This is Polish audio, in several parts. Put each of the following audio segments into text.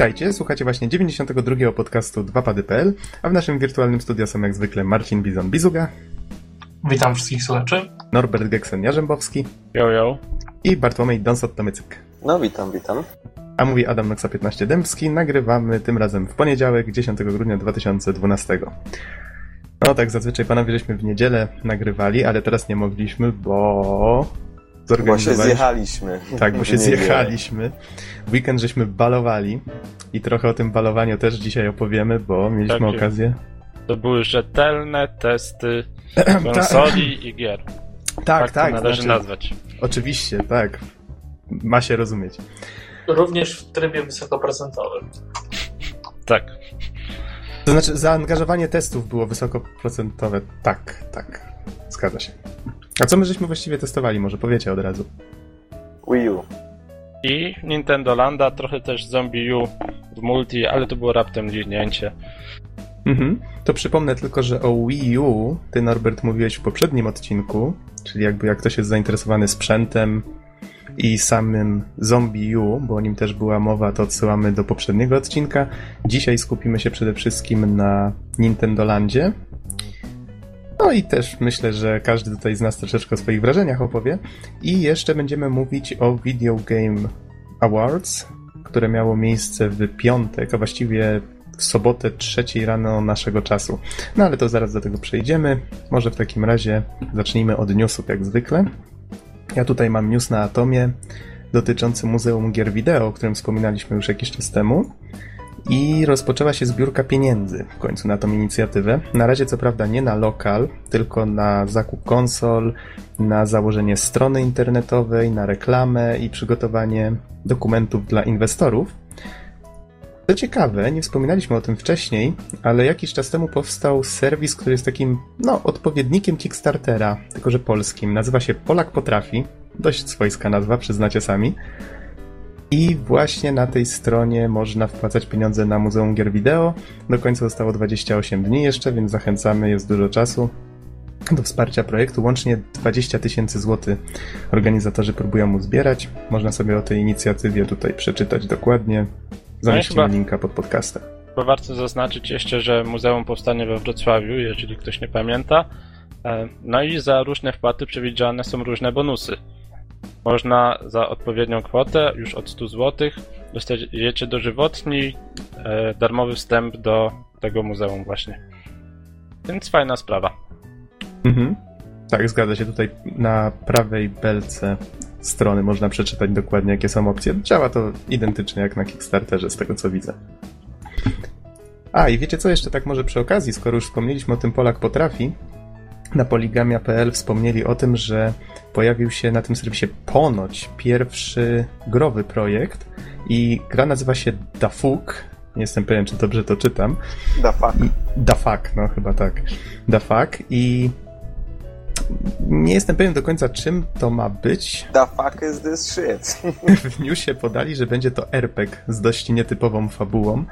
Witajcie, słuchacie właśnie 92. podcastu 2pady.pl, a w naszym wirtualnym studio są jak zwykle Marcin Bizon-Bizuga. Witam wszystkich słuchaczy. Norbert Geksen-Jarzębowski. Yo, yo. I Bartłomiej Donsot-Tomycyk. No witam, witam. A mówi Adam Noxa 15 Dębski. Nagrywamy tym razem w poniedziałek, 10 grudnia 2012. No tak, zazwyczaj panowie żeśmy w niedzielę nagrywali, ale teraz nie mogliśmy, bo bo się zjechaliśmy. Tak, bo się zjechaliśmy. Weekend żeśmy balowali i trochę o tym balowaniu też dzisiaj opowiemy, bo mieliśmy tak, okazję. To były rzetelne testy konsoli i gier. Tak, tak. tak należy znaczy, nazwać. Oczywiście, tak. Ma się rozumieć. Również w trybie wysokoprocentowym. Tak. To znaczy, zaangażowanie testów było wysokoprocentowe. Tak, tak. Zgadza się. A co my żeśmy właściwie testowali? Może powiecie od razu. Wii U. I Nintendo Landa, trochę też Zombie U w multi, ale to było raptem liźnięcie. Mhm. To przypomnę tylko, że o Wii U ty Norbert mówiłeś w poprzednim odcinku, czyli jakby jak ktoś jest zainteresowany sprzętem i samym Zombie U, bo o nim też była mowa, to odsyłamy do poprzedniego odcinka. Dzisiaj skupimy się przede wszystkim na Nintendo Landzie, no i też myślę, że każdy tutaj z nas troszeczkę o swoich wrażeniach opowie. I jeszcze będziemy mówić o Video Game Awards, które miało miejsce w piątek, a właściwie w sobotę trzeciej rano naszego czasu. No ale to zaraz do tego przejdziemy. Może w takim razie zacznijmy od newsów jak zwykle. Ja tutaj mam news na Atomie dotyczący Muzeum Gier Wideo, o którym wspominaliśmy już jakiś czas temu. I rozpoczęła się zbiórka pieniędzy w końcu na tą inicjatywę. Na razie co prawda nie na lokal, tylko na zakup konsol, na założenie strony internetowej, na reklamę i przygotowanie dokumentów dla inwestorów. Co ciekawe, nie wspominaliśmy o tym wcześniej, ale jakiś czas temu powstał serwis, który jest takim, no, odpowiednikiem Kickstartera, tylko że polskim. Nazywa się Polak Potrafi. Dość swojska nazwa, przyznacie sami. I właśnie na tej stronie można wpłacać pieniądze na Muzeum Gier Wideo. Do końca zostało 28 dni jeszcze, więc zachęcamy, jest dużo czasu do wsparcia projektu. Łącznie 20 tysięcy złotych organizatorzy próbują mu zbierać. Można sobie o tej inicjatywie tutaj przeczytać dokładnie. Zamieścimy no linka pod podcastem. Bo warto zaznaczyć jeszcze, że muzeum powstanie we Wrocławiu, jeżeli ktoś nie pamięta. E, no i za różne wpłaty przewidziane są różne bonusy. Można za odpowiednią kwotę, już od 100 zł, dostajecie dożywotni e, darmowy wstęp do tego muzeum właśnie. Więc fajna sprawa. Mhm. Tak, zgadza się. Tutaj na prawej belce strony można przeczytać dokładnie, jakie są opcje. Działa to identycznie jak na Kickstarterze, z tego co widzę. A, i wiecie co jeszcze tak może przy okazji, skoro już wspomnieliśmy o tym Polak potrafi, na poligamia.pl wspomnieli o tym, że pojawił się na tym serwisie ponoć pierwszy growy projekt i gra nazywa się Dafuk. Nie jestem pewien, czy dobrze to czytam. Dafak. Dafak, no chyba tak. Dafak i nie jestem pewien do końca, czym to ma być. The fuck is this shit? W newsie podali, że będzie to RPG z dość nietypową fabułą.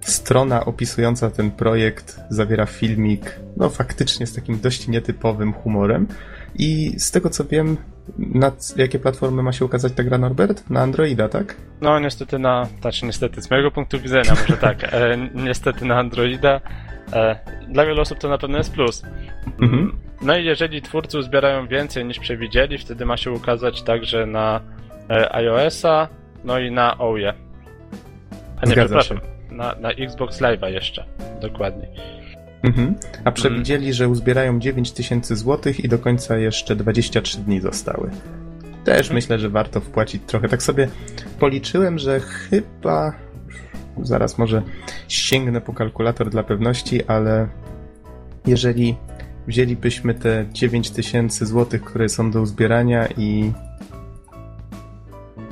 Strona opisująca ten projekt zawiera filmik, no faktycznie z takim dość nietypowym humorem. I z tego co wiem, na jakie platformy ma się ukazać ta gra Norbert? Na Androida, tak? No niestety na, znaczy niestety z mojego punktu widzenia może tak, e, niestety na Androida. E, dla wielu osób to na pewno jest plus. Mhm. No i jeżeli twórcy zbierają więcej niż przewidzieli, wtedy ma się ukazać także na e, iOS-a, no i na OUE. A nie, Zgadza przepraszam, się. Na, na Xbox Live'a jeszcze, dokładniej. Mhm. A przewidzieli, mhm. że uzbierają 9000 zł i do końca jeszcze 23 dni zostały. Też mhm. myślę, że warto wpłacić trochę. Tak sobie policzyłem, że chyba. Zaraz może sięgnę po kalkulator dla pewności, ale jeżeli wzięlibyśmy te 9000 zł, które są do uzbierania i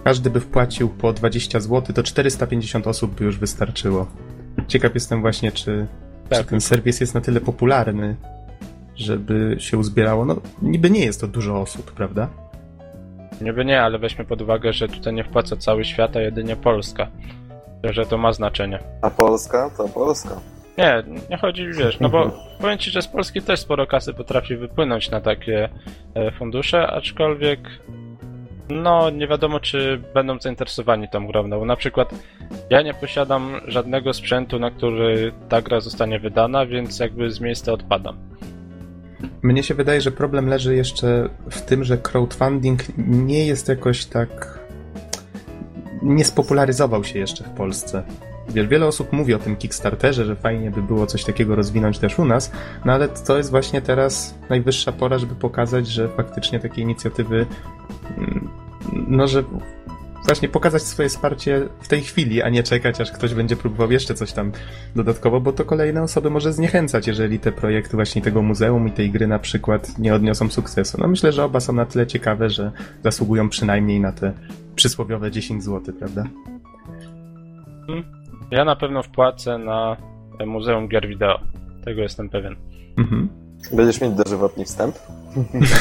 każdy by wpłacił po 20 zł, to 450 osób by już wystarczyło. Ciekaw jestem właśnie, czy, tak. czy ten serwis jest na tyle popularny, żeby się uzbierało. No, niby nie jest to dużo osób, prawda? Niby nie, ale weźmy pod uwagę, że tutaj nie wpłaca cały świat, a jedynie Polska. Że to ma znaczenie. A Polska to Polska. Nie, nie chodzi, wiesz, no bo powiem ci, że z Polski też sporo kasy potrafi wypłynąć na takie e, fundusze, aczkolwiek no nie wiadomo, czy będą zainteresowani tą grą. No, bo na przykład ja nie posiadam żadnego sprzętu, na który ta gra zostanie wydana, więc jakby z miejsca odpadam. Mnie się wydaje, że problem leży jeszcze w tym, że crowdfunding nie jest jakoś tak. nie spopularyzował się jeszcze w Polsce. Wiele osób mówi o tym Kickstarterze, że fajnie by było coś takiego rozwinąć też u nas, no ale to jest właśnie teraz najwyższa pora, żeby pokazać, że faktycznie takie inicjatywy, mm, no że właśnie pokazać swoje wsparcie w tej chwili, a nie czekać, aż ktoś będzie próbował jeszcze coś tam dodatkowo, bo to kolejne osoby może zniechęcać, jeżeli te projekty właśnie tego muzeum i tej gry na przykład nie odniosą sukcesu. No myślę, że oba są na tyle ciekawe, że zasługują przynajmniej na te przysłowiowe 10 zł, prawda? Ja na pewno wpłacę na Muzeum Gier Wideo. Tego jestem pewien. Mhm. Będziesz mieć dożywotni wstęp?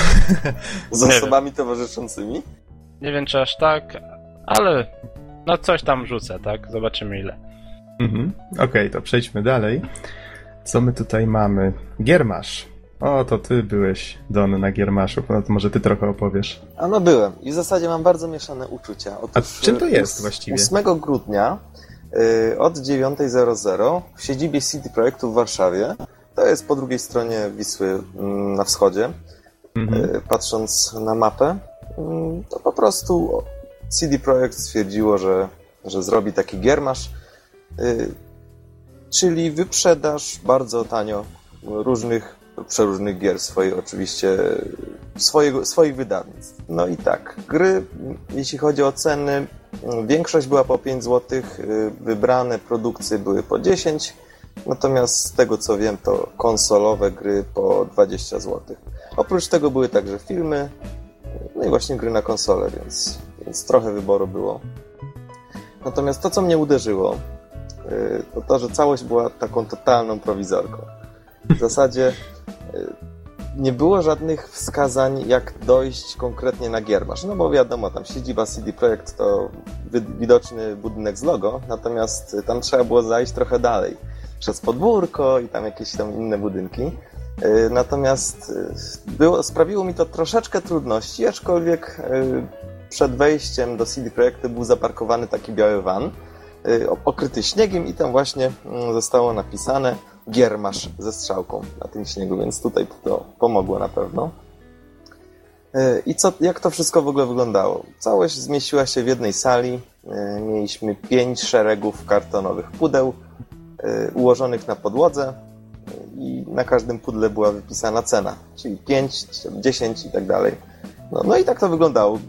Z osobami towarzyszącymi? Nie wiem, czy aż tak, ale no coś tam rzucę, tak? Zobaczymy ile. Mhm. Okej, to przejdźmy dalej. Co my tutaj mamy? Giermasz. O, to ty byłeś, Don, na Giermaszu. No to może ty trochę opowiesz. A no byłem i w zasadzie mam bardzo mieszane uczucia. Otóż, A czym to e, jest właściwie? 8 grudnia y, od 9.00 w siedzibie CD Projektu w Warszawie, to jest po drugiej stronie Wisły mm, na wschodzie, Mhm. y, patrząc na mapę, to po prostu CD Projekt stwierdziło, że, że zrobi taki giermasz, y, czyli wyprzedaż bardzo tanio różnych, przeróżnych gier swojej oczywiście, swojego, swoich wydawnictw. No i tak, gry, jeśli chodzi o ceny, większość była po 5 zł, wybrane produkcje były po 10, natomiast z tego co wiem, to konsolowe gry po 20 zł. Oprócz tego były także filmy, no i właśnie gry na konsolę, więc, więc trochę wyboru było. Natomiast to, co mnie uderzyło, y, to to, że całość była taką totalną prowizorką. W zasadzie y, nie było żadnych wskazań, jak dojść konkretnie na Giermasz. No bo wiadomo, tam siedziba CD Projekt to widoczny budynek z logo, natomiast tam trzeba było zajść trochę dalej. Przez podwórko i tam jakieś tam inne budynki. Y, Natomiast y, było, sprawiło mi to troszeczkę trudności, aczkolwiek y, przed wejściem do CD Projektu był zaparkowany taki biały van, okryty śniegiem i tam właśnie mm, zostało napisane Giermasz ze strzałką na tym śniegu, więc tutaj to pomogło na pewno. I co, jak to wszystko w ogóle wyglądało? Całość zmieściła się w jednej sali. Mieliśmy pięć szeregów kartonowych pudeł ułożonych na podłodze i na każdym pudle była wypisana cena, czyli 5, 10 i tak dalej. No, no i tak to wyglądało.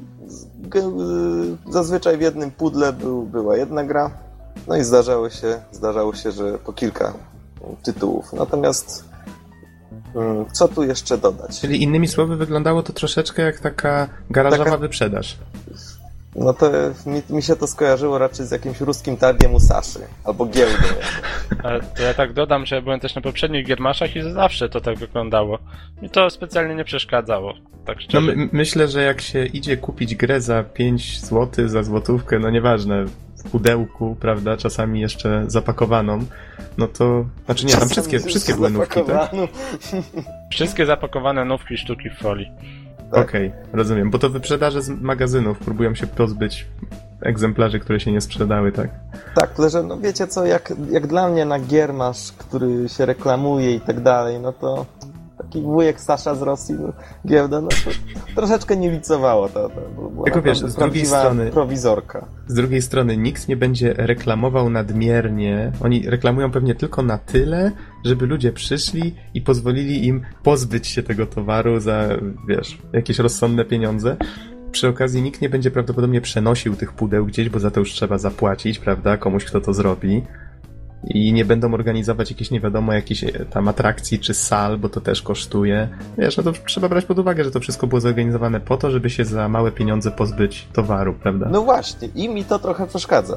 Y, Zazwyczaj w jednym pudle był, była jedna gra, no i zdarzało się, zdarzało się, że po kilka tytułów. Natomiast mm, co tu jeszcze dodać? Czyli innymi słowy, wyglądało to troszeczkę jak taka garażowa Taka- wyprzedaż. No to mi, mi się to skojarzyło raczej z jakimś ruskim targiem Usaszy albo giełdą. Ale to ja tak dodam, że ja byłem też na poprzednich Giermaszach i zawsze to tak wyglądało. Mi to specjalnie nie przeszkadzało, tak No, szczerze. my, myślę, że jak się idzie kupić grę za 5 zł, za złotówkę, no nieważne, w pudełku, prawda, czasami jeszcze zapakowaną, no to... Znaczy nie, tam wszystkie, wszystkie były nówki, tak? Wszystkie zapakowane nówki, sztuki w folii. Tak. Okej, rozumiem, bo to wyprzedaże z magazynów próbują się pozbyć egzemplarzy, które się nie sprzedały, tak? Tak, tyle że no wiecie co, jak, jak dla mnie na Giermasz, który się reklamuje i tak dalej, no to taki wujek Sasza z Rosji, no, giełda, no to troszeczkę nie licowało to. to była Tylko wiesz, z drugiej strony- prowizorka. Z drugiej strony nikt nie będzie reklamował nadmiernie. Oni reklamują pewnie tylko na tyle, żeby ludzie przyszli i pozwolili im pozbyć się tego towaru za, wiesz, jakieś rozsądne pieniądze. Przy okazji nikt nie będzie prawdopodobnie przenosił tych pudeł gdzieś, bo za to już trzeba zapłacić, prawda, komuś kto to zrobi. I nie będą organizować jakieś nie wiadomo jakichś e, tam atrakcji czy sal, bo to też kosztuje. Wiesz, no to trzeba brać pod uwagę, że to wszystko było zorganizowane po to, żeby się za małe pieniądze pozbyć towaru, prawda? No właśnie, i mi to trochę przeszkadza.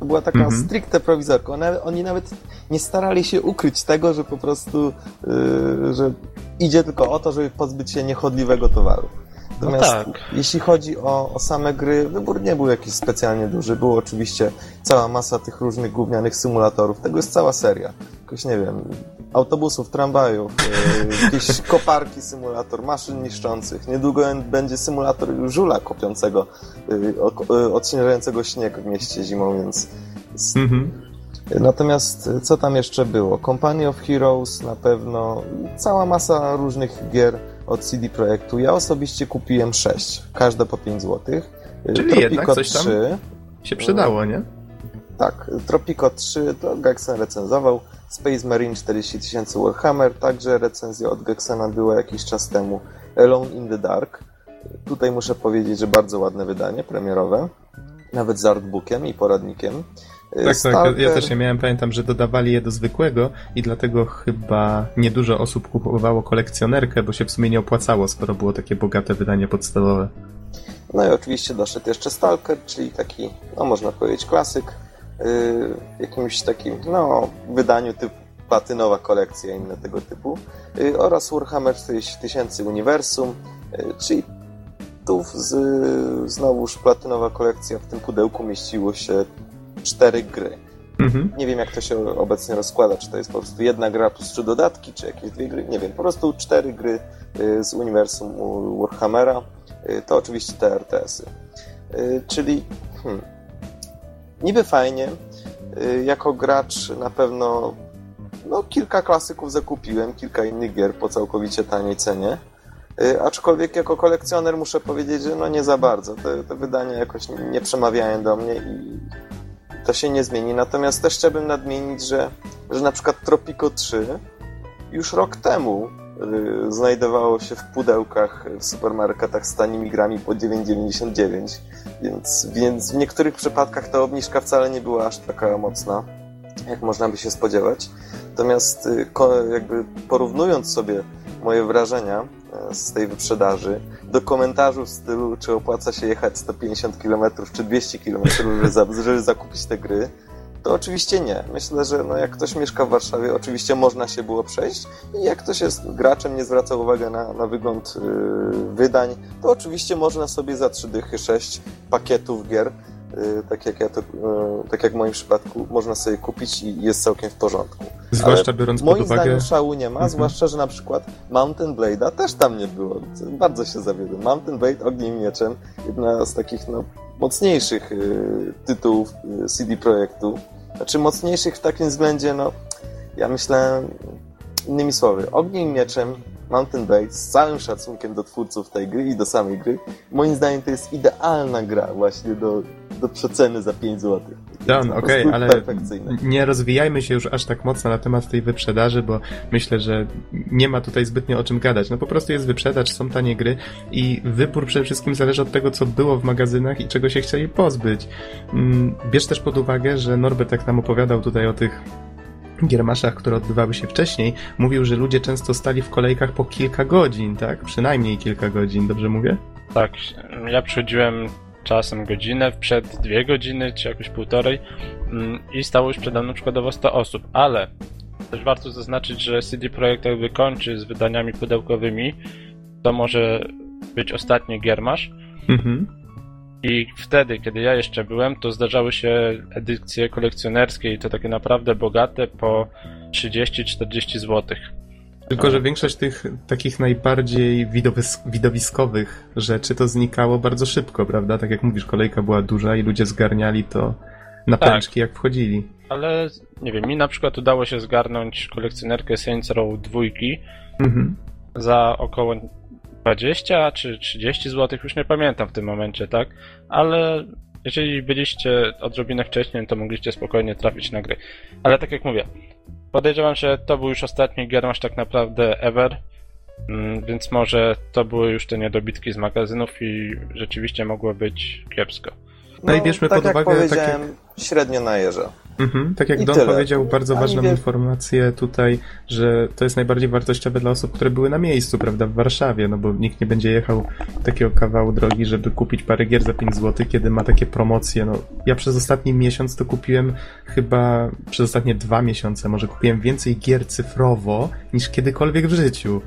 To była taka Mhm. stricte prowizorka. One, oni nawet nie starali się ukryć tego, że po prostu, yy, że idzie tylko o to, żeby pozbyć się niechodliwego towaru. Natomiast tak. jeśli chodzi o, o same gry, wybór nie był jakiś specjalnie duży. Było oczywiście cała masa tych różnych gównianych symulatorów. Tego jest cała seria. Jakoś nie wiem, autobusów, tramwajów, e, jakieś koparki symulator, maszyn niszczących. Niedługo będzie symulator żula kopiącego, e, odśnieżającego śnieg w mieście zimą, więc... Mhm. Natomiast co tam jeszcze było? Company of Heroes na pewno, cała masa różnych gier od CD Projektu. Ja osobiście kupiłem 6, każde po 5 zł. Czyli Tropico jednak coś tam 3, się przydało, nie? Tak, Tropico 3 to Gexen recenzował, Space Marine 40 tysięcy Warhammer, także recenzja od Gexena była jakiś czas temu, Alone in the Dark. Tutaj muszę powiedzieć, że bardzo ładne wydanie, premierowe, nawet z artbookiem i poradnikiem. Tak, Stalker... tak, ja też nie miałem, pamiętam, że dodawali je do zwykłego i dlatego chyba niedużo osób kupowało kolekcjonerkę, bo się w sumie nie opłacało, skoro było takie bogate wydanie podstawowe. No i oczywiście doszedł jeszcze Stalker, czyli taki, no można powiedzieć, klasyk w jakimś takim, no, wydaniu typu platynowa kolekcja, inne tego typu, y, oraz Warhammer 40 tysięcy Uniwersum, y, czyli tu z, znowuż platynowa kolekcja, w tym pudełku mieściło się cztery gry. Mhm. Nie wiem, jak to się obecnie rozkłada, czy to jest po prostu jedna gra plus trzy dodatki, czy jakieś dwie gry, nie wiem, po prostu cztery gry y, z uniwersum Warhammera, to oczywiście te RTS-y. Czyli hmm, niby fajnie. Y, jako gracz na pewno no, kilka klasyków zakupiłem, kilka innych gier po całkowicie taniej cenie. Y, aczkolwiek jako kolekcjoner muszę powiedzieć, że no nie za bardzo. Te, te wydania jakoś nie przemawiają do mnie i to się nie zmieni. Natomiast też chciałbym nadmienić, że, że na przykład Tropico 3 już rok temu y, znajdowało się w pudełkach w supermarketach z tanimi grami po 9,99 więc, więc w niektórych przypadkach ta obniżka wcale nie była aż taka mocna, jak można by się spodziewać. Natomiast y, jakby porównując sobie moje wrażenia z tej wyprzedaży do komentarzów w stylu, czy opłaca się jechać 150 km czy 200 km, żeby, żeby zakupić te gry, to oczywiście nie. Myślę, że no jak ktoś mieszka w Warszawie, oczywiście można się było przejść i jak ktoś jest graczem, nie zwraca uwagi na, na wygląd yy, wydań, to oczywiście można sobie za trzy dychy sześć pakietów gier tak jak ja to, y, tak jak w moim przypadku, można sobie kupić i jest całkiem w porządku. Zwłaszcza Ale biorąc pod uwagę... Moim zdaniem szału nie ma, mhm. zwłaszcza, że na przykład Mountain Blade'a też tam nie było. Bardzo się zawiodłem. Mountain Blade Ogniem Mieczem, jedna z takich no, mocniejszych y, tytułów y, CD Projektu. Znaczy mocniejszych w takim względzie, no ja myślę, innymi słowy, Ogniem Mieczem Mountain Blade z całym szacunkiem do twórców tej gry i do samej gry. Moim zdaniem to jest idealna gra właśnie do, do przeceny za 5 zł. Don, okej, okay, ale nie rozwijajmy się już aż tak mocno na temat tej wyprzedaży, bo myślę, że nie ma tutaj zbytnio o czym gadać. No po prostu jest wyprzedaż, są tanie gry i wybór przede wszystkim zależy od tego, co było w magazynach i czego się chcieli pozbyć. Mm, bierz też pod uwagę, że Norbert jak nam opowiadał tutaj o tych giermaszach, które odbywały się wcześniej, mówił, że ludzie często stali w kolejkach po kilka godzin, tak? Przynajmniej kilka godzin, dobrze mówię? Tak, ja przychodziłem czasem godzinę, przed dwie godziny, czy jakoś półtorej mm, i stało już przede mną przykładowo 100 osób, ale też warto zaznaczyć, że CD Projekt jakby kończy z wydaniami pudełkowymi, to może być ostatni giermasz, mhm. I wtedy, kiedy ja jeszcze byłem, to zdarzały się edycje kolekcjonerskie i to takie naprawdę bogate po 30-40 zł. Tylko, że większość tych takich najbardziej widowis widowiskowych rzeczy to znikało bardzo szybko, prawda? Tak jak mówisz, kolejka była duża i ludzie zgarniali to na tak. pęczki, jak wchodzili. Ale nie wiem, mi na przykład udało się zgarnąć kolekcjonerkę Saints Row 2 mhm. za około 20 czy 30 zł, już nie pamiętam w tym momencie, tak? Ale jeżeli byliście odrobinę wcześniej, to mogliście spokojnie trafić na gry. Ale tak jak mówię, podejrzewam, że to był już ostatni Giermasz tak naprawdę ever, mm, więc może to były już te niedobitki z magazynów i rzeczywiście mogło być kiepsko. No, no i bierzmy tak pod uwagę... Jak powiedziałem, takie... średnio najeżdża. Mhm, tak jak I Don tyle. powiedział, bardzo Ani ważną wie... informację tutaj, że to jest najbardziej wartościowe dla osób, które były na miejscu, prawda, w Warszawie, no bo nikt nie będzie jechał takiego kawału drogi, żeby kupić parę gier za 5 zł, kiedy ma takie promocje. No, ja przez ostatni miesiąc to kupiłem chyba, przez ostatnie dwa miesiące może kupiłem więcej gier cyfrowo niż kiedykolwiek w życiu.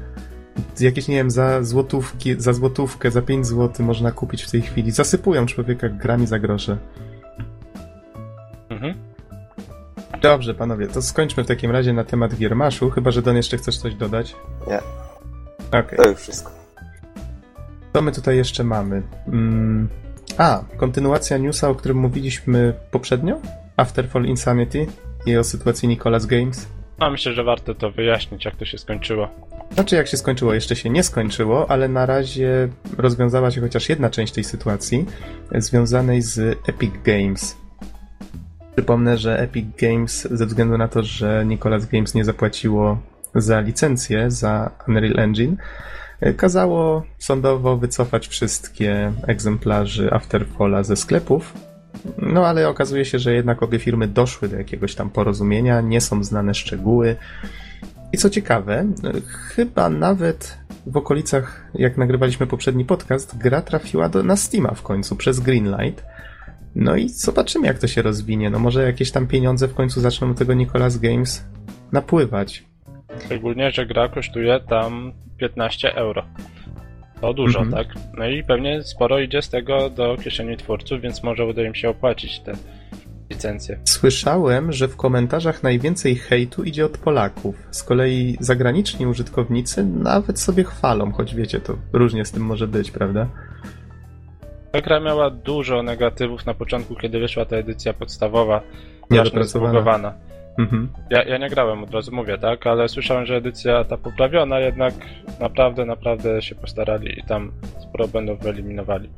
Jakieś, nie wiem, za złotówki, za złotówkę, za 5 zł można kupić w tej chwili. Zasypują człowieka grami za grosze. Dobrze, panowie, to skończmy w takim razie na temat Giermaszu, chyba że Don jeszcze chcesz coś dodać? Nie. Okej. To już wszystko. Co my tutaj jeszcze mamy? Mm. A, kontynuacja newsa, o którym mówiliśmy poprzednio? Afterfall Insanity i o sytuacji Nicolas Games. A myślę, że warto to wyjaśnić, jak to się skończyło. Znaczy, jak się skończyło, jeszcze się nie skończyło, ale na razie rozwiązała się chociaż jedna część tej sytuacji, związanej z Epic Games. Przypomnę, że Epic Games, ze względu na to, że Nicolas Games nie zapłaciło za licencję za Unreal Engine, e, kazało sądowo wycofać wszystkie egzemplarze Afterfalla ze sklepów. No ale okazuje się, że jednak obie firmy doszły do jakiegoś tam porozumienia, nie są znane szczegóły. I co ciekawe, chyba nawet w okolicach, jak nagrywaliśmy poprzedni podcast, gra trafiła do, na Steama w końcu przez Greenlight. No i zobaczymy, jak to się rozwinie. No może jakieś tam pieniądze w końcu zaczną do tego Nicolas Games napływać. Szczególnie, że gra kosztuje tam 15 euro. To dużo, Mhm. tak? No i pewnie sporo idzie z tego do kieszeni twórców, więc może uda im się opłacić te licencje. Słyszałem, że w komentarzach najwięcej hejtu idzie od Polaków. Z kolei zagraniczni użytkownicy nawet sobie chwalą, choć wiecie, to różnie z tym może być, prawda? Ta gra miała dużo negatywów na początku, kiedy wyszła ta edycja podstawowa, zbugowana. Mhm. Ja, ja nie grałem, od razu mówię, tak? Ale słyszałem, że edycja ta poprawiona jednak naprawdę, naprawdę się postarali i tam sporo będą wyeliminowali.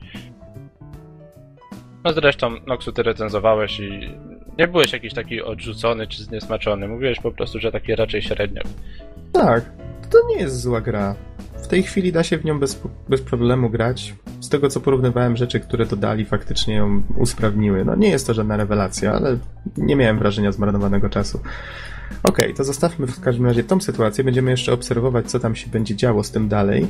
No zresztą, Noxu, ty recenzowałeś i nie byłeś jakiś taki odrzucony czy zniesmaczony. Mówiłeś po prostu, że taki raczej średnio. Tak, to nie jest zła gra. W tej chwili da się w nią bez, bez problemu grać. Z tego co porównywałem rzeczy, które dodali, faktycznie ją usprawniły. No nie jest to żadna rewelacja, ale nie miałem wrażenia zmarnowanego czasu. Okej, to zostawmy w każdym razie tą sytuację. Będziemy jeszcze obserwować, co tam się będzie działo z tym dalej.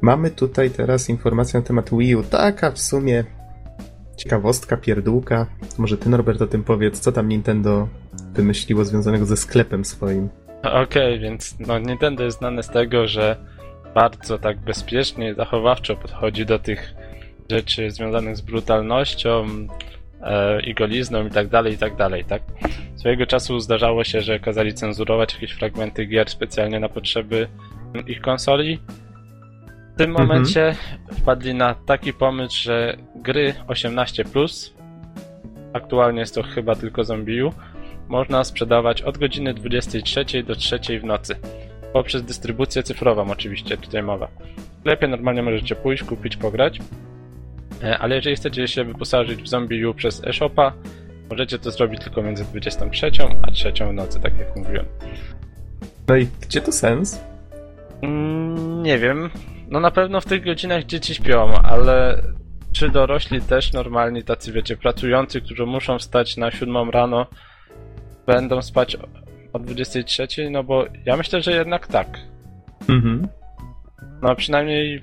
Mamy tutaj teraz informację na temat Wii U. Taka w sumie ciekawostka, pierdółka. Może ty, Norbert, o tym powiedz, co tam Nintendo wymyśliło związanego ze sklepem swoim. Okej, więc no Nintendo jest znane z tego, że bardzo tak bezpiecznie i zachowawczo podchodzi do tych rzeczy związanych z brutalnością e, i golizną i tak dalej, i tak dalej, tak? Swojego czasu zdarzało się, że kazali cenzurować jakieś fragmenty gier specjalnie na potrzeby ich konsoli. W tym Mhm. momencie wpadli na taki pomysł, że gry 18+, aktualnie jest to chyba tylko Zombiu, można sprzedawać od godziny 23 do 3 w nocy. Poprzez dystrybucję cyfrową oczywiście, tutaj mowa. W sklepie normalnie możecie pójść, kupić, pograć. E, Ale jeżeli chcecie się wyposażyć w Zombie U przez eShopa, możecie to zrobić tylko między 23 a 3 w nocy, tak jak mówiłem. No i gdzie tu sens? Mm, nie wiem. No na pewno w tych godzinach dzieci śpią, ale czy dorośli też normalni, tacy wiecie, pracujący, którzy muszą wstać na 7 rano, będą spać o- o 23? No bo ja myślę, że jednak tak. Mhm. No przynajmniej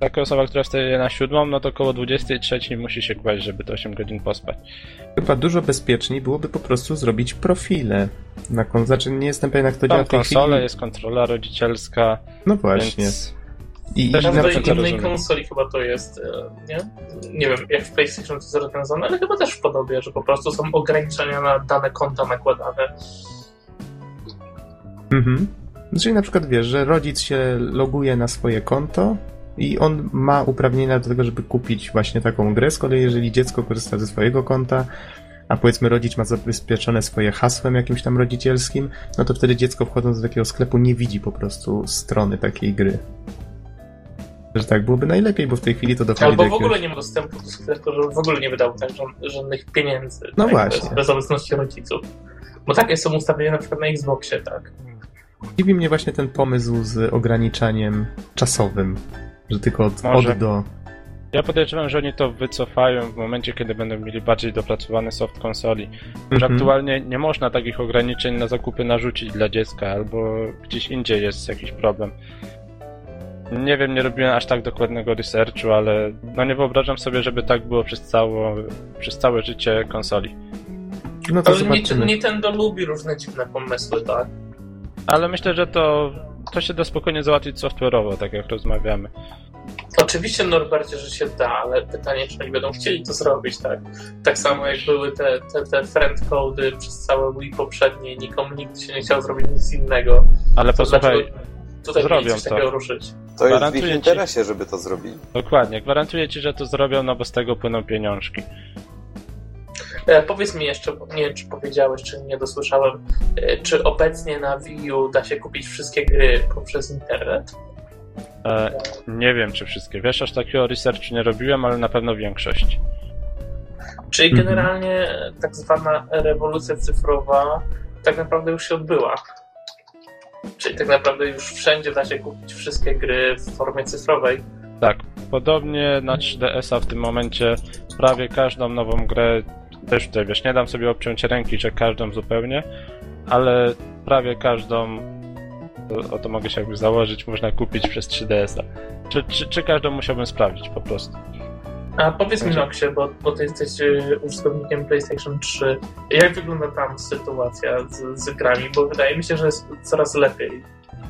taka osoba, która wstaje na 7, no to około 23 musi się kłaść, żeby te 8 godzin pospać. Chyba dużo bezpieczniej byłoby po prostu zrobić profile. Na kon... Znaczy nie jestem pewien jak to działa Tam w tej konsolę, chwili. jest kontrola rodzicielska, No właśnie. więc I, na w przykład... innej rozumiem. konsoli chyba to jest, e, nie? Nie wiem, jak w PlayStation to jest rozwiązane, ale chyba też w podobie, że po prostu są ograniczenia na dane konta nakładane. Mhm. Czyli na przykład wiesz, że rodzic się loguje na swoje konto i on ma uprawnienia do tego, żeby kupić właśnie taką grę. Z kolei jeżeli dziecko korzysta ze swojego konta, a powiedzmy rodzic ma zabezpieczone swoje hasłem jakimś tam rodzicielskim, no to wtedy dziecko wchodząc do takiego sklepu nie widzi po prostu strony takiej gry. Że tak byłoby najlepiej, bo w tej chwili to dochodzi Albo do w jakiegoś... ogóle nie ma dostępu do sklepu, że w ogóle nie wydał tak ża- żadnych pieniędzy. No tak, właśnie. Bez, obecności rodziców. Bo takie są ustawienia na przykład na Xboxie, tak. Dziwi mnie właśnie ten pomysł z ograniczaniem czasowym, że tylko od, Może. od do... Ja podejrzewam, że oni to wycofają w momencie, kiedy będą mieli bardziej dopracowany soft konsoli. Już Mhm. aktualnie nie można takich ograniczeń na zakupy narzucić dla dziecka, albo gdzieś indziej jest jakiś problem. Nie wiem, nie robiłem aż tak dokładnego researchu, ale no nie wyobrażam sobie, żeby tak było przez, cało, przez całe życie konsoli. No to Ale. Nintendo lubi różne dziwne pomysły, tak. Ale myślę, że to, to się da spokojnie załatwić software'owo, tak jak rozmawiamy. Oczywiście, Norbercie, że się da, ale pytanie, czy oni będą chcieli to zrobić, tak? Tak samo jak były te, te, te friend cody przez całe Wii poprzednie, nikomu nigdy się nie chciał zrobić nic innego. Ale To posłuchaj, dlaczego tutaj zrobią coś to. ruszyć? To jest w ich ci- interesie, żeby to zrobili. dokładnie, gwarantuję ci, że to zrobią, no bo z tego płyną pieniążki. E, powiedz mi jeszcze, nie wiem, czy powiedziałeś, czy nie dosłyszałem, e, czy obecnie na Wii U da się kupić wszystkie gry poprzez internet? E, nie wiem, czy wszystkie. Wiesz, aż takiego researchu nie robiłem, ale na pewno większość. Czyli Mhm. generalnie tak zwana rewolucja cyfrowa tak naprawdę już się odbyła. Czyli tak naprawdę już wszędzie da się kupić wszystkie gry w formie cyfrowej. Tak, podobnie na 3DS-a w tym momencie prawie każdą nową grę, też tutaj wiesz, nie dam sobie obciąć ręki, że każdą zupełnie, ale prawie każdą, o to mogę się jakby założyć, można kupić przez 3DS-a. Czy, czy, czy każdą musiałbym sprawdzić po prostu. A powiedz mi, Znaczy- Noxie, bo, bo ty jesteś e, użytkownikiem PlayStation 3, jak wygląda tam sytuacja z, z grami? Bo wydaje mi się, że jest coraz lepiej.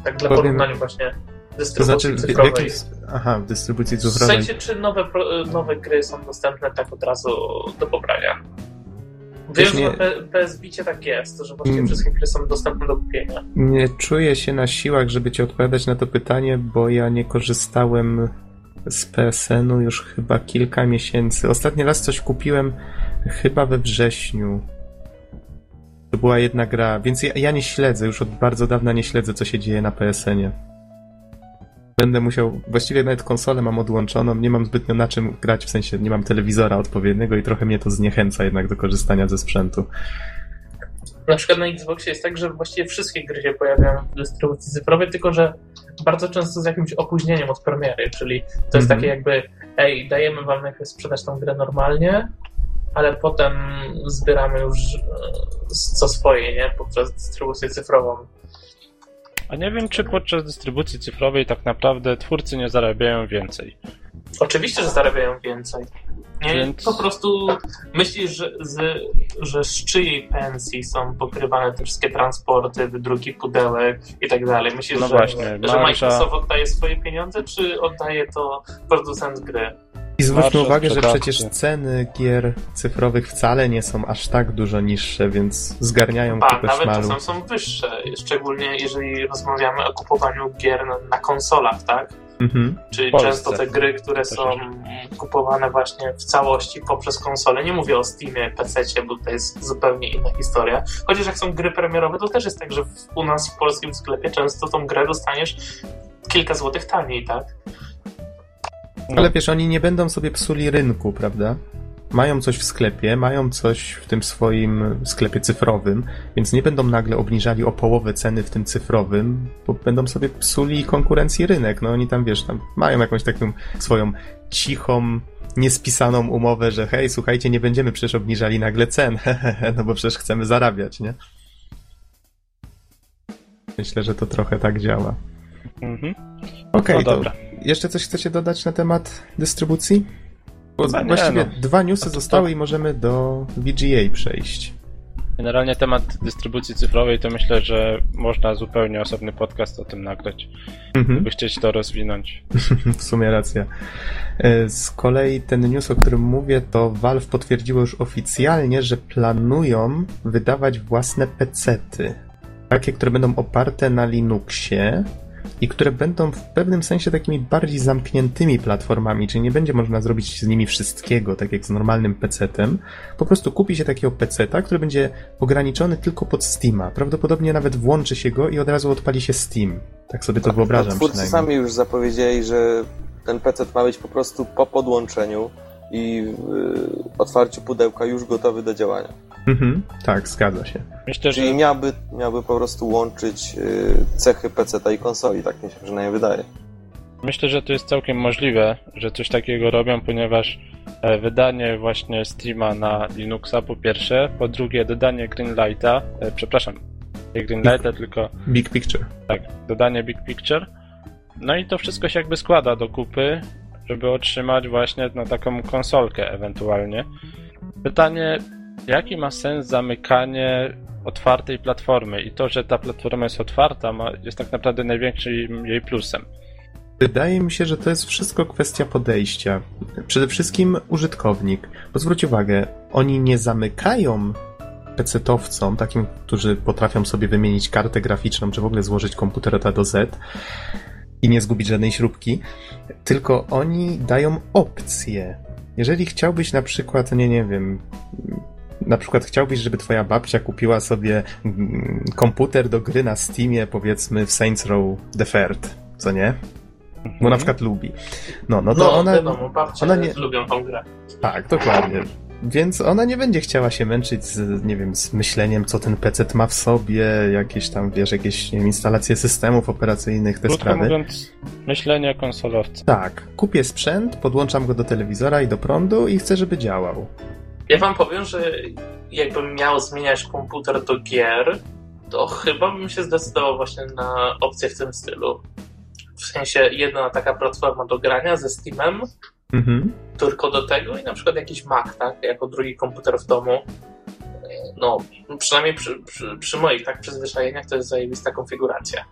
Tak dla Powiem- porównania właśnie To dystrybucji znaczy, w, w cyfrowej. jakim... Aha, w dystrybucji W cyfrowej. sensie, czy nowe, pro- nowe gry są dostępne tak od razu do pobrania? Wiesz, Wiem, nie- że PS tak jest, że właściwie Mm. wszystkie gry są dostępne do kupienia. Nie czuję się na siłach, żeby ci odpowiadać na to pytanie, bo ja nie korzystałem z PSN-u już chyba kilka miesięcy. Ostatni raz coś kupiłem chyba we wrześniu. To była jedna gra, więc ja, ja nie śledzę, już od bardzo dawna nie śledzę, co się dzieje na PSN-ie. Będę musiał, właściwie nawet konsolę mam odłączoną, nie mam zbytnio na czym grać, w sensie nie mam telewizora odpowiedniego i trochę mnie to zniechęca jednak do korzystania ze sprzętu. Na przykład na Xboxie jest tak, że właściwie wszystkie gry się pojawiają w dystrybucji cyfrowej, tylko że bardzo często z jakimś opóźnieniem od premiery, czyli to jest Mhm. takie jakby, ej, dajemy wam najpierw sprzedać tą grę normalnie, ale potem zbieramy już e, co swoje, nie? Poprzez dystrybucję cyfrową. A nie wiem, czy podczas dystrybucji cyfrowej tak naprawdę twórcy nie zarabiają więcej. Oczywiście, że zarabiają więcej. Nie, Więc- po prostu myślisz, że z, że z czyjej pensji są pokrywane te wszystkie transporty, wydruki pudełek i tak dalej? Myślisz, No że, właśnie, że marża- Microsoft oddaje swoje pieniądze, czy oddaje to producent gry? I zwróćmy uwagę, że przecież ceny gier cyfrowych wcale nie są aż tak dużo niższe, więc zgarniają A, kupę nawet szmalu. czasem są wyższe, szczególnie jeżeli rozmawiamy o kupowaniu gier na, na konsolach, tak? Mhm. Czyli Polsce. często te gry, które są kupowane właśnie w całości poprzez konsolę. Nie mówię o Steamie, PC, bo to jest zupełnie inna historia. Chociaż jak są gry premierowe, to też jest tak, że u nas w polskim sklepie często tą grę dostaniesz kilka złotych taniej, tak? No, Ale wiesz, oni nie będą sobie psuli rynku, prawda? Mają coś w sklepie, mają coś w tym swoim sklepie cyfrowym, więc nie będą nagle obniżali o połowę ceny w tym cyfrowym, bo będą sobie psuli konkurencji rynek. No oni tam, wiesz, tam mają jakąś taką swoją cichą, niespisaną umowę, że hej, słuchajcie, nie będziemy przecież obniżali nagle cen, no bo przecież chcemy zarabiać, nie? Myślę, że to trochę tak działa. mhm. Okej, No to dobra. jeszcze coś chcecie dodać na temat dystrybucji? Bo Chyba nie, właściwie no. dwa newsy zostały i możemy do VGA przejść. Generalnie temat dystrybucji cyfrowej to myślę, że można zupełnie osobny podcast o tym nagrać, Mhm. by chcieć to rozwinąć. W sumie racja. E, Z kolei ten news, o którym mówię, to Valve potwierdziło już oficjalnie, że planują wydawać własne pecety. Takie, które będą oparte na Linuxie i które będą w pewnym sensie takimi bardziej zamkniętymi platformami, czyli nie będzie można zrobić z nimi wszystkiego, tak jak z normalnym pecetem. Po prostu kupi się takiego peceta, który będzie ograniczony tylko pod Steama. Prawdopodobnie nawet włączy się go i od razu odpali się Steam. Tak sobie to wyobrażam No, twórcy sami już zapowiedzieli, że ten PC ma być po prostu po podłączeniu i y, otwarciu pudełka już gotowy do działania. Mhm, tak, zgadza się. Myślę, że Czyli miałby, miałby po prostu łączyć y, cechy PC i konsoli, tak mi się przynajmniej wydaje. Myślę, że to jest całkiem możliwe, że coś takiego robią, ponieważ e, wydanie właśnie Steama na Linuxa po pierwsze, po drugie dodanie Greenlighta, e, przepraszam, nie Greenlighta, tylko Big Picture. tak, dodanie Big Picture. No i to wszystko się jakby składa do kupy, żeby otrzymać właśnie na taką konsolkę ewentualnie. Pytanie, jaki ma sens zamykanie otwartej platformy i to, że ta platforma jest otwarta, jest tak naprawdę największym jej plusem. Wydaje mi się, że to jest wszystko kwestia podejścia. Przede wszystkim użytkownik. Bo zwróć uwagę, oni nie zamykają pecetowcom, takim, którzy potrafią sobie wymienić kartę graficzną, czy w ogóle złożyć komputer od A do Z i nie zgubić żadnej śrubki, tylko oni dają opcje. Jeżeli chciałbyś na przykład, nie, nie wiem, na przykład chciałbyś, żeby twoja babcia kupiła sobie mm, komputer do gry na Steamie, powiedzmy w Saints Row The Third, co nie? Bo na Mhm. przykład lubi. No, no to No, ona... wiadomo, babcie ona nie- lubią tą grę. Tak, dokładnie. Więc ona nie będzie chciała się męczyć z, nie wiem, z myśleniem, co ten PC ma w sobie, jakieś tam, wiesz, jakieś nie wiem, instalacje systemów operacyjnych, te Krótko sprawy. mówiąc, myślenie konsolowca. Tak, kupię sprzęt, podłączam go do telewizora i do prądu i chcę, żeby działał. Ja wam powiem, że jakbym miał zmieniać komputer do gier, to chyba bym się zdecydował właśnie na opcję w tym stylu. W sensie jedna taka platforma do grania ze Steamem, Mhm. tylko do tego i na przykład jakiś Mac, tak, jako drugi komputer w domu. No, przynajmniej przy, przy, przy moich tak przyzwyczajeniach to jest zajebista konfiguracja.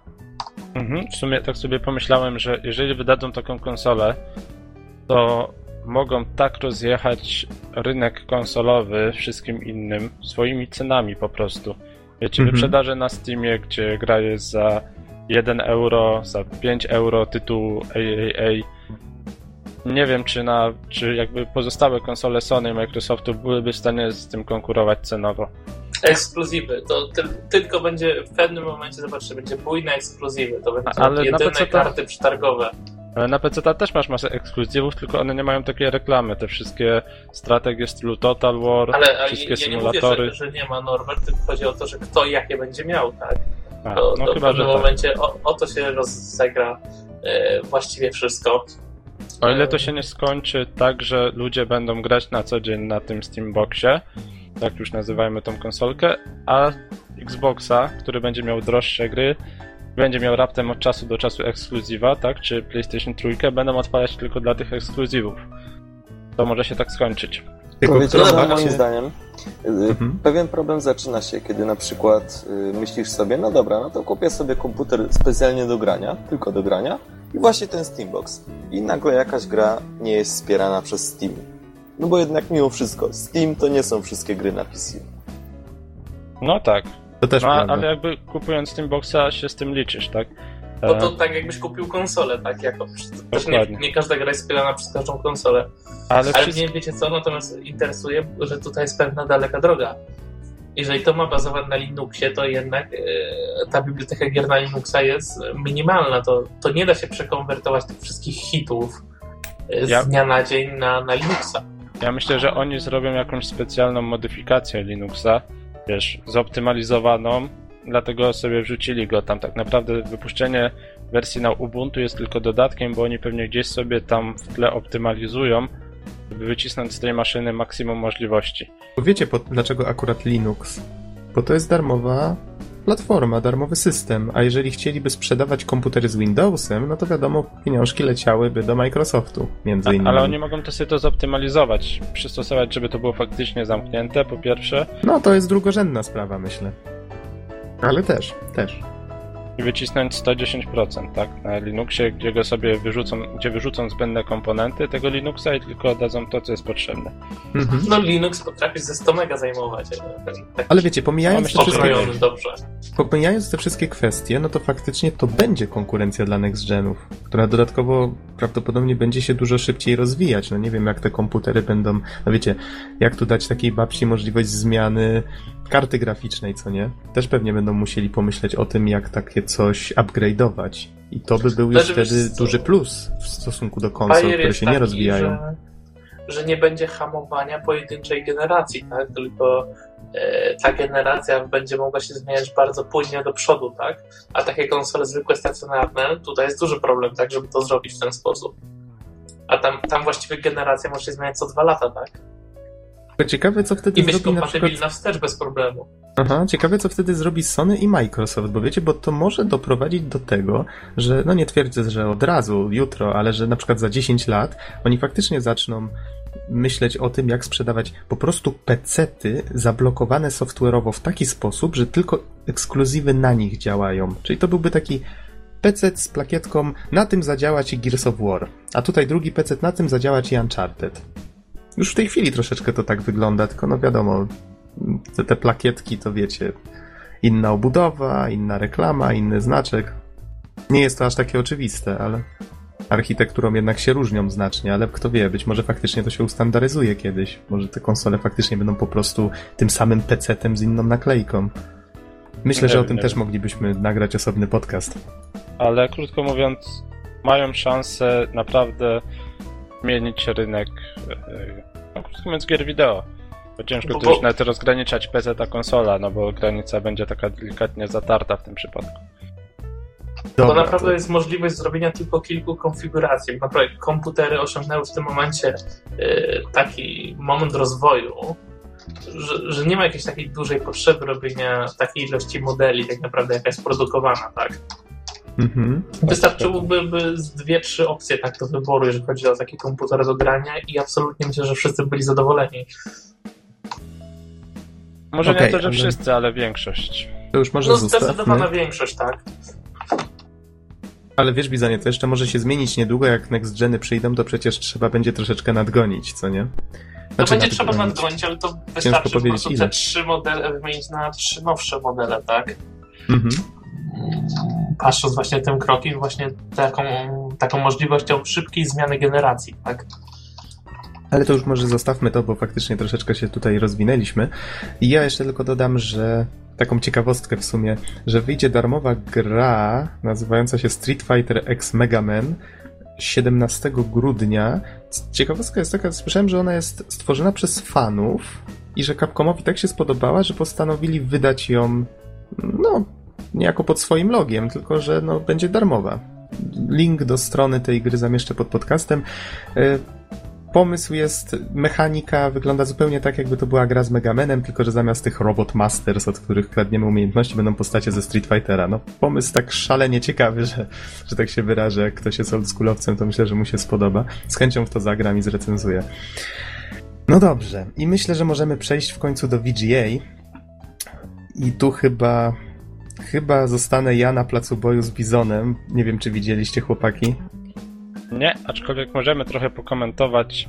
Mhm. W sumie tak sobie pomyślałem, że jeżeli wydadzą taką konsolę, to mogą tak rozjechać rynek konsolowy wszystkim innym swoimi cenami po prostu. Wiecie, Mhm. wyprzedaże na Steamie, gdzie gra jest za 1 euro, za 5 euro tytuł AAA. Nie wiem, czy na, czy jakby pozostałe konsole Sony i Microsoftu byłyby w stanie z tym konkurować cenowo. Ekskluzywy, to ty, tylko będzie w pewnym momencie, zobaczcie, będzie bójne ekskluzywy, to będą Ale na jedyne karty przetargowe. Ale na PC też masz masę ekskluzywów, tylko one nie mają takiej reklamy. Te wszystkie strategie stylu Total War, Ale, ale wszystkie ja nie mówię, symulatory. że, że nie ma Norbert, tylko chodzi o to, że kto jakie będzie miał, tak? A, To, no to w chyba, że pewnym tak. momencie o, o to się rozegra e, właściwie wszystko. O ile to się nie skończy tak, że ludzie będą grać na co dzień na tym Steamboxie, tak już nazywajmy tą konsolkę, a Xboxa, który będzie miał droższe gry, będzie miał raptem od czasu do czasu ekskluzywa, tak, czy PlayStation 3 będą odpalać tylko dla tych ekskluzywów. To może się tak skończyć. Tylko moim zdaniem? y, Mhm. Pewien problem zaczyna się, kiedy na przykład y, myślisz sobie, no dobra, no to kupię sobie komputer specjalnie do grania, tylko do grania i właśnie ten Steambox. I nagle jakaś gra nie jest wspierana przez Steam. No bo jednak mimo wszystko, Steam to nie są wszystkie gry na PC. No tak, To też no, prawda. ale jakby kupując Steamboxa się z tym liczysz, tak? Bo E, to tak jakbyś kupił konsolę, tak? Jako, też nie, nie każda gra jest wspierana przez każdą konsolę. ale Ale wszystko... mnie wiecie co, natomiast interesuje, że tutaj jest pewna daleka droga. Jeżeli to ma bazować na Linuxie, to jednak e, ta biblioteka gier na Linuxa jest minimalna. To, to nie da się przekonwertować tych wszystkich hitów e, z Ja- dnia na dzień na, na Linuxa. Ja myślę, że oni zrobią jakąś specjalną modyfikację Linuxa, wiesz, zoptymalizowaną, dlatego sobie wrzucili go tam. Tak naprawdę wypuszczenie wersji na Ubuntu jest tylko dodatkiem, bo oni pewnie gdzieś sobie tam w tle optymalizują, żeby wycisnąć z tej maszyny maksimum możliwości. Wiecie, po, dlaczego akurat Linux? Bo to jest darmowa platforma, darmowy system, a jeżeli chcieliby sprzedawać komputery z Windowsem, no to wiadomo, pieniążki leciałyby do Microsoftu, między innymi. Ale oni mogą to sobie to zoptymalizować, przystosować, żeby to było faktycznie zamknięte, po pierwsze, No, to jest drugorzędna sprawa, myślę. Ale też, też. I wycisnąć 110%, tak? Na Linuxie, gdzie go sobie wyrzucą, gdzie wyrzucą zbędne komponenty tego Linuxa i tylko dadzą to, co jest potrzebne. Mhm. No Linux potrafi ze 100 mega zajmować. taki Ale wiecie, pomijając te, wszystkie, dobrze. pomijając te wszystkie kwestie, no to faktycznie to będzie konkurencja dla next genów, która dodatkowo prawdopodobnie będzie się dużo szybciej rozwijać. No nie wiem, jak te komputery będą, no wiecie, jak tu dać takiej babci możliwość zmiany karty graficznej, co nie? Też pewnie będą musieli pomyśleć o tym, jak takie coś upgrade'ować. I to by był już Znaczy, wiesz wtedy duży plus w stosunku do konsol, Bajer które się nie taki, rozwijają. Że, że nie będzie hamowania pojedynczej generacji, tak? Tylko e, ta generacja będzie mogła się zmieniać bardzo płynnie do przodu, tak? A takie konsole zwykłe, stacjonarne, tutaj jest duży problem, tak, żeby to zrobić w ten sposób. A tam, tam właściwie generacja może się zmieniać co dwa lata, tak? Ciekawe, co wtedy I zrobi na przykład wstecz bez problemu. Aha, ciekawe co wtedy zrobi Sony i Microsoft, bo wiecie, bo to może doprowadzić do tego, że, no nie twierdzę, że od razu, jutro, ale że na przykład za 10 lat oni faktycznie zaczną myśleć o tym, jak sprzedawać po prostu pecety zablokowane software'owo w taki sposób, że tylko ekskluzywy na nich działają. Czyli to byłby taki PC z plakietką na tym zadziała ci Gears of War, a tutaj drugi PC na tym zadziała ci Uncharted. Już w tej chwili troszeczkę to tak wygląda, tylko no wiadomo, te, te plakietki to wiecie, inna obudowa, inna reklama, inny znaczek. Nie jest to aż takie oczywiste, ale architekturą jednak się różnią znacznie, ale kto wie, być może faktycznie to się ustandaryzuje kiedyś. Może te konsole faktycznie będą po prostu tym samym PC-tem z inną naklejką. Myślę, że o tym też moglibyśmy nagrać osobny podcast. Ale krótko mówiąc, mają szansę naprawdę zmienić rynek, e, no, krótko mówiąc, gier wideo. Bo ciężko Bo- tu już bo- nawet rozgraniczać PC ta konsola, no bo granica będzie taka delikatnie zatarta w tym przypadku. To Dobra, naprawdę jest możliwość zrobienia tylko kilku konfiguracji. Naprawdę komputery osiągnęły w tym momencie y, taki moment rozwoju, że, że nie ma jakiejś takiej dużej potrzeby robienia takiej ilości modeli, tak naprawdę jaka jest produkowana, tak? Mhm. Wystarczyłoby by z dwie, trzy opcje tak do wyboru, jeżeli chodzi o takie komputery do grania i absolutnie myślę, że wszyscy byli zadowoleni. Może Okej, nie to, że ale- wszyscy, ale większość. To już może No zostawmy. zdecydowana większość, tak. Ale wiesz, Bizanie, to jeszcze może się zmienić niedługo, jak next geny przyjdą, to przecież trzeba będzie troszeczkę nadgonić, co nie? To Znaczy, będzie trzeba nadgonić. nadgonić, ale to wystarczy po powiedzieć, prostu ile. te trzy modele wymienić na trzy nowsze modele, tak? Mhm. Patrząc właśnie tym krokiem, właśnie taką, taką możliwością szybkiej zmiany generacji, tak? Ale to już może zostawmy to, bo faktycznie troszeczkę się tutaj rozwinęliśmy. I ja jeszcze tylko dodam, że taką ciekawostkę w sumie, że wyjdzie darmowa gra nazywająca się Street Fighter X Mega Man 17 grudnia. Ciekawostka jest taka, słyszałem, że ona jest stworzona przez fanów i że Capcomowi tak się spodobała, że postanowili wydać ją no, niejako pod swoim logiem, tylko że no, będzie darmowa. Link do strony tej gry zamieszczę pod podcastem. Y, Pomysł jest, mechanika wygląda zupełnie tak, jakby to była gra z Megamanem, tylko że zamiast tych Robot Masters, od których kradniemy umiejętności, będą postacie ze Street Fightera. No, pomysł tak szalenie ciekawy, że, że tak się wyrażę. Jak ktoś jest oldschoolowcem, to myślę, że mu się spodoba. Z chęcią w to zagram i zrecenzuję. No dobrze. I myślę, że możemy przejść w końcu do VGA. I tu chyba... Chyba zostanę ja na placu boju z Bizonem. Nie wiem, czy widzieliście chłopaki. Nie, aczkolwiek możemy trochę pokomentować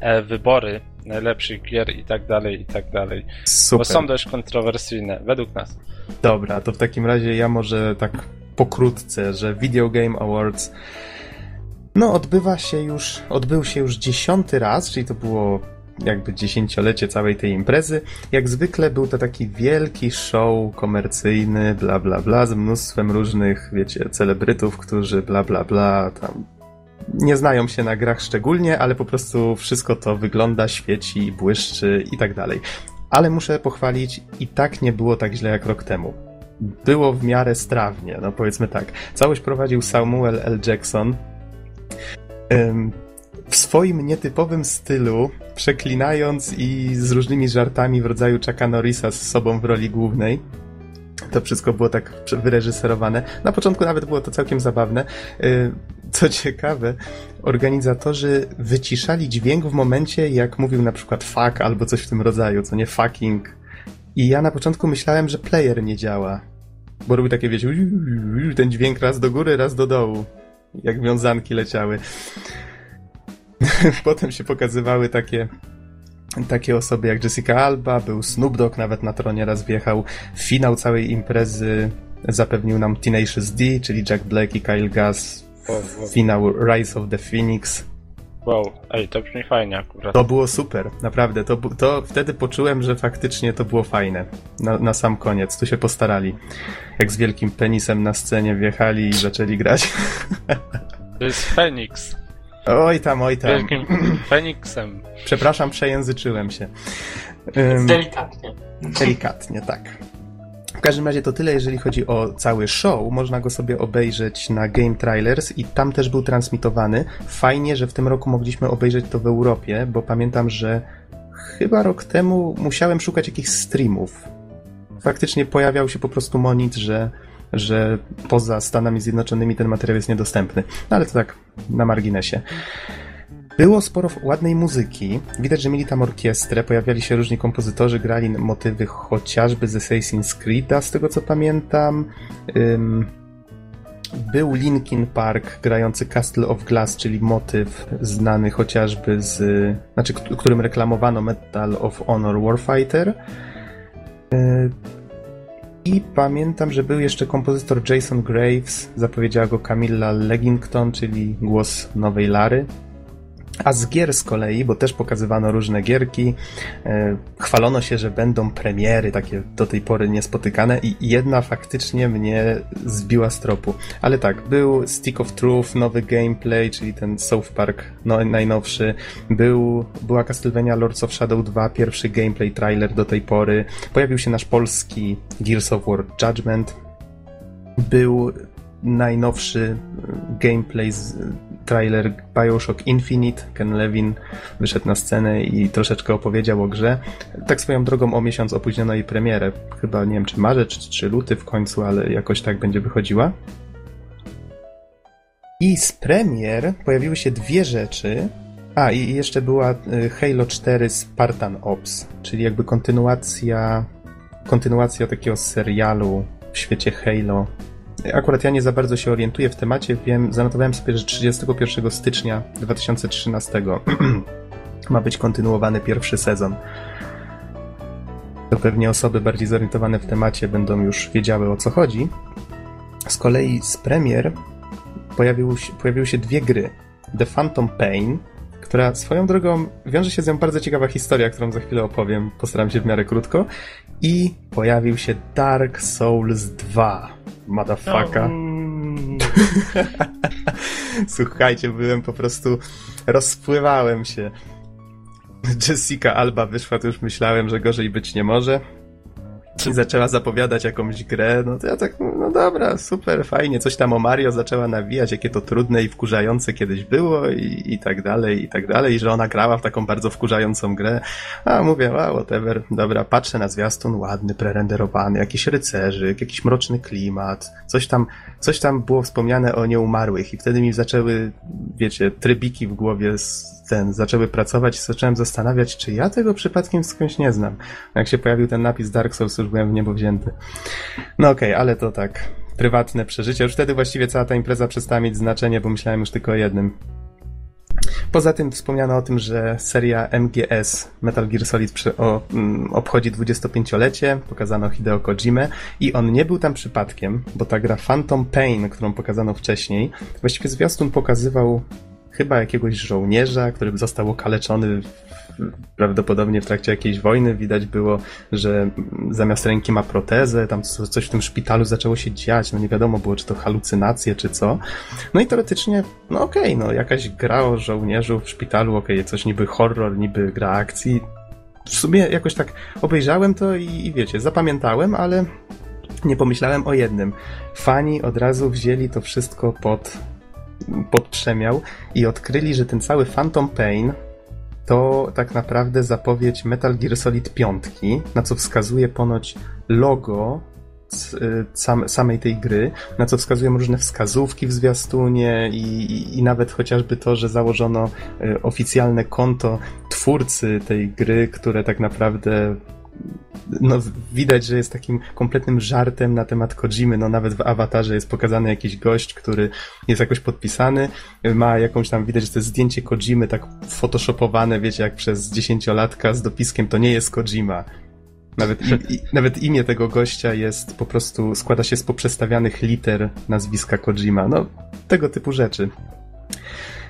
e, wybory najlepszych gier i tak dalej, i tak dalej. Super. Bo są dość kontrowersyjne, według nas. Dobra, to w takim razie ja może tak pokrótce, że Video Game Awards no odbywa się już, odbył się już dziesiąty raz, czyli to było jakby dziesięciolecie całej tej imprezy. Jak zwykle był to taki wielki show komercyjny, bla bla bla, z mnóstwem różnych, wiecie, celebrytów, którzy bla bla bla tam nie znają się na grach szczególnie, ale po prostu wszystko to wygląda, świeci, błyszczy i tak dalej. Ale muszę pochwalić, i tak nie było tak źle jak rok temu. Było w miarę strawnie, no powiedzmy tak. Całość prowadził Samuel L. Jackson. W swoim nietypowym stylu, przeklinając i z różnymi żartami w rodzaju Chucka Norrisa z sobą w roli głównej. To wszystko było tak wyreżyserowane. Na początku nawet było to całkiem zabawne. Yy, Co ciekawe, organizatorzy wyciszali dźwięk w momencie, jak mówił na przykład fuck albo coś w tym rodzaju, co nie fucking. I ja na początku myślałem, że player nie działa. Bo robił takie, wiecie, ten dźwięk raz do góry, raz do dołu. Jak wiązanki leciały. Potem się pokazywały takie takie osoby jak Jessica Alba, był Snoop Dogg nawet na tronie raz wjechał. Finał całej imprezy zapewnił nam Tenacious D, czyli Jack Black i Kyle Gass. Wow, wow. Finał Rise of the Phoenix. wow. ej, to brzmi fajnie akurat. To było super, naprawdę. To, to wtedy poczułem, że faktycznie to było fajne. Na, na sam koniec. Tu się postarali. Jak z wielkim penisem na scenie wjechali i zaczęli grać. To jest Phoenix. Oj tam, oj tam. Wielkim Feniksem. Przepraszam, przejęzyczyłem się. Ym, Delikatnie. Delikatnie, tak. W każdym razie to tyle, jeżeli chodzi o cały show. Można go sobie obejrzeć na Game Trailers i tam też był transmitowany. Fajnie, że w tym roku mogliśmy obejrzeć to w Europie, bo pamiętam, że chyba rok temu musiałem szukać jakichś streamów. Faktycznie pojawiał się po prostu monit, że, że poza Stanami Zjednoczonymi ten materiał jest niedostępny. No ale to tak na marginesie. Było sporo ładnej muzyki. Widać, że mieli tam orkiestrę, pojawiali się różni kompozytorzy, grali motywy chociażby z Assassin's Creed'a, z tego co pamiętam. Był Linkin Park grający Castle of Glass, czyli motyw znany chociażby z, znaczy, którym reklamowano Metal of Honor Warfighter. I pamiętam, że był jeszcze kompozytor Jason Graves, zapowiedziała go Camilla Leggington, czyli głos nowej Lary. A z gier z kolei, bo też pokazywano różne gierki, e, chwalono się, że będą premiery takie do tej pory niespotykane i jedna faktycznie mnie zbiła z tropu. Ale tak, był Stick of Truth, nowy gameplay, czyli ten South Park no, najnowszy, był, była Castlevania Lords of Shadow 2, pierwszy gameplay trailer do tej pory, pojawił się nasz polski Gears of War Judgment, był najnowszy gameplay z trailer Bioshock Infinite. Ken Levin wyszedł na scenę i troszeczkę opowiedział o grze. Tak swoją drogą o miesiąc opóźniono jej premierę. Chyba nie wiem czy marzec czy, czy luty w końcu, ale jakoś tak będzie wychodziła. I z premier pojawiły się dwie rzeczy. A, i jeszcze była y, Halo 4 Spartan Ops, czyli jakby kontynuacja kontynuacja takiego serialu w świecie Halo Akurat ja nie za bardzo się orientuję w temacie, wiem, zanotowałem sobie, że 31 stycznia 2013 ma być kontynuowany pierwszy sezon. To pewnie osoby bardziej zorientowane w temacie będą już wiedziały o co chodzi. Z kolei z premier pojawiły się, pojawiły się dwie gry. The Phantom Pain, która swoją drogą wiąże się z nią bardzo ciekawa historia, którą za chwilę opowiem, postaram się w miarę krótko. I pojawił się Dark Souls 2 motherfucker. Słuchajcie, byłem po prostu, rozpływałem się. Jessica Alba wyszła, to już myślałem, że gorzej być nie może i zaczęła zapowiadać jakąś grę, no to ja tak, no dobra, super, fajnie, coś tam o Mario zaczęła nawijać, jakie to trudne i wkurzające kiedyś było i, i tak dalej, i tak dalej, i że ona grała w taką bardzo wkurzającą grę, a mówię, wow, whatever, dobra, patrzę na zwiastun, ładny, prerenderowany, jakiś rycerzyk, jakiś mroczny klimat, coś tam, coś tam było wspomniane o nieumarłych i wtedy mi zaczęły, wiecie, trybiki w głowie ten, zaczęły pracować i zacząłem zastanawiać, czy ja tego przypadkiem skądś nie znam. Jak się pojawił ten napis Dark Souls, już byłem w niebo wzięty. No okej, okay, ale to tak, prywatne przeżycie. Już wtedy właściwie cała ta impreza przestała mieć znaczenie, bo myślałem już tylko o jednym. Poza tym wspomniano o tym, że seria MGS Metal Gear Solid przy, o, mm, obchodzi 25-lecie, pokazano Hideo Kojimę i on nie był tam przypadkiem, bo ta gra Phantom Pain, którą pokazano wcześniej, właściwie zwiastun pokazywał chyba jakiegoś żołnierza, który został okaleczony prawdopodobnie w trakcie jakiejś wojny. Widać było, że zamiast ręki ma protezę, tam coś w tym szpitalu zaczęło się dziać, no nie wiadomo było, czy to halucynacje, czy co. No i teoretycznie, no okej, okay, no jakaś gra o żołnierzu w szpitalu, okej, okay, coś niby horror, niby gra akcji. W sumie jakoś tak obejrzałem to i, i wiecie, zapamiętałem, ale nie pomyślałem o jednym. Fani od razu wzięli to wszystko pod podprzemiał i odkryli, że ten cały Phantom Pain to tak naprawdę zapowiedź Metal Gear Solid 5, na co wskazuje ponoć logo y, samej tej gry, na co wskazują różne wskazówki w zwiastunie i, i, i, nawet chociażby to, że założono y, oficjalne konto twórcy tej gry, które tak naprawdę no, widać, że jest takim kompletnym żartem na temat Kojimy. No, nawet w awatarze jest pokazany jakiś gość, który jest jakoś podpisany, ma jakąś tam, widać, że to jest zdjęcie Kojimy tak photoshopowane, wiecie, jak przez dziesięciolatka z dopiskiem, to nie jest Kojima. Nawet, i, nawet imię tego gościa jest po prostu, składa się z poprzestawianych liter nazwiska Kojima. No, tego typu rzeczy.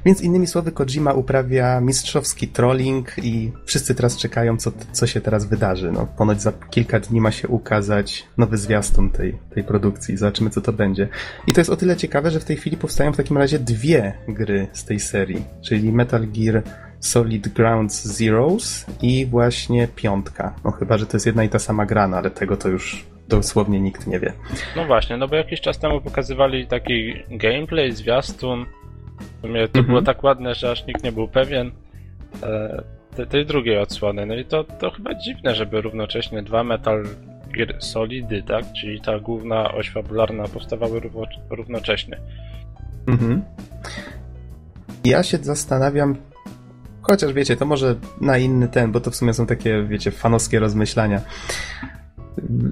Więc innymi słowy, Kojima uprawia mistrzowski trolling i wszyscy teraz czekają, co, co się teraz wydarzy. No, ponoć za kilka dni ma się ukazać nowy zwiastun tej, tej produkcji. Zobaczymy, co to będzie. I to jest o tyle ciekawe, że w tej chwili powstają w takim razie dwie gry z tej serii, czyli Metal Gear Solid Grounds Zeros i właśnie piątka. No chyba, że to jest jedna i ta sama gra, no ale tego to już dosłownie nikt nie wie. No właśnie, no bo jakiś czas temu pokazywali taki gameplay, zwiastun, w sumie to mhm. było tak ładne, że aż nikt nie był pewien e, tej, drugiej odsłony. No i to, to chyba dziwne, żeby równocześnie dwa Metal Solidy, tak? Czyli ta główna oś fabularna powstawały równocześnie. Mhm. Ja się zastanawiam, chociaż wiecie, to może na inny ten, bo to w sumie są takie, wiecie, fanowskie rozmyślania.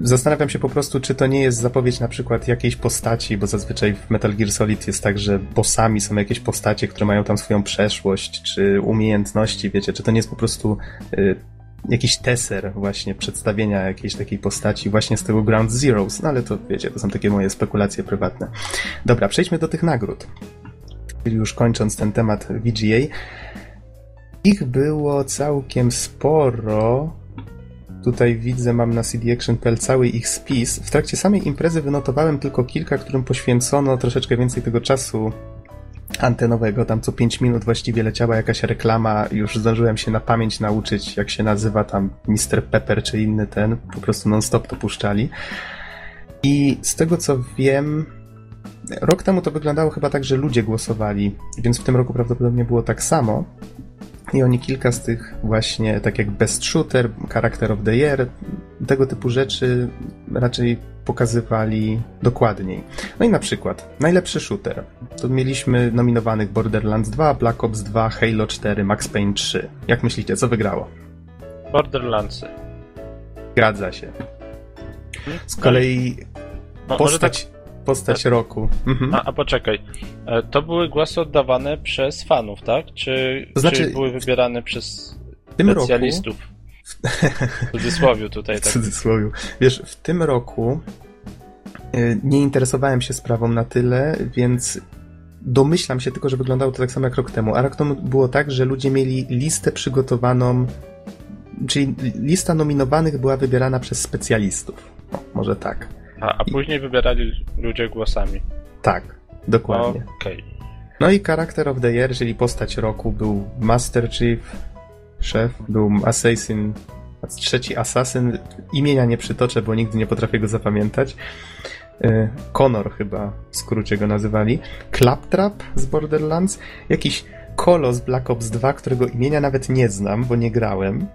Zastanawiam się po prostu, czy to nie jest zapowiedź na przykład jakiejś postaci, bo zazwyczaj w Metal Gear Solid jest tak, że bossami są jakieś postacie, które mają tam swoją przeszłość, czy umiejętności, wiecie, czy to nie jest po prostu y, jakiś teser właśnie przedstawienia jakiejś takiej postaci właśnie z tego Ground Zeroes, no ale to wiecie, to są takie moje spekulacje prywatne. Dobra, przejdźmy do tych nagród. Już kończąc ten temat VGA. Ich było całkiem sporo. Tutaj widzę, mam na CD Action.pl cały ich spis. W trakcie samej imprezy wynotowałem tylko kilka, którym poświęcono troszeczkę więcej tego czasu antenowego. Tam co 5 minut właściwie leciała jakaś reklama. Już zdążyłem się na pamięć nauczyć, jak się nazywa tam Mr. Pepper czy inny ten. Po prostu non-stop to puszczali. I z tego co wiem, rok temu to wyglądało chyba tak, że ludzie głosowali, więc w tym roku prawdopodobnie było tak samo. I oni kilka z tych właśnie, tak jak Best Shooter, Character of the Year, tego typu rzeczy raczej pokazywali dokładniej. No i na przykład najlepszy shooter. To mieliśmy nominowanych Borderlands 2, Black Ops 2, Halo 4, Max Payne 3. Jak myślicie, co wygrało? Borderlandsy. Zgadza się. Z kolei No, postać, postać roku. Mhm. A, a poczekaj, e, to były głosy oddawane przez fanów, tak? Czy, To znaczy- czy były wybierane przez W tym roku specjalistów? W cudzysłowie tutaj, w tak. cudzysłowie. Wiesz, w tym roku y, nie interesowałem się sprawą na tyle, więc domyślam się tylko, że wyglądało to tak samo jak rok temu. A rok temu było tak, że ludzie mieli listę przygotowaną, czyli lista nominowanych była wybierana przez specjalistów. O, może tak. A, a później wybierali ludzie głosami. Tak, dokładnie. Okej. No i Character of the Year, czyli postać roku, był Master Chief, szef, był Assassin, trzeci Assassin, imienia nie przytoczę, bo nigdy nie potrafię go zapamiętać. Y, Connor chyba w skrócie go nazywali. Claptrap z Borderlands, jakiś Kolos Black Ops 2, którego imienia nawet nie znam, bo nie grałem.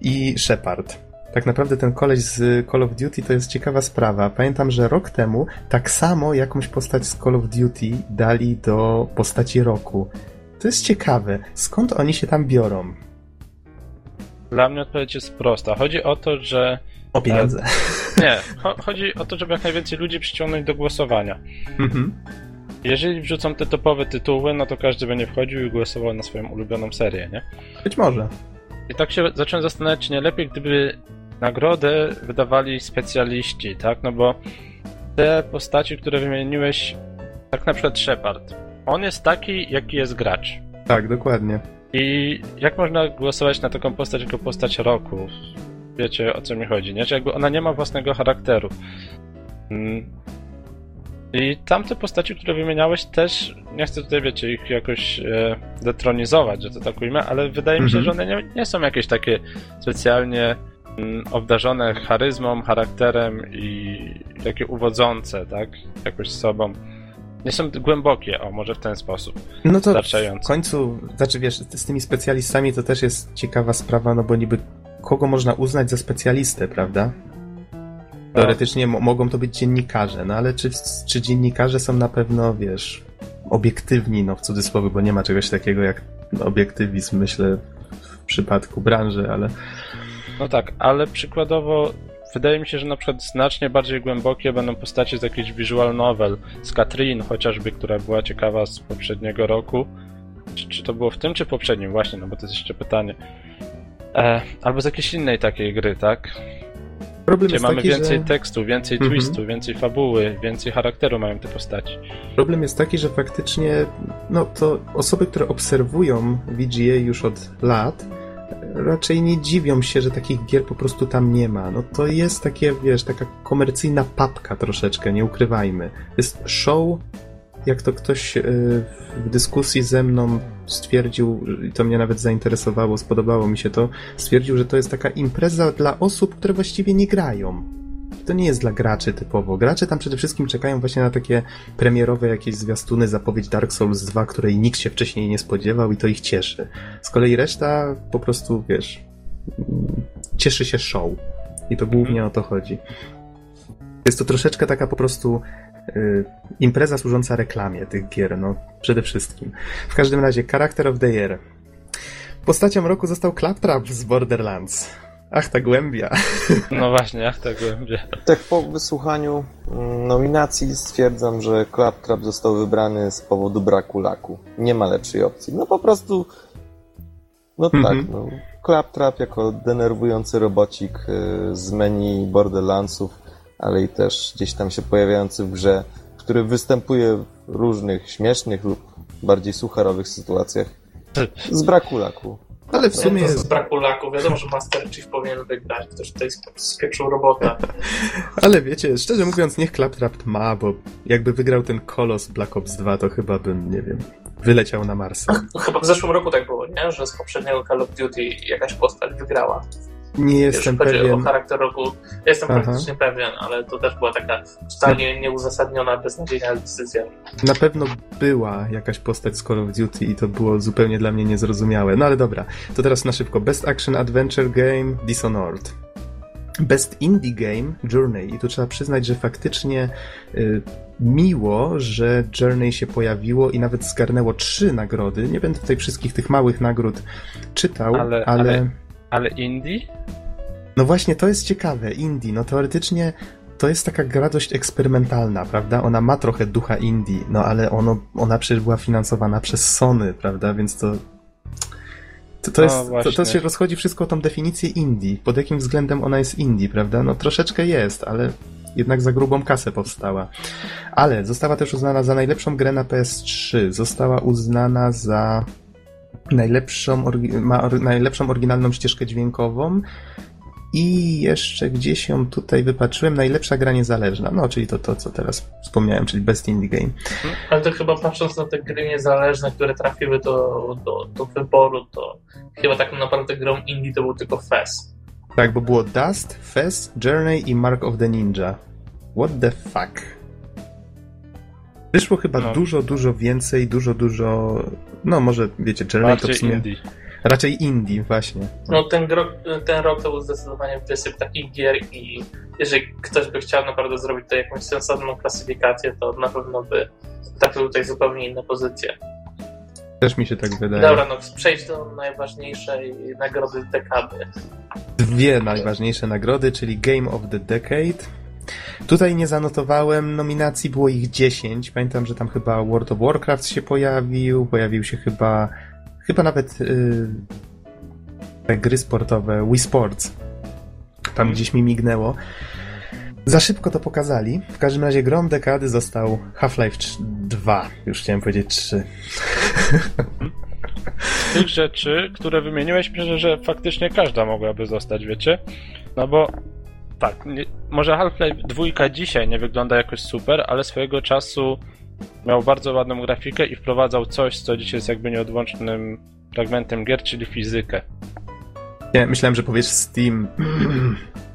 I Shepard. Tak naprawdę ten koleś z Call of Duty to jest ciekawa sprawa. Pamiętam, że rok temu tak samo jakąś postać z Call of Duty dali do postaci roku. To jest ciekawe. Skąd oni się tam biorą? Dla mnie odpowiedź jest prosta. Chodzi o to, że. O pieniądze. Nie, cho- chodzi o to, żeby jak najwięcej ludzi przyciągnąć do głosowania. Mhm. Jeżeli wrzucą te topowe tytuły, no to każdy będzie wchodził i głosował na swoją ulubioną serię, nie? Być może. I tak się zacząłem zastanawiać, czy nie lepiej, gdyby nagrodę wydawali specjaliści, tak? No bo te postaci, które wymieniłeś, tak na przykład Shepard, on jest taki, jaki jest gracz. Tak, dokładnie. I jak można głosować na taką postać jako postać roku? Wiecie o co mi chodzi, nie? Że jakby ona nie ma własnego charakteru. Mm. I tamte postaci, które wymieniałeś, też nie chcę tutaj, wiecie, ich jakoś e, detronizować, że to tak ujmę, ale wydaje mi się, Mhm. że one nie, nie są jakieś takie specjalnie obdarzone charyzmą, charakterem i takie uwodzące, tak? Jakoś sobą. Nie są głębokie, o, może w ten sposób. No to w końcu, znaczy wiesz, z tymi specjalistami to też jest ciekawa sprawa, no bo niby kogo można uznać za specjalistę, prawda? Teoretycznie mo- mogą to być dziennikarze, no ale czy, czy dziennikarze są na pewno, wiesz, obiektywni, no w cudzysłowie, bo nie ma czegoś takiego jak obiektywizm, myślę, w przypadku branży, ale No tak, ale przykładowo wydaje mi się, że na przykład znacznie bardziej głębokie będą postacie z jakichś visual novel, z Katrin chociażby, która była ciekawa z poprzedniego roku. Czy, czy to było w tym, czy poprzednim? Właśnie, no bo to jest jeszcze pytanie. E, albo z jakiejś innej takiej gry, tak? problem Gdzie mamy taki, więcej że... tekstu, więcej Mhm. twistu, więcej fabuły, więcej charakteru mają te postaci. Problem jest taki, że faktycznie, no to osoby, które obserwują VGA już od lat, raczej nie dziwią się, że takich gier po prostu tam nie ma. No to jest takie, wiesz, taka komercyjna papka troszeczkę, nie ukrywajmy. Jest show, jak to ktoś yy, w dyskusji ze mną stwierdził, i to mnie nawet zainteresowało, spodobało mi się to, stwierdził, że to jest taka impreza dla osób, które właściwie nie grają. To nie jest dla graczy typowo. Gracze tam przede wszystkim czekają właśnie na takie premierowe jakieś zwiastuny, zapowiedź Dark Souls 2, której nikt się wcześniej nie spodziewał i to ich cieszy. Z kolei reszta po prostu, wiesz, cieszy się show. I to głównie o to chodzi. Jest to troszeczkę taka po prostu y, impreza służąca reklamie tych gier, no przede wszystkim. W każdym razie, Character of the Year. Postacią roku został Claptrap z Borderlands. Ach, ta głębia. No właśnie, ach, ta głębia. Tak po wysłuchaniu mm, nominacji stwierdzam, że Claptrap został wybrany z powodu braku laku. Nie ma lepszej opcji. No po prostu... No Mhm. tak, no. Claptrap jako denerwujący robocik y, z menu Borderlandsów, ale i też gdzieś tam się pojawiający w grze, który występuje w różnych śmiesznych lub bardziej sucharowych sytuacjach. Z braku laku. Ale w sumie To z braku laku. Wiadomo, że Master Chief powinien wygrać. Ktoś tutaj sp- spieprzył robota. Ale wiecie, szczerze mówiąc, niech Claptrap ma, bo jakby wygrał ten kolos Black Ops 2, to chyba bym, nie wiem, wyleciał na Marsa. Chyba w zeszłym roku tak było, nie? Że z poprzedniego Call of Duty jakaś postać wygrała. Nie Jeśli jestem chodzi o pewien. charakter roku, jestem Aha. praktycznie pewien, ale to też była taka totalnie nieuzasadniona, beznadziejna decyzja. Na pewno była jakaś postać z Call of Duty i to było zupełnie dla mnie niezrozumiałe. No ale dobra, to teraz na szybko. Best Action Adventure Game Dishonored. Best Indie Game Journey. I tu trzeba przyznać, że faktycznie y, miło, że Journey się pojawiło i nawet zgarnęło trzy nagrody. Nie będę tutaj wszystkich tych małych nagród czytał, ale... Ale- ale- Ale indie? No właśnie, to jest ciekawe. Indie, no teoretycznie to jest taka gra dość eksperymentalna, prawda? Ona ma trochę ducha indie, no ale ono, ona przecież była finansowana przez Sony, prawda? Więc to. To, to, No jest, to, to się rozchodzi wszystko o tą definicję indie. Pod jakim względem ona jest indie, prawda? No troszeczkę jest, ale jednak za grubą kasę powstała. Ale została też uznana za najlepszą grę na PS3. Została uznana za najlepszą, ma najlepszą oryginalną ścieżkę dźwiękową i jeszcze gdzieś ją tutaj wypatrzyłem, najlepsza gra niezależna. No, czyli to, to co teraz wspomniałem, czyli Best Indie Game. Ale to chyba patrząc na te gry niezależne, które trafiły do, do, do wyboru, to chyba tak naprawdę grą indie to był tylko FES. Tak, bo było Dust, Fez, Journey i Mark of the Ninja. What the fuck? Wyszło chyba No. dużo, dużo więcej, dużo, dużo... No może, wiecie, Journey to w sumie... indie. Raczej indie, właśnie. No ten rok, ten rok to był zdecydowanie wysyp takich gier i jeżeli ktoś by chciał naprawdę zrobić to jakąś sensowną klasyfikację, to na pewno by trafił tutaj zupełnie inne pozycje. Też mi się tak wydaje. Dobra, no przejdź do najważniejszej nagrody dekady. dwie najważniejsze nagrody, czyli Game of the Decade. Tutaj nie zanotowałem nominacji, było ich 10. Pamiętam, że tam chyba World of Warcraft się pojawił, pojawił się chyba, chyba nawet yy, te gry sportowe, Wii Sports. Tam gdzieś mi mignęło. Za szybko to pokazali. W każdym razie grom dekady został Half-Life 2. Już chciałem powiedzieć 3. Z tych rzeczy, które wymieniłeś, myślę, że faktycznie każda mogłaby zostać, wiecie? No bo tak, nie, może Half-Life 2 dzisiaj nie wygląda jakoś super, ale swojego czasu miał bardzo ładną grafikę i wprowadzał coś, co dzisiaj jest jakby nieodłącznym fragmentem gier, czyli fizykę. Nie, myślałem, że powiesz Steam.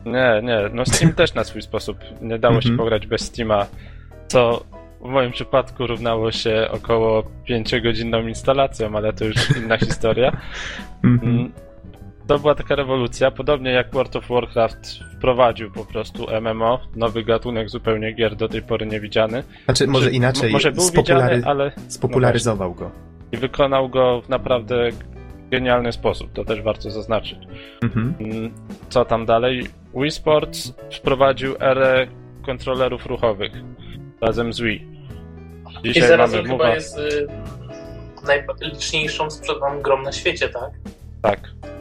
Nie, nie, no Steam też na swój sposób. Nie dało się Mhm. pograć bez Steama, co w moim przypadku równało się około 5-godzinną instalacją, ale to już inna historia. To była taka rewolucja, podobnie jak World of Warcraft wprowadził po prostu MMO, nowy gatunek zupełnie gier do tej pory niewidziany. Znaczy, może Czy- inaczej, Może był spopulary- widziany, ale spopularyzował go. i wykonał go w naprawdę genialny sposób, to też warto zaznaczyć. Mhm. Mm, Co tam dalej? Wii Sports wprowadził erę kontrolerów ruchowych razem z Wii. I Dzisiaj zarazem mamy chyba mowa... jest y, najliczniejszą sprzedaną grą na świecie, tak? Tak,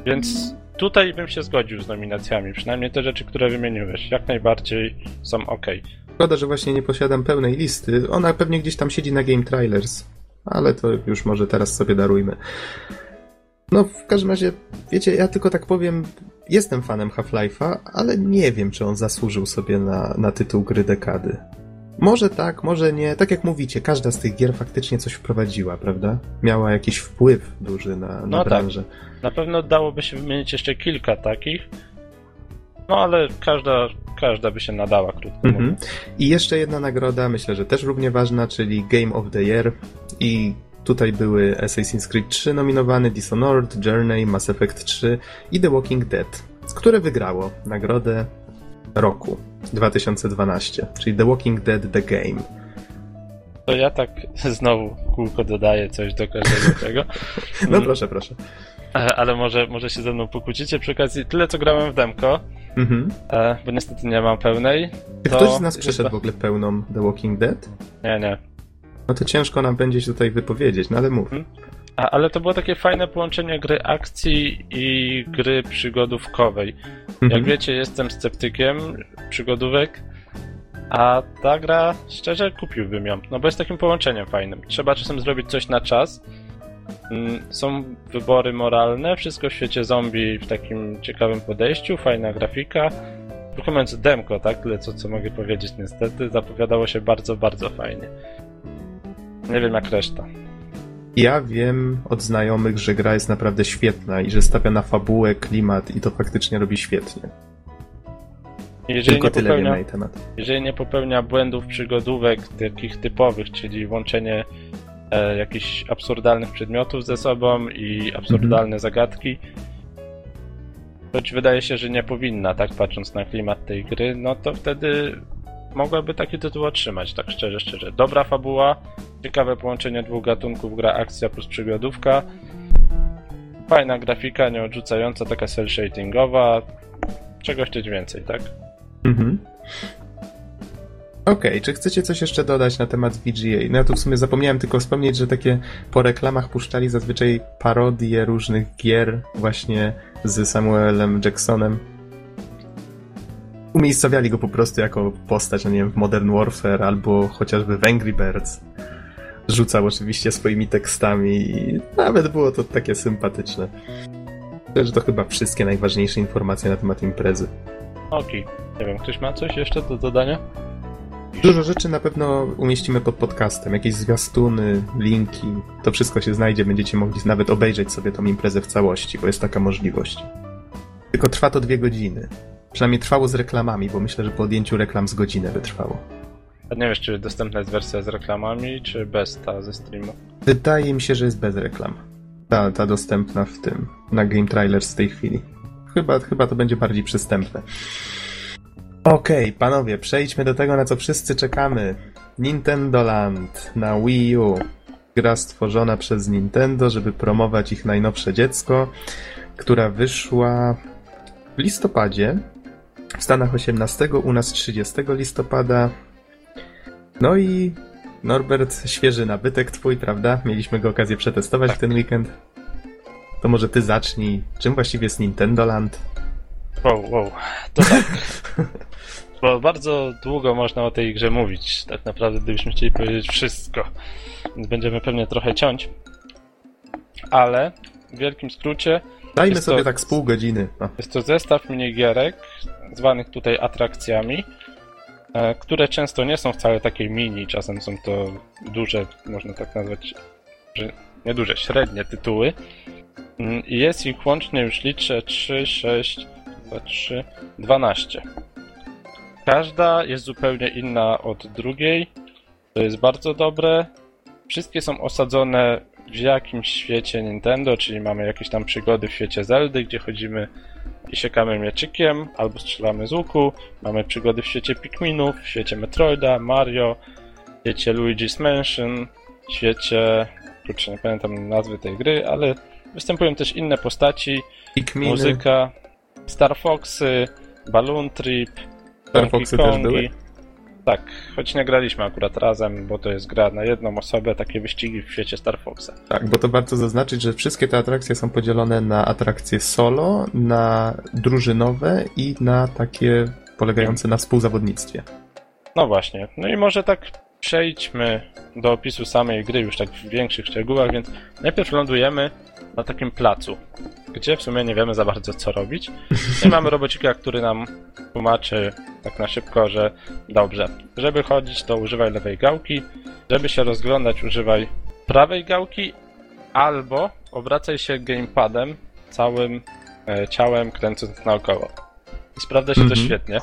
więc tutaj bym się zgodził z nominacjami, przynajmniej te rzeczy, które wymieniłeś. Jak najbardziej są ok. Szkoda, że właśnie nie posiadam pełnej listy. Ona pewnie gdzieś tam siedzi na Game Trailers, ale to już może teraz sobie darujmy. No, w każdym razie, wiecie, ja tylko tak powiem, jestem fanem Half-Life'a, ale nie wiem, czy on zasłużył sobie na, na tytuł gry dekady. Może tak, może nie. Tak jak mówicie, każda z tych gier faktycznie coś wprowadziła, prawda? Miała jakiś wpływ duży na, na No tak. branżę. Na pewno dałoby się wymienić jeszcze kilka takich, no ale każda, każda by się nadała, krótko Mhm. mówiąc. I jeszcze jedna nagroda, myślę, że też równie ważna, czyli Game of the Year. I tutaj były Assassin's Creed 3 nominowane, Dishonored, Journey, Mass Effect 3 i The Walking Dead, które wygrało nagrodę roku 2012, czyli The Walking Dead The Game. To ja tak znowu kółko dodaję coś do każdego tego. No Mm. proszę, proszę. E, ale może, może się ze mną pokłócicie przy okazji. Tyle, co grałem w demko, Mhm. e, bo niestety nie mam pełnej. Czy to ktoś z nas przeszedł w ogóle pełną The Walking Dead? Nie, nie. No to ciężko nam będzie się tutaj wypowiedzieć, no ale mów. A, ale to było takie fajne połączenie gry akcji i gry przygodówkowej. Mhm. Jak wiecie, jestem sceptykiem przygodówek, a ta gra, szczerze, kupiłbym ją. No bo jest takim połączeniem fajnym. Trzeba czasem zrobić coś na czas. Mm, Są wybory moralne, wszystko w świecie zombie w takim ciekawym podejściu, fajna grafika. Mówiąc, demko, tak? Tyle co, co mogę powiedzieć niestety. Zapowiadało się bardzo, bardzo fajnie. Nie wiem jak reszta. Ja wiem od znajomych, że gra jest naprawdę świetna i że stawia na fabułę, klimat i to faktycznie robi świetnie. Jeżeli Tylko tyle wiem popełnia na jej temat. jeżeli nie popełnia błędów przygodówek takich typowych, czyli łączenie e, jakichś absurdalnych przedmiotów ze sobą i absurdalne zagadki, choć wydaje się, że nie powinna, tak patrząc na klimat tej gry, no to wtedy mogłaby taki tytuł otrzymać, tak szczerze, szczerze. Dobra fabuła, ciekawe połączenie dwóch gatunków, gra akcja plus przygodówka, fajna grafika, nieodrzucająca, taka cel shadingowa, czego chcieć więcej, tak? Mhm. Okej, czy chcecie coś jeszcze dodać na temat VGA? No ja tu w sumie zapomniałem tylko wspomnieć, że takie po reklamach puszczali zazwyczaj parodie różnych gier właśnie z Samuelem Jacksonem. Umiejscowiali go po prostu jako postać, no nie wiem, w Modern Warfare albo chociażby w Angry Birds. Rzucał oczywiście swoimi tekstami i nawet było to takie sympatyczne. Myślę, że to chyba wszystkie najważniejsze informacje na temat imprezy. Okej, nie wiem, ktoś ma coś jeszcze do dodania? Dużo rzeczy na pewno umieścimy pod podcastem, jakieś zwiastuny, linki, to wszystko się znajdzie, będziecie mogli nawet obejrzeć sobie tą imprezę w całości, bo jest taka możliwość. Tylko trwa to dwie godziny. Przynajmniej trwało z reklamami, bo myślę, że po odjęciu reklam z godzinę by trwało. A nie wiesz, czy dostępna jest wersja z reklamami, czy bez ta ze streamu? Wydaje mi się, że jest bez reklam. Ta, ta dostępna w tym, na Game Trailers w tej chwili. Chyba, chyba to będzie bardziej przystępne. Okej, panowie, przejdźmy do tego, na co wszyscy czekamy. Nintendo Land na Wii U. Gra stworzona przez Nintendo, żeby promować ich najnowsze dziecko, która wyszła w listopadzie. W Stanach 18, u nas 30 listopada. No i Norbert, świeży nabytek twój, prawda? Mieliśmy go okazję przetestować w ten weekend. To może ty zacznij. Czym właściwie jest Nintendo Land? Wow, wow, to tak. Bo bardzo długo można o tej grze mówić, tak naprawdę, gdybyśmy chcieli powiedzieć wszystko. Więc będziemy pewnie trochę ciąć. Ale w wielkim skrócie Dajmy Jest sobie to- tak z pół godziny. No. jest to zestaw minigierek, zwanych tutaj atrakcjami, e, które często nie są wcale takie mini, czasem są to duże, można tak nazwać, nie duże, średnie tytuły. Mm, I jest ich łącznie już liczę 3, 6, 2, 3, 12. Każda jest zupełnie inna od drugiej. To jest bardzo dobre. Wszystkie są osadzone w jakimś świecie Nintendo, czyli mamy jakieś tam przygody w świecie Zeldy, gdzie chodzimy i siekamy mieczykiem albo strzelamy z łuku. Mamy przygody w świecie Pikminów, w świecie Metroida, Mario, w świecie Luigi's Mansion, w świecie... Kurczę, nie pamiętam nazwy tej gry, ale występują też inne postaci, Pikminy. muzyka, Star Foxy, Balloon Trip, Star Foxy też Kongi. były? Tak, choć nie graliśmy akurat razem, bo to jest gra na jedną osobę, takie wyścigi w świecie Star Foxa. Tak, bo to warto zaznaczyć, że wszystkie te atrakcje są podzielone na atrakcje solo, na drużynowe i na takie polegające na współzawodnictwie. No właśnie, no i może tak przejdźmy do opisu samej gry już tak w większych szczegółach, więc najpierw lądujemy na takim placu, gdzie w sumie nie wiemy za bardzo co robić. I mamy robocika, który nam tłumaczy tak na szybko, że dobrze, żeby chodzić to używaj lewej gałki, żeby się rozglądać używaj prawej gałki, albo obracaj się gamepadem całym e, ciałem kręcąc naokoło. I sprawdza się to Mhm. świetnie.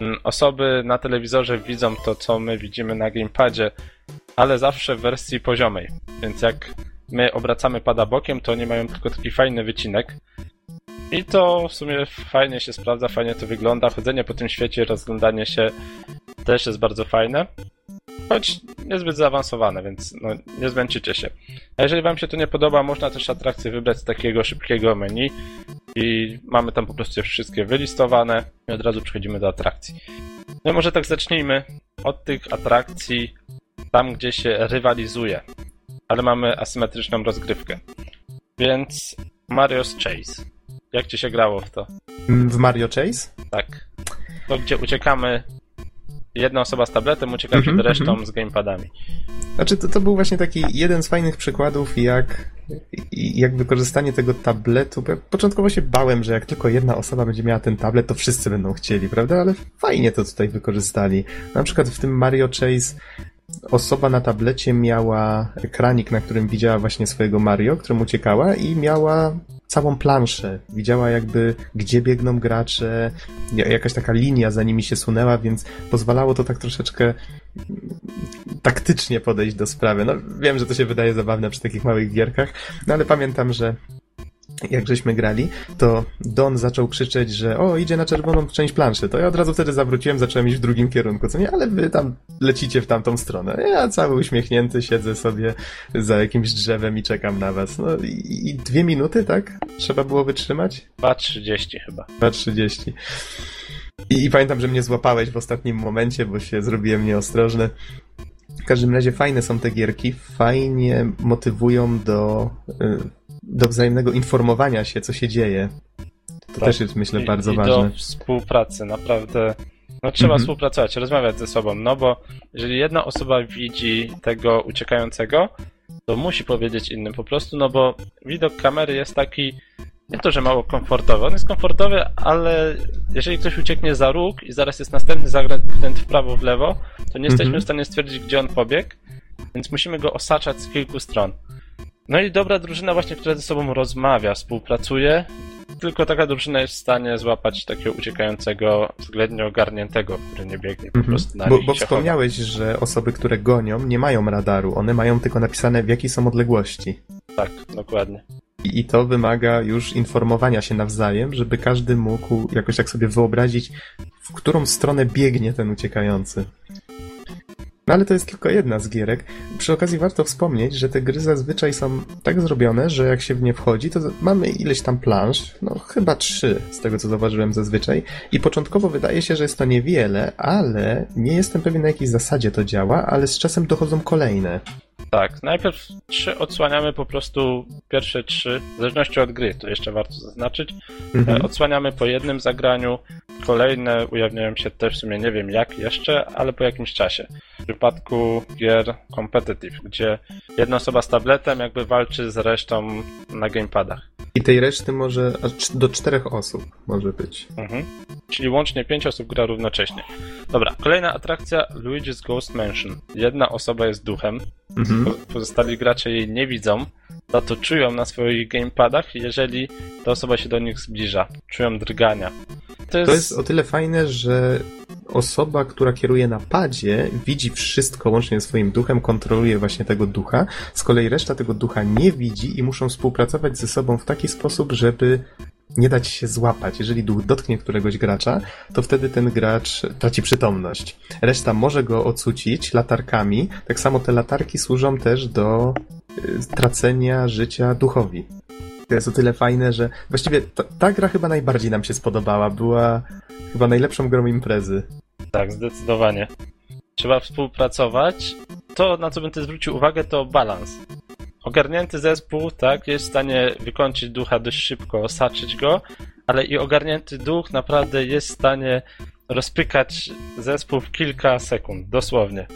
Mm, Osoby na telewizorze widzą to, co my widzimy na gamepadzie, ale zawsze w wersji poziomej. Więc jak my obracamy pada bokiem, to oni mają tylko taki fajny wycinek. I to w sumie fajnie się sprawdza, fajnie to wygląda. Chodzenie po tym świecie, rozglądanie się też jest bardzo fajne. choć niezbyt zaawansowane, więc no, nie zmęczycie się. A jeżeli wam się to nie podoba, można też atrakcję wybrać z takiego szybkiego menu i mamy tam po prostu wszystkie wylistowane i od razu przechodzimy do atrakcji. No może tak zacznijmy od tych atrakcji tam, gdzie się rywalizuje, ale mamy asymetryczną rozgrywkę. Więc Mario's Chase. Jak ci się grało w to? W Mario Chase? Tak. To gdzie uciekamy jedna osoba z tabletem ucieka Mhm, przed resztą mhm. z gamepadami. Znaczy, to, to był właśnie taki jeden z fajnych przykładów, jak, jak wykorzystanie tego tabletu. Ja początkowo się bałem, że jak tylko jedna osoba będzie miała ten tablet, to wszyscy będą chcieli, prawda? Ale fajnie to tutaj wykorzystali. Na przykład w tym Mario Chase osoba na tablecie miała ekranik, na którym widziała właśnie swojego Mario, którym uciekała i miała całą planszę. Widziała jakby, gdzie biegną gracze, ja- jakaś taka linia za nimi się sunęła, więc pozwalało to tak troszeczkę taktycznie podejść do sprawy. No, wiem, że to się wydaje zabawne przy takich małych gierkach, no ale pamiętam, że jak żeśmy grali, to Don zaczął krzyczeć, że o, idzie na czerwoną część planszy. To ja od razu wtedy zawróciłem, zacząłem iść w drugim kierunku, co nie? Ale wy tam lecicie w tamtą stronę. Ja cały uśmiechnięty siedzę sobie za jakimś drzewem i czekam na was. No i, i dwie minuty, tak? Trzeba było wytrzymać? 2.30 chyba. 2.30. I, I pamiętam, że mnie złapałeś w ostatnim momencie, bo się zrobiłem nieostrożny. W każdym razie fajne są te gierki, fajnie motywują do, y, do wzajemnego informowania się, co się dzieje. To Tak. też jest, myślę, I, bardzo i ważne. do współpracy, naprawdę. No trzeba Mhm. współpracować, rozmawiać ze sobą, no bo jeżeli jedna osoba widzi tego uciekającego, to musi powiedzieć innym po prostu, no bo widok kamery jest taki, nie to, że mało komfortowy, on jest komfortowy, ale jeżeli ktoś ucieknie za róg i zaraz jest następny zakręt w prawo, w lewo, to nie jesteśmy Mhm. w stanie stwierdzić, gdzie on pobiegł, więc musimy go osaczać z kilku stron. No i dobra drużyna właśnie, która ze sobą rozmawia, współpracuje, tylko taka drużyna jest w stanie złapać takiego uciekającego, względnie ogarniętego, który nie biegnie po Mhm. prostu na Bo, bo wspomniałeś, że osoby, które gonią, nie mają radaru. One mają tylko napisane, w jakiej są odległości. chowa. Tak, dokładnie. I i to wymaga już informowania się nawzajem, żeby każdy mógł jakoś tak sobie wyobrazić, w którą stronę biegnie ten uciekający. No ale to jest tylko jedna z gierek. Przy okazji warto wspomnieć, że te gry zazwyczaj są tak zrobione, że jak się w nie wchodzi, to mamy ileś tam plansz, no chyba trzy, z tego co zauważyłem zazwyczaj. I początkowo wydaje się, że jest to niewiele, ale nie jestem pewien na jakiej zasadzie to działa, ale z czasem dochodzą kolejne. Tak, najpierw trzy odsłaniamy po prostu pierwsze trzy, w zależności od gry, to jeszcze warto zaznaczyć. Mhm. E, Odsłaniamy po jednym zagraniu, kolejne ujawniają się też w sumie nie wiem jak jeszcze, ale po jakimś czasie. W przypadku gier competitive, gdzie jedna osoba z tabletem jakby walczy z resztą na gamepadach. I tej reszty może aż do czterech osób może być. Mhm. Czyli łącznie pięć osób gra równocześnie. Dobra, kolejna atrakcja Luigi's Ghost Mansion. Jedna osoba jest duchem, Mhm. po- pozostali gracze jej nie widzą, za to czują na swoich gamepadach, jeżeli ta osoba się do nich zbliża. Czują drgania. To jest, To jest o tyle fajne, że osoba, która kieruje na padzie, widzi wszystko łącznie ze swoim duchem, kontroluje właśnie tego ducha. Z kolei reszta tego ducha nie widzi i muszą współpracować ze sobą w taki sposób, żeby nie dać się złapać. Jeżeli duch dotknie któregoś gracza, to wtedy ten gracz traci przytomność. Reszta może go ocucić latarkami. Tak samo te latarki służą też do y, tracenia życia duchowi. To jest o tyle fajne, że właściwie ta, ta gra chyba najbardziej nam się spodobała. Była chyba najlepszą grą imprezy. Tak, zdecydowanie. Trzeba współpracować. To, na co bym ty zwrócił uwagę, to balans. Ogarnięty zespół, tak, jest w stanie wykończyć ducha dość szybko, osaczyć go, ale i ogarnięty duch naprawdę jest w stanie rozpykać zespół w kilka sekund, dosłownie.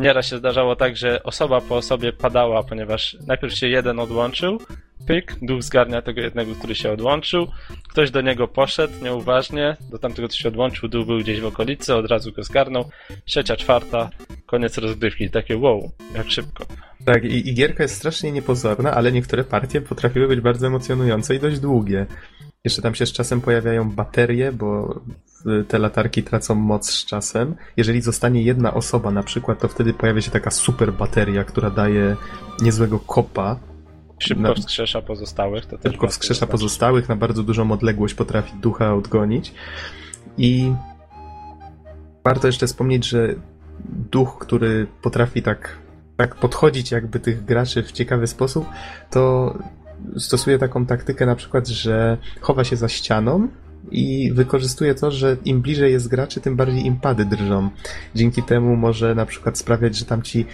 Nieraz się zdarzało tak, że osoba po osobie padała, ponieważ najpierw się jeden odłączył, pyk, duch zgarnia tego jednego, który się odłączył, ktoś do niego poszedł nieuważnie, do tamtego, co się odłączył, duch był gdzieś w okolicy, od razu go zgarnął, trzecia, czwarta, koniec rozgrywki, takie wow, jak szybko. Tak, i, i gierka jest strasznie niepozorna, ale niektóre partie potrafiły być bardzo emocjonujące i dość długie. Jeszcze tam się z czasem pojawiają baterie, bo te latarki tracą moc z czasem. Jeżeli zostanie jedna osoba na przykład, to wtedy pojawia się taka super bateria, która daje niezłego kopa. Szybko wskrzesza pozostałych, to też wskrzesza pozostałych, na bardzo dużą odległość potrafi ducha odgonić. I warto jeszcze wspomnieć, że duch, który potrafi tak, tak podchodzić jakby tych graczy w ciekawy sposób, to stosuje taką taktykę na przykład, że chowa się za ścianą i wykorzystuje to, że im bliżej jest graczy, tym bardziej im pady drżą. Dzięki temu może na przykład sprawiać, że tam ci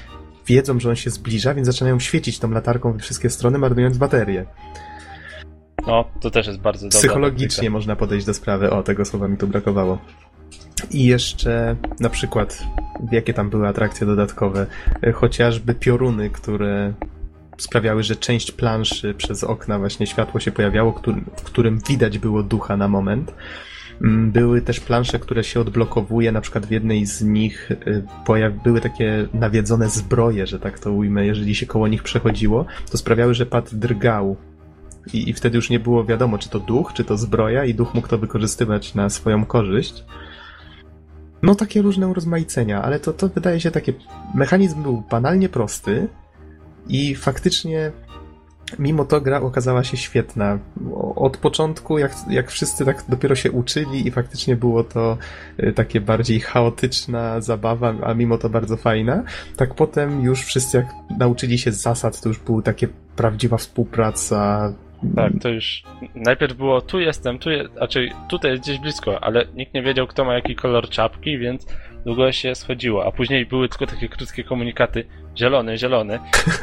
wiedzą, że on się zbliża, więc zaczynają świecić tą latarką we wszystkie strony, marnując baterię. No, to też jest bardzo dobre. Psychologicznie można podejść do sprawy. O, tego słowa mi tu brakowało. I jeszcze na przykład, jakie tam były atrakcje dodatkowe, e, chociażby pioruny, które sprawiały, że część planszy przez okna właśnie światło się pojawiało, w którym widać było ducha na moment. Mm, były też plansze, które się odblokowuje, na przykład w jednej z nich e, były takie nawiedzone zbroje, że tak to ujmę, jeżeli się koło nich przechodziło, to sprawiały, że pad drgał i, i wtedy już nie było wiadomo, czy to duch, czy to zbroja i duch mógł to wykorzystywać na swoją korzyść. No takie różne urozmaicenia, ale to, to wydaje się takie... Mechanizm był banalnie prosty faktycznie mimo to gra okazała się świetna. Od początku, jak, jak wszyscy tak dopiero się uczyli i faktycznie było to y, takie bardziej chaotyczna zabawa, a mimo to bardzo fajna, tak potem już wszyscy jak nauczyli się zasad, to już była takie prawdziwa współpraca, tak, to już najpierw było tu jestem, tu jest, znaczy tutaj jest gdzieś blisko, ale nikt nie wiedział kto ma jaki kolor czapki, więc długo się schodziło, a później były tylko takie krótkie komunikaty zielony, zielony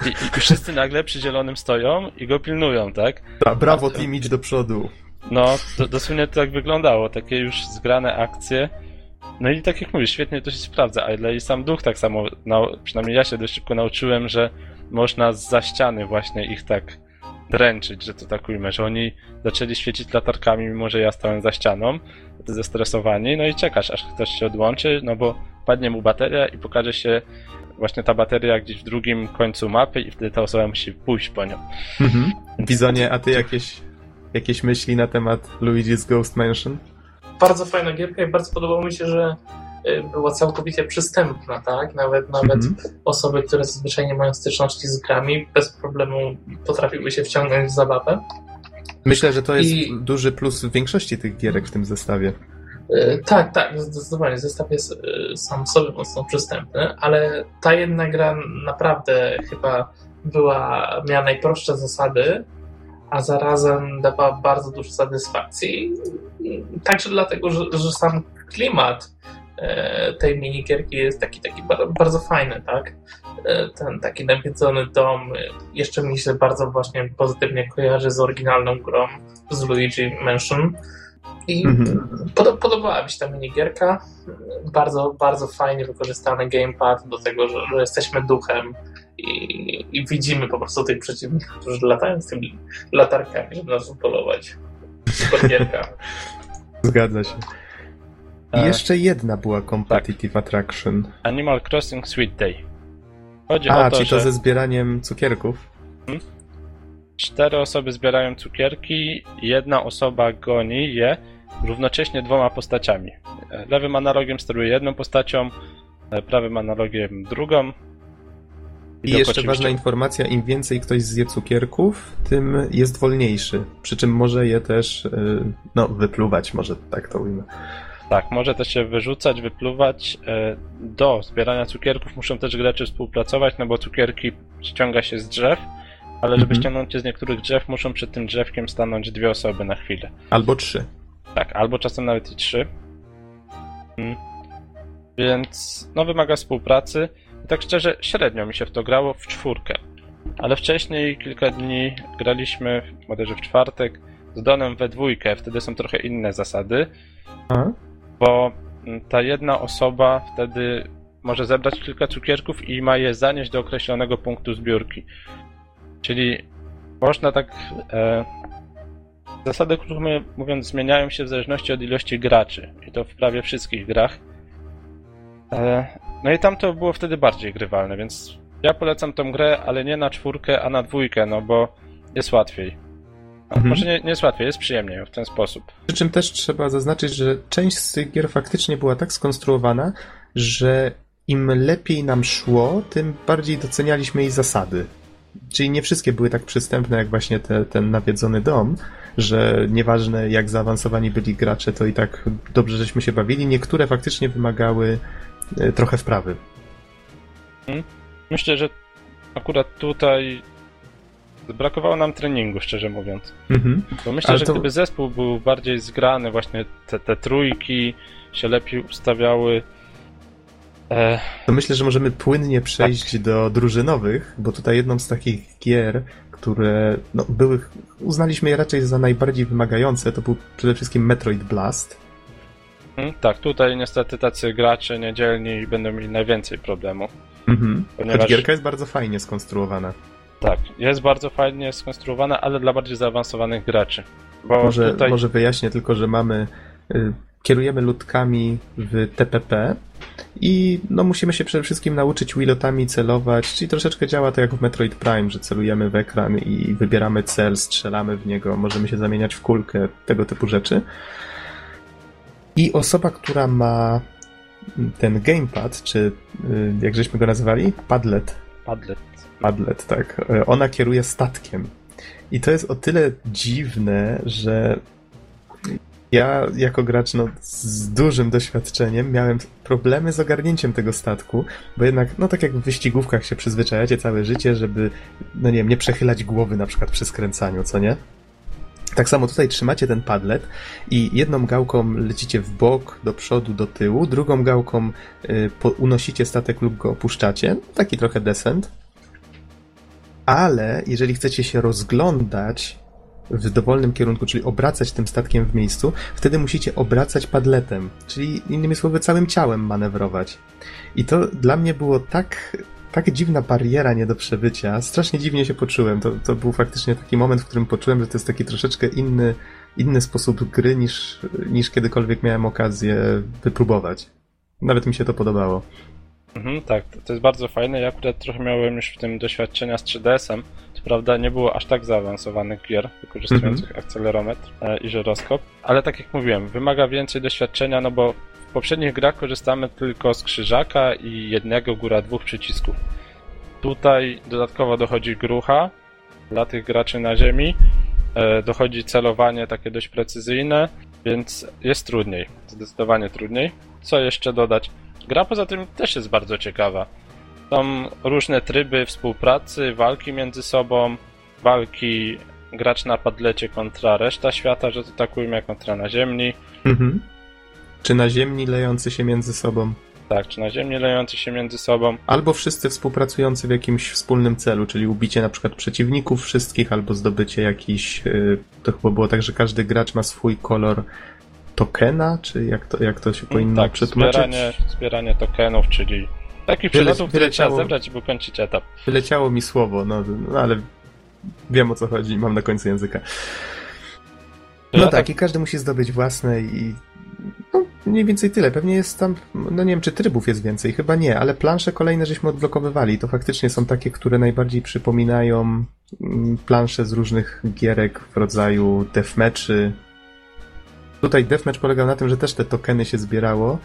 i, i wszyscy nagle przy zielonym stoją i go pilnują, tak? Ta, brawo a, team, idź do przodu. No, to, dosłownie to tak wyglądało, takie już zgrane akcje. No i tak jak mówisz, świetnie to się sprawdza, ale i sam duch tak samo, no, przynajmniej ja się dość szybko nauczyłem, że można za ściany właśnie ich tak dręczyć, że to tak ujmę, że oni zaczęli świecić latarkami, mimo że ja stałem za ścianą, zestresowani, no i czekasz, aż ktoś się odłączy, no bo padnie mu bateria i pokaże się właśnie ta bateria gdzieś w drugim końcu mapy i wtedy ta osoba musi pójść po nią. Mhm. Bizonie, a ty jakieś, jakieś myśli na temat Luigi's Ghost Mansion? Bardzo fajna gierka i bardzo podobało mi się, że była całkowicie przystępna, tak? Nawet nawet mm -hmm. osoby, które zazwyczaj nie mają styczności z grami, bez problemu potrafiły się wciągnąć w zabawę. Myślę, że to jest I... duży plus w większości tych gierek w tym zestawie. Y, tak, tak, zdecydowanie. Zestaw jest y, sam sobie mocno przystępny, ale ta jedna gra naprawdę chyba była, miała najprostsze zasady, a zarazem dawała bardzo dużo satysfakcji. Także dlatego, że, że sam klimat tej minigierki jest taki, taki bardzo fajny, tak? E, ten taki nawiedzony dom jeszcze mi się bardzo właśnie pozytywnie kojarzy z oryginalną grą z Luigi Mansion. I mhm. pod, podobała mi się ta minigierka. Bardzo, bardzo fajnie wykorzystany gamepad do tego, że, że jesteśmy duchem i, i, widzimy po prostu tych przeciwników, którzy latają z tymi latarkami, żeby nas upolować. Super gierka. Zgadza się. I jeszcze jedna była Competitive tak. Attraction. Animal Crossing Sweet Day. Chodzi A, o to, czyli to że... ze zbieraniem cukierków? Hmm? Cztery osoby zbierają cukierki, jedna osoba goni je równocześnie dwoma postaciami. Lewym analogiem steruje jedną postacią, prawym analogiem drugą. I, I jeszcze ważna informacja, im więcej ktoś zje cukierków, tym jest wolniejszy. Przy czym może je też, no, wypluwać, może tak to ujmę. Tak, może też się wyrzucać, wypluwać. E, do zbierania cukierków muszą też gracze współpracować, no bo cukierki ściąga się z drzew, ale żeby mhm. ściągnąć je z niektórych drzew, muszą przed tym drzewkiem stanąć dwie osoby na chwilę. Albo trzy. Tak, albo czasem nawet i trzy. Hmm. Więc no wymaga współpracy. I tak szczerze, średnio mi się w to grało w czwórkę. Ale wcześniej, kilka dni, graliśmy, bodajże w czwartek, z Donem we dwójkę, wtedy są trochę inne zasady. Aha bo ta jedna osoba wtedy może zebrać kilka cukierków i ma je zanieść do określonego punktu zbiórki. Czyli można tak. E, zasady, krótko mówiąc, zmieniają się w zależności od ilości graczy. I to w prawie wszystkich grach. E, no i tam to było wtedy bardziej grywalne, więc ja polecam tą grę, ale nie na czwórkę, a na dwójkę, no bo jest łatwiej. Mhm. Może nie, nie jest łatwiej, jest przyjemniej w ten sposób. Przy czym też trzeba zaznaczyć, że część z tych gier faktycznie była tak skonstruowana, że im lepiej nam szło, tym bardziej docenialiśmy jej zasady. Czyli nie wszystkie były tak przystępne jak właśnie te, ten nawiedzony dom, że nieważne jak zaawansowani byli gracze, to i tak dobrze żeśmy się bawili. Niektóre faktycznie wymagały e, trochę wprawy. Myślę, że akurat tutaj brakowało nam treningu, szczerze mówiąc. Mhm. Bo myślę, Ale że to- gdyby zespół był bardziej zgrany, właśnie te, te trójki się lepiej ustawiały. E, To myślę, że możemy płynnie przejść do drużynowych, bo tutaj jedną z takich gier, które no, były, uznaliśmy je raczej za najbardziej wymagające, to był przede wszystkim Metroid Blast. mm, tak, tutaj niestety tacy gracze niedzielni będą mieli najwięcej problemów. Mhm. Ponieważ- Choć gierka jest bardzo fajnie skonstruowana. Tak, jest bardzo fajnie skonstruowana, ale dla bardziej zaawansowanych graczy. Bo Może, tutaj może wyjaśnię tylko, że mamy. Y, kierujemy ludkami w TPP i no, musimy się przede wszystkim nauczyć wilotami celować, czyli troszeczkę działa to jak w Metroid Prime, że celujemy w ekran i wybieramy cel, strzelamy w niego, możemy się zamieniać w kulkę, tego typu rzeczy. I osoba, która ma ten gamepad, czy y, jak żeśmy go nazywali? Padlet. Padlet. Padlet, tak. E, Ona kieruje statkiem. I to jest o tyle dziwne, że ja jako gracz no, z dużym doświadczeniem miałem problemy z ogarnięciem tego statku, bo jednak, no tak jak w wyścigówkach się przyzwyczajacie całe życie, żeby, no nie wiem, nie przechylać głowy na przykład przy skręcaniu, co nie? Tak samo tutaj trzymacie ten padlet i jedną gałką lecicie w bok, do przodu, do tyłu, drugą gałką y, po, unosicie statek lub go opuszczacie. Taki trochę descent. Ale jeżeli chcecie się rozglądać w dowolnym kierunku, czyli obracać tym statkiem w miejscu, wtedy musicie obracać padletem, czyli innymi słowy całym ciałem manewrować. I to dla mnie było tak, tak dziwna bariera nie do przebycia. Strasznie dziwnie się poczułem. To, to był faktycznie taki moment, w którym poczułem, że to jest taki troszeczkę inny, inny sposób gry niż, niż kiedykolwiek miałem okazję wypróbować. Nawet mi się to podobało. Mhm, tak, to, jest bardzo fajne. Ja akurat trochę miałem już w tym doświadczenia z 3DS-em. Co prawda nie było aż tak zaawansowanych gier wykorzystujących akcelerometr e, i żyroskop, ale tak jak mówiłem, wymaga więcej doświadczenia, no bo w poprzednich grach korzystamy tylko z krzyżaka i jednego, góra dwóch przycisków. Tutaj dodatkowo dochodzi grucha dla tych graczy na ziemi, e, dochodzi celowanie takie dość precyzyjne, więc jest trudniej, zdecydowanie trudniej. Co jeszcze dodać? Gra poza tym też jest bardzo ciekawa. Są różne tryby współpracy, walki między sobą, walki gracz na padlecie kontra reszta świata, że to tak ujmę, kontra na ziemi. Mhm. Czy na ziemi lejący się między sobą? Tak, czy na ziemi lejący się między sobą. Albo wszyscy współpracujący w jakimś wspólnym celu, czyli ubicie na przykład przeciwników wszystkich, albo zdobycie jakiś. y, To chyba było tak, że każdy gracz ma swój kolor tokena, czy jak to, jak to się powinno tak, przetłumaczyć? zbieranie, zbieranie tokenów, czyli takich Wyle- przedmiotów, które trzeba zebrać i ukończyć etap. Wyleciało mi słowo, no, no ale wiem o co chodzi, mam na końcu języka. No Ja tak, i każdy musi zdobyć własne i no, mniej więcej tyle. Pewnie jest tam, no nie wiem, czy trybów jest więcej, chyba nie, ale plansze kolejne żeśmy odblokowywali. To faktycznie są takie, które najbardziej przypominają mm, plansze z różnych gierek w rodzaju deathmatchy. Tutaj deathmatch polegał na tym, że też te tokeny się zbierało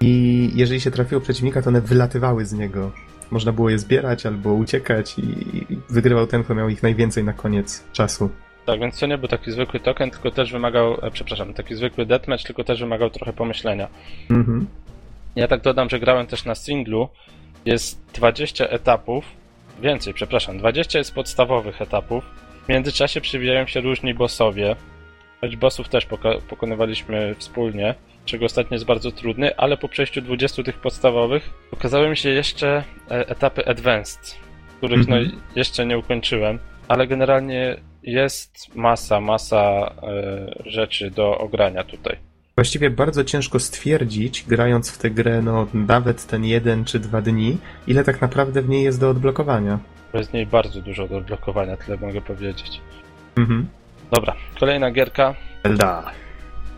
i jeżeli się trafiło przeciwnika, to one wylatywały z niego. Można było je zbierać albo uciekać i wygrywał ten, kto miał ich najwięcej na koniec czasu. Tak, więc to nie był taki zwykły token, tylko też wymagał, e, przepraszam, taki zwykły deathmatch, tylko też wymagał trochę pomyślenia. Mhm. Ja tak dodam, że grałem też na singlu. Jest 20 etapów, więcej, przepraszam, 20 jest podstawowych etapów. W międzyczasie przywijają się różni bossowie, choć bossów też pokonywaliśmy wspólnie, czego ostatnio jest bardzo trudny, ale po przejściu 20 tych podstawowych pokazały mi się jeszcze e, etapy advanced, których Mhm. no jeszcze nie ukończyłem, ale generalnie jest masa, masa e, rzeczy do ogrania tutaj. Właściwie bardzo ciężko stwierdzić, grając w tę grę, no nawet ten jeden czy dwa dni, ile tak naprawdę w niej jest do odblokowania. Jest w niej bardzo dużo do odblokowania, tyle mogę powiedzieć. Mhm. Dobra, kolejna gierka. Zelda.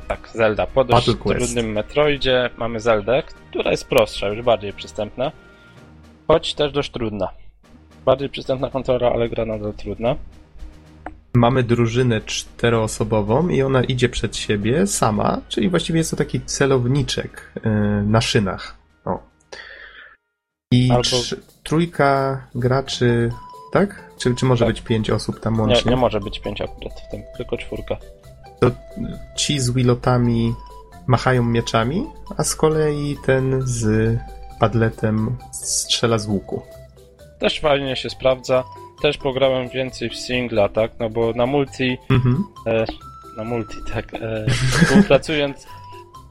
Tak, Zelda. Po dość Battle Quest. trudnym Metroidzie mamy Zeldę, która jest prostsza, już bardziej przystępna. Choć też dość trudna. Bardziej przystępna kontrola, ale gra nadal trudna. Mamy drużynę czteroosobową i ona idzie przed siebie sama, czyli właściwie jest to taki celowniczek yy, na szynach. O. I Albo- trójka graczy, tak? Czy, czy może Tak. być pięć osób tam Nie, łącznie? nie może być pięć akurat w tym, tylko czwórka. To ci z wilotami machają mieczami, a z kolei ten z padletem strzela z łuku. Też fajnie się sprawdza. Też pograłem więcej w singla, tak? No bo na multi. Mhm. E, na multi, tak. E, współpracując.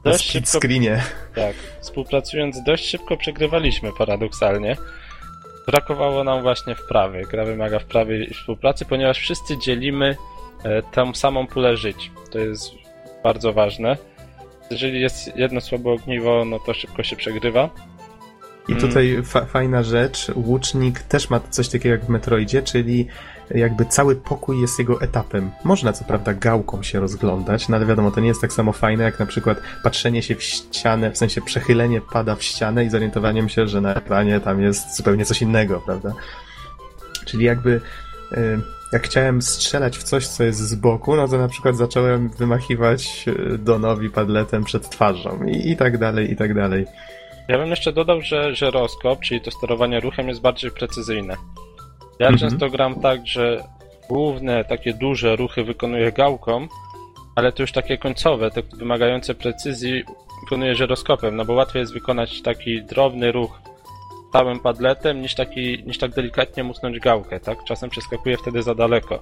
Dość szybko, screenie. tak, współpracując dość szybko przegrywaliśmy paradoksalnie. Brakowało nam właśnie wprawy. Gra wymaga wprawy i współpracy, ponieważ wszyscy dzielimy e, tą samą pulę żyć. To jest bardzo ważne. Jeżeli jest jedno słabe ogniwo, no to szybko się przegrywa. I tutaj fa fajna rzecz, łucznik też ma coś takiego jak w Metroidzie, czyli jakby cały pokój jest jego etapem. Można co prawda gałką się rozglądać, no ale wiadomo, to nie jest tak samo fajne jak na przykład patrzenie się w ścianę, w sensie przechylenie pada w ścianę i zorientowaniem się, że na ekranie tam jest zupełnie coś innego, prawda? Czyli jakby y, jak chciałem strzelać w coś, co jest z boku, no to na przykład zacząłem wymachiwać y, Donowi padletem przed twarzą i, i tak dalej, i tak dalej. Ja bym jeszcze dodał, że żyroskop, czyli to sterowanie ruchem jest bardziej precyzyjne. Ja Mhm. często gram tak, że główne takie duże ruchy wykonuję gałką, ale to już takie końcowe, te wymagające precyzji wykonuję żyroskopem, no bo łatwiej jest wykonać taki drobny ruch całym padletem niż taki, niż tak delikatnie musnąć gałkę, tak? Czasem przeskakuję wtedy za daleko.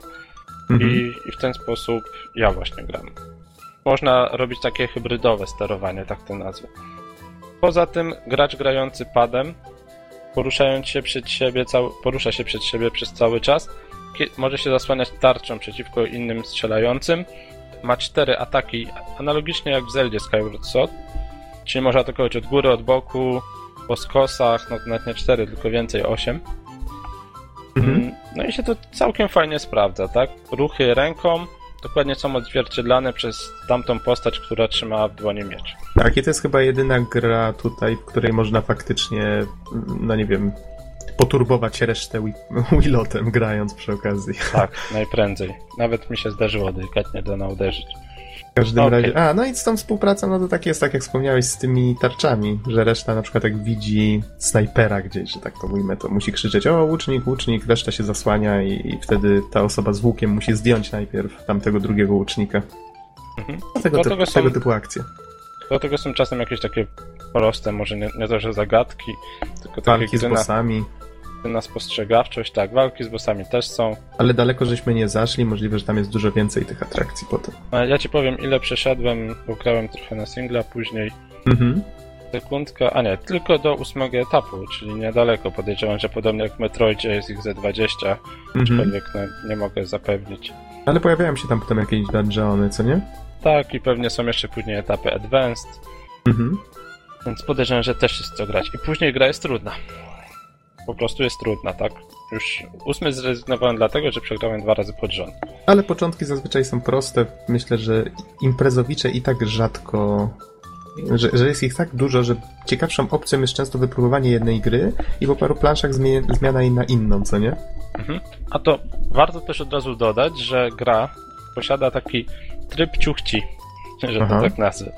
Mhm. I, I w ten sposób ja właśnie gram. Można robić takie hybrydowe sterowanie, tak to nazwę. Poza tym gracz grający padem, poruszając się przed siebie, cały, porusza się przed siebie przez cały czas, może się zasłaniać tarczą przeciwko innym strzelającym. Ma cztery ataki, analogicznie jak w Zeldzie Skyward Sword, czyli może atakować od góry, od boku, po skosach, no to nawet nie cztery, tylko więcej, osiem. Mhm. Mm, No i się to całkiem fajnie sprawdza, tak? Ruchy ręką dokładnie są odzwierciedlane przez tamtą postać, która trzyma w dłoni miecz. Tak, i to jest chyba jedyna gra tutaj, w której można faktycznie, no nie wiem, poturbować resztę wi- Wilotem grając przy okazji. Tak, najprędzej. Nawet mi się zdarzyło delikatnie Dona uderzyć. W każdym Okej. razie. A, no i z tą współpracą, no to tak jest, tak jak wspomniałeś, z tymi tarczami, że reszta na przykład jak widzi snajpera gdzieś, że tak to ujmę, to musi krzyczeć, o, łucznik, łucznik, reszta się zasłania i, i wtedy ta osoba z łukiem musi zdjąć najpierw tamtego drugiego łucznika. Mhm. No, tego, typu, tego są- tego typu akcje. Do tego są czasem jakieś takie proste, może nie, nie to, że zagadki, tylko takie Walki z na, bossami. gry na spostrzegawczość. Tak, walki z bossami też są. Ale daleko żeśmy nie zaszli, możliwe, że tam jest dużo więcej tych atrakcji potem. Ja ci powiem, ile przeszedłem, bo grałem trochę na singla, później Mhm. sekundka, a nie, tylko do ósmego etapu, czyli niedaleko. Podejrzewam, że podobnie jak w Metroidzie jest ich ze 20, Mhm. aczkolwiek no, nie mogę zapewnić. Ale pojawiają się tam potem jakieś dungeony, co nie? Tak, i pewnie są jeszcze później etapy Advanced, Mhm. więc podejrzewam, że też jest co grać. I później gra jest trudna. Po prostu jest trudna, tak? Już ósmy zrezygnowałem dlatego, że przegrałem dwa razy pod rząd. Ale początki zazwyczaj są proste. Myślę, że imprezowicze i tak rzadko. Że, że jest ich tak dużo, że ciekawszą opcją jest często wypróbowanie jednej gry i po paru planszach zmie- zmiana jej na inną, co nie? Mhm. A to warto też od razu dodać, że gra posiada taki tryb ciuchci, że Aha. to tak nazwę.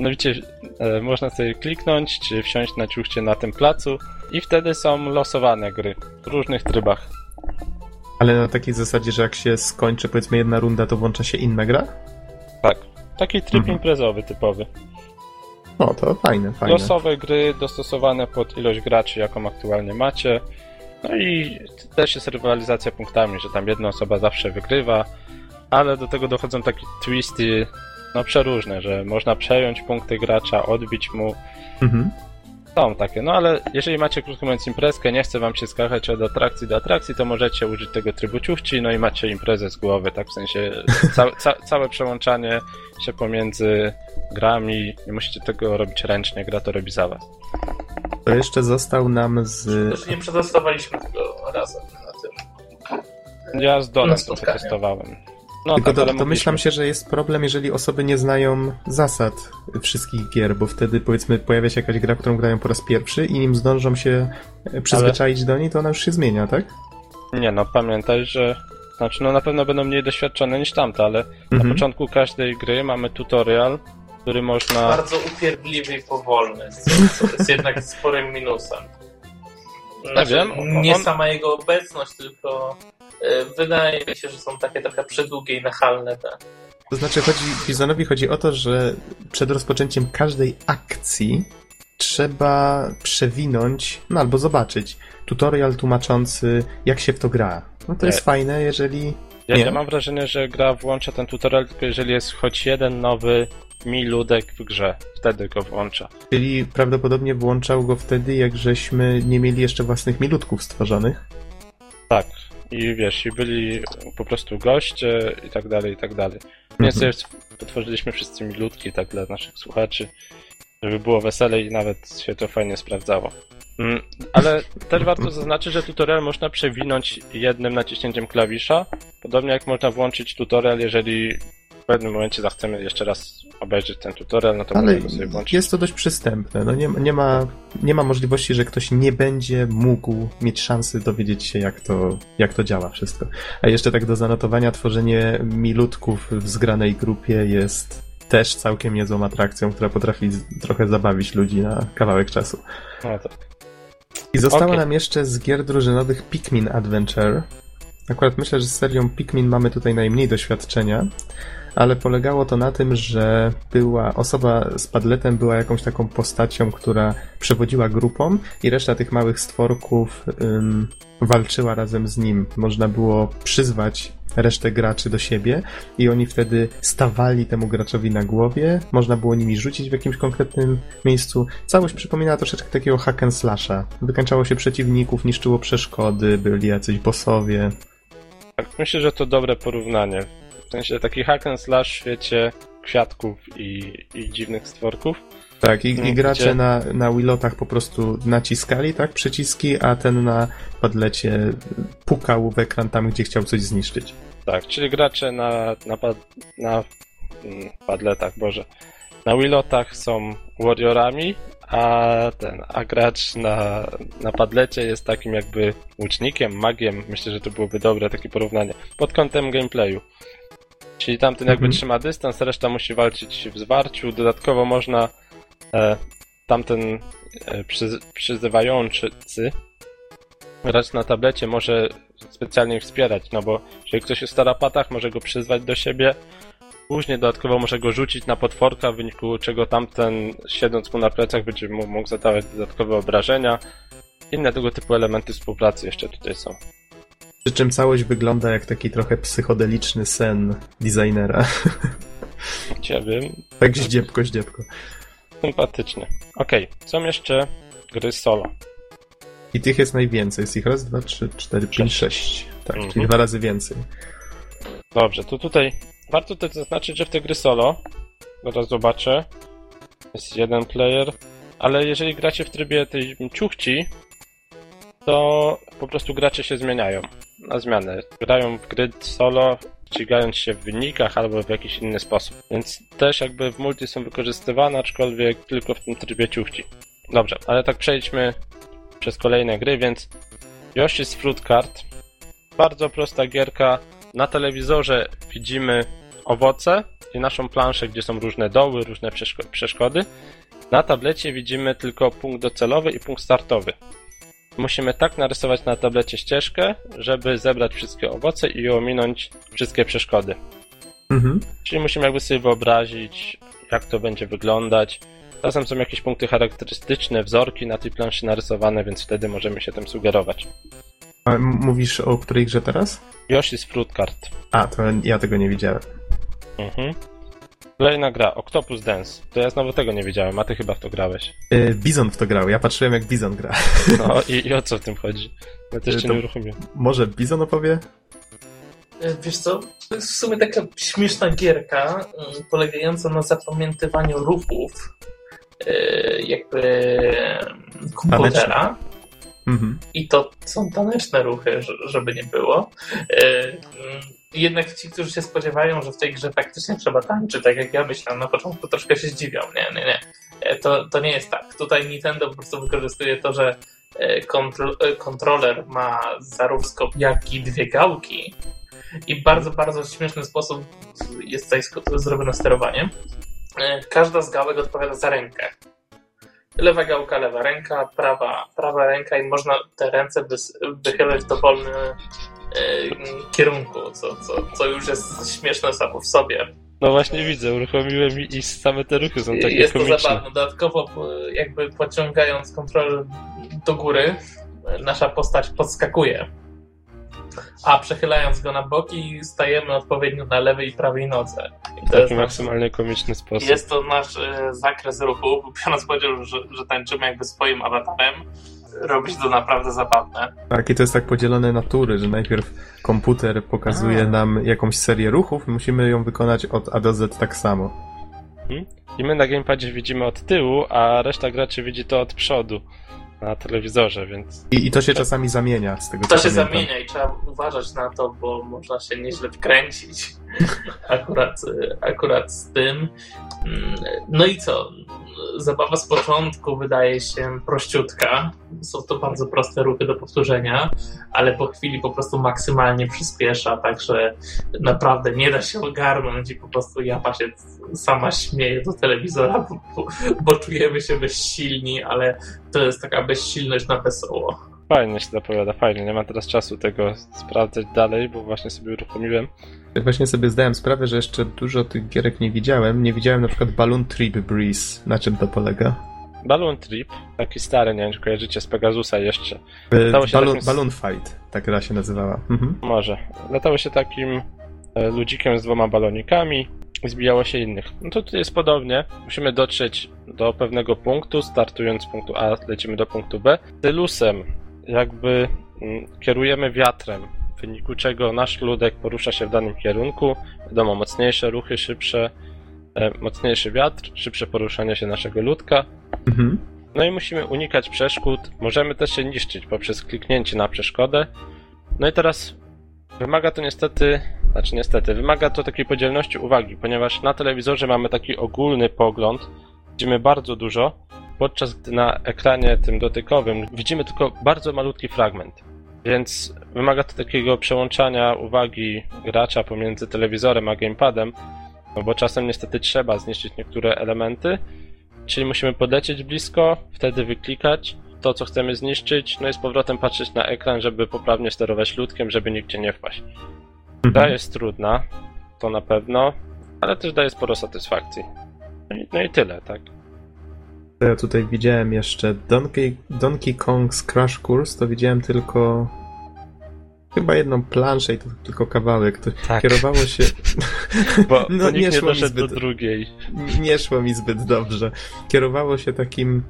Mianowicie e, można sobie kliknąć, czy wsiąść na ciuchcie na tym placu i wtedy są losowane gry w różnych trybach. Ale na takiej zasadzie, że jak się skończy powiedzmy jedna runda, to włącza się inna gra? Tak. Taki tryb Mhm. imprezowy typowy. No, to fajne, fajne. Losowe gry dostosowane pod ilość graczy, jaką aktualnie macie. No i też jest rywalizacja punktami, że tam jedna osoba zawsze wygrywa, ale do tego dochodzą takie twisty, no przeróżne, że można przejąć punkty gracza, odbić mu. Mhm. Są takie, no ale jeżeli macie krótko mówiąc imprezkę, nie chce wam się skakać od atrakcji do atrakcji, to możecie użyć tego trybu ciuchci, no i macie imprezę z głowy, tak w sensie ca ca całe przełączanie się pomiędzy grami, nie musicie tego robić ręcznie, gra to robi za was. To jeszcze został nam z. Nie przetestowaliśmy tego razem na tym. Ja z Donem Na to przetestowałem. No Tylko tak, to, ale to mogliśmy. myślam się, że jest problem, jeżeli osoby nie znają zasad wszystkich gier, bo wtedy powiedzmy pojawia się jakaś gra, którą grają po raz pierwszy i nim zdążą się przyzwyczaić do niej, to ona już się zmienia, tak? Nie no, pamiętaj, że znaczy no na pewno będą mniej doświadczone niż tamte, ale na Mhm. początku każdej gry mamy tutorial, który można... Bardzo upierdliwy i powolny, co, jest jednak sporym minusem. Znaczy, wiem, on- nie on- sama jego obecność, tylko wydaje mi się, że są takie trochę przydługie i nachalne te To znaczy, chodzi, Bizonowi chodzi o to, że przed rozpoczęciem każdej akcji trzeba przewinąć, no albo zobaczyć tutorial tłumaczący, jak się w to gra. No to Nie. jest fajne, jeżeli... Ja, Nie? ja mam wrażenie, że gra włącza ten tutorial tylko jeżeli jest choć jeden nowy mi ludek w grze. Wtedy go włącza. Czyli prawdopodobnie włączał go wtedy, jak żeśmy nie mieli jeszcze własnych milutków stworzonych. Tak. I wiesz, i byli po prostu goście i tak dalej, i tak dalej. Nie Mhm. sobie potworzyliśmy wszyscy milutki tak dla naszych słuchaczy, żeby było weselej i nawet się to fajnie sprawdzało. Mm, Ale też warto zaznaczyć, że tutorial można przewinąć jednym naciśnięciem klawisza, podobnie jak można włączyć tutorial, jeżeli w pewnym momencie zachcemy jeszcze raz obejrzeć ten tutorial, no to Ale możemy sobie włączyć. jest to dość przystępne. No nie, nie, ma, nie ma możliwości, że ktoś nie będzie mógł mieć szansy dowiedzieć się, jak to, jak to działa wszystko. A jeszcze tak do zanotowania, tworzenie milutków w zgranej grupie jest też całkiem niezłą atrakcją, która potrafi trochę zabawić ludzi na kawałek czasu. No tak. I zostało Okej. nam jeszcze z gier drużynowych Pikmin Adventure. Akurat myślę, że z serią Pikmin mamy tutaj najmniej doświadczenia, ale polegało to na tym, że była osoba z padletem była jakąś taką postacią, która przewodziła grupą i reszta tych małych stworków ym, walczyła razem z nim. Można było przyzwać resztę graczy do siebie i oni wtedy stawali temu graczowi na głowie, można było nimi rzucić w jakimś konkretnym miejscu. Całość przypomina troszeczkę takiego hack and slasha. Wykańczało się przeciwników, niszczyło przeszkody, byli jacyś bossowie. Tak, myślę, że to dobre porównanie. W sensie taki hack and slash w świecie kwiatków i, i dziwnych stworków. Tak, i, i gracze gdzie- na, na Willotach po prostu naciskali, tak, przyciski, a ten na padlecie pukał w ekran tam, gdzie chciał coś zniszczyć. Tak, czyli gracze na, na, pad, na mm, padletach, boże, na Willotach są warriorami, a ten, a gracz na, na padlecie jest takim jakby łucznikiem, magiem. Myślę, że to byłoby dobre takie porównanie. Pod kątem gameplayu. Czyli tamten jakby Mhm. trzyma dystans, reszta musi walczyć w zwarciu. Dodatkowo można e, tamten e, przyz, przyzywający gracz na tablecie może specjalnie ich wspierać, no bo jeżeli ktoś jest w tarapatach, może go przyzwać do siebie, później dodatkowo może go rzucić na potworka, w wyniku czego tamten siedząc mu na plecach będzie mu mógł zadawać dodatkowe obrażenia. Inne tego typu elementy współpracy jeszcze tutaj są. Przy czym całość wygląda jak taki trochę psychodeliczny sen designera. Ciebie tak zdziepko, zdziepko. sympatycznie. Okej, są jeszcze gry solo. I tych jest najwięcej. Jest ich raz, dwa, trzy, cztery, pięć, sześć. Tak, Mhm. czyli dwa razy więcej. Dobrze, to tutaj warto też zaznaczyć, że w te gry solo, zaraz zobaczę, jest jeden player, ale jeżeli gracie w trybie tej ciuchci, to po prostu gracze się zmieniają na zmianę. Grają w gry solo, ścigając się w wynikach albo w jakiś inny sposób. Więc też jakby w multi są wykorzystywane, aczkolwiek tylko w tym trybie ciuchci. Dobrze, ale tak przejdźmy przez kolejne gry, więc Yoshi's Fruit Cart. Bardzo prosta gierka. Na telewizorze widzimy owoce i naszą planszę, gdzie są różne doły, różne przeszko- przeszkody. Na tablecie widzimy tylko punkt docelowy i punkt startowy. Musimy tak narysować na tablecie ścieżkę, żeby zebrać wszystkie owoce i ominąć wszystkie przeszkody. Mhm. Czyli musimy jakby sobie wyobrazić, jak to będzie wyglądać. Czasem są jakieś punkty charakterystyczne, wzorki na tej planszy narysowane, więc wtedy możemy się tym sugerować. A mówisz o której grze teraz? Yoshi's Fruit Cart. A, to ja tego nie widziałem. Mhm. Kolejna gra, Octopus Dance. To ja znowu tego nie wiedziałem, a ty chyba w to grałeś. Y, Bizon w to grał, ja patrzyłem jak Bizon gra. No i, i o co w tym chodzi? Ja też cię To- nie uruchomiłem. Może Bizon opowie? E, Wiesz co, to jest w sumie taka śmieszna gierka, mm, polegająca na zapamiętywaniu ruchów jakby komputera. Mhm. I to są taneczne ruchy, żeby nie było. Jednak ci, którzy się spodziewają, że w tej grze faktycznie trzeba tańczyć, tak jak ja myślałem na początku, troszkę się zdziwią. Nie, nie, nie. E, To, to nie jest tak. Tutaj Nintendo po prostu wykorzystuje to, że e, e, kontroler ma zarówno jak i dwie gałki i bardzo, bardzo śmieszny sposób jest tutaj zrobione sterowanie. Każda z gałek odpowiada za rękę. Lewa gałka, lewa ręka, prawa, prawa ręka i można te ręce wychylać e, kierunku, co, co, co już jest śmieszne samo w sobie. No właśnie widzę, uruchomiłem i same te ruchy są takie Jest to komiczne. zabawne. Dodatkowo po- jakby pociągając kontrolę do góry, nasza postać podskakuje. A przechylając go na boki, stajemy odpowiednio na lewej i prawej nodze. I W taki nasz, maksymalnie komiczny sposób. jest to nasz e, zakres ruchu. Biorąc pod uwagę, że, że tańczymy jakby swoim awatarem, robić to naprawdę zabawne. Tak, i to jest tak podzielone na tury, że najpierw komputer pokazuje A. nam jakąś serię ruchów, musimy ją wykonać od A do Z tak samo. I my na gamepadzie widzimy od tyłu, a reszta graczy widzi to od przodu na telewizorze, więc I, i to się czasami zamienia z tego To co się pamiętam. zamienia i trzeba uważać na to, bo można się nieźle wkręcić. Akurat, akurat z tym. Mm, No i co? Zabawa z początku wydaje się prościutka. Są to bardzo proste ruchy do powtórzenia, ale po chwili po prostu maksymalnie przyspiesza, także naprawdę nie da się ogarnąć i po prostu japa się sama śmieje do telewizora, bo, bo, bo czujemy się bezsilni, ale to jest taka bezsilność na wesoło. Fajnie się zapowiada, fajnie. Nie mam teraz czasu tego sprawdzać dalej, bo właśnie sobie uruchomiłem. Właśnie sobie zdałem sprawę, że jeszcze dużo tych gierek nie widziałem. Nie widziałem na przykład Balloon Trip Breeze. Na czym to polega? Balloon Trip, taki stary, nie wiem czy kojarzycie z Pegasusa jeszcze. E, Stało się Balloon, takim- Balloon Fight, ta gra się nazywała. Mhm. Może. Latało się takim e, ludzikiem z dwoma balonikami i zbijało się innych. No to tu jest podobnie. Musimy dotrzeć do pewnego punktu, startując z punktu A, lecimy do punktu B. Tylusem jakby mm, kierujemy wiatrem, w wyniku czego nasz ludek porusza się w danym kierunku. Wiadomo, mocniejsze ruchy, szybsze, e, mocniejszy wiatr, szybsze poruszanie się naszego ludka. Mhm. No i musimy unikać przeszkód. Możemy też się niszczyć poprzez kliknięcie na przeszkodę. No i teraz wymaga to niestety, znaczy niestety, wymaga to takiej podzielności uwagi, ponieważ na telewizorze mamy taki ogólny pogląd, widzimy bardzo dużo, podczas gdy na ekranie tym dotykowym widzimy tylko bardzo malutki fragment. Więc wymaga to takiego przełączania uwagi gracza pomiędzy telewizorem a gamepadem, no bo czasem niestety trzeba zniszczyć niektóre elementy, Czyli musimy podlecieć blisko, wtedy wyklikać to, co chcemy zniszczyć, no i z powrotem patrzeć na ekran, żeby poprawnie sterować ludkiem, żeby nigdzie nie wpaść. Mhm. jest trudna, to na pewno, ale też daje sporo satysfakcji. No i, no i tyle, tak. To Ja tutaj widziałem jeszcze Donkey, Donkey Kong's Crash Course, to widziałem tylko chyba jedną planszę i to tylko kawałek. To Tak. kierowało się... Bo, no, bo nie szło mi doszedł do zbyt- drugiej. nie szło mi zbyt dobrze. Kierowało się takim.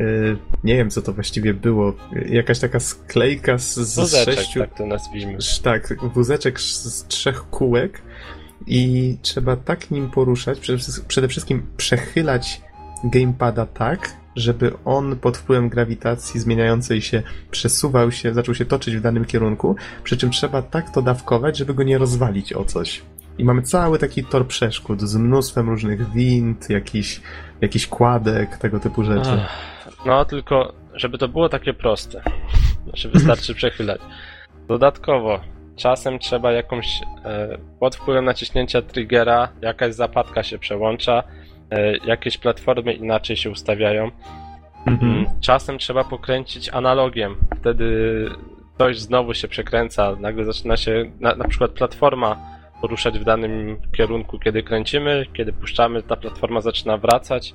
y, nie wiem, co to właściwie było. Jakaś taka sklejka z, z Wózeczek, sześciu. tak to nazwijmy. Tak, wózeczek z, trzech kółek i trzeba tak nim poruszać, przede wszystkim przechylać gamepada tak, żeby on pod wpływem grawitacji zmieniającej się przesuwał się, zaczął się toczyć w danym kierunku, przy czym trzeba tak to dawkować, żeby go nie rozwalić o coś. I mamy cały taki tor przeszkód z mnóstwem różnych wind, jakiś, jakiś kładek, tego typu rzeczy. Ach, No, tylko żeby to było takie proste. Znaczy wystarczy przechylać. Dodatkowo, czasem trzeba jakąś, e, pod wpływem naciśnięcia triggera, jakaś zapadka się przełącza, jakieś platformy inaczej się ustawiają. Mhm. Mm, Czasem trzeba pokręcić analogiem, wtedy coś znowu się przekręca, nagle zaczyna się na, na przykład platforma poruszać w danym kierunku, kiedy kręcimy, kiedy puszczamy, ta platforma zaczyna wracać.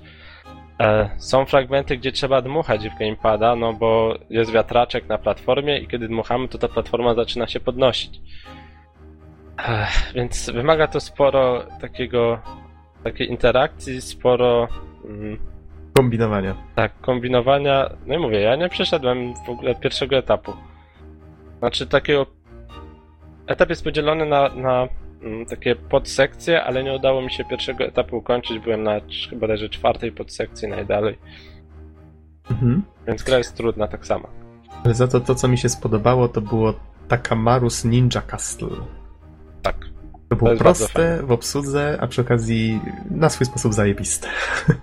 E, Są fragmenty, gdzie trzeba dmuchać w gamepada, no bo jest wiatraczek na platformie i kiedy dmuchamy, to ta platforma zaczyna się podnosić. Więc wymaga to sporo takiego, takiej interakcji, sporo mm, Kombinowania. tak, kombinowania. No i mówię, ja nie przeszedłem w ogóle pierwszego etapu. Znaczy takiego. Etap jest podzielony na, na mm, takie podsekcje, ale nie udało mi się pierwszego etapu ukończyć. Byłem na chyba bodajże czwartej podsekcji najdalej. Mhm. Więc gra jest trudna tak sama. Ale za to, to, co mi się spodobało, to było Takamarus Ninja Castle. To było bardzo proste w obsłudze, a przy okazji na swój sposób zajebiste.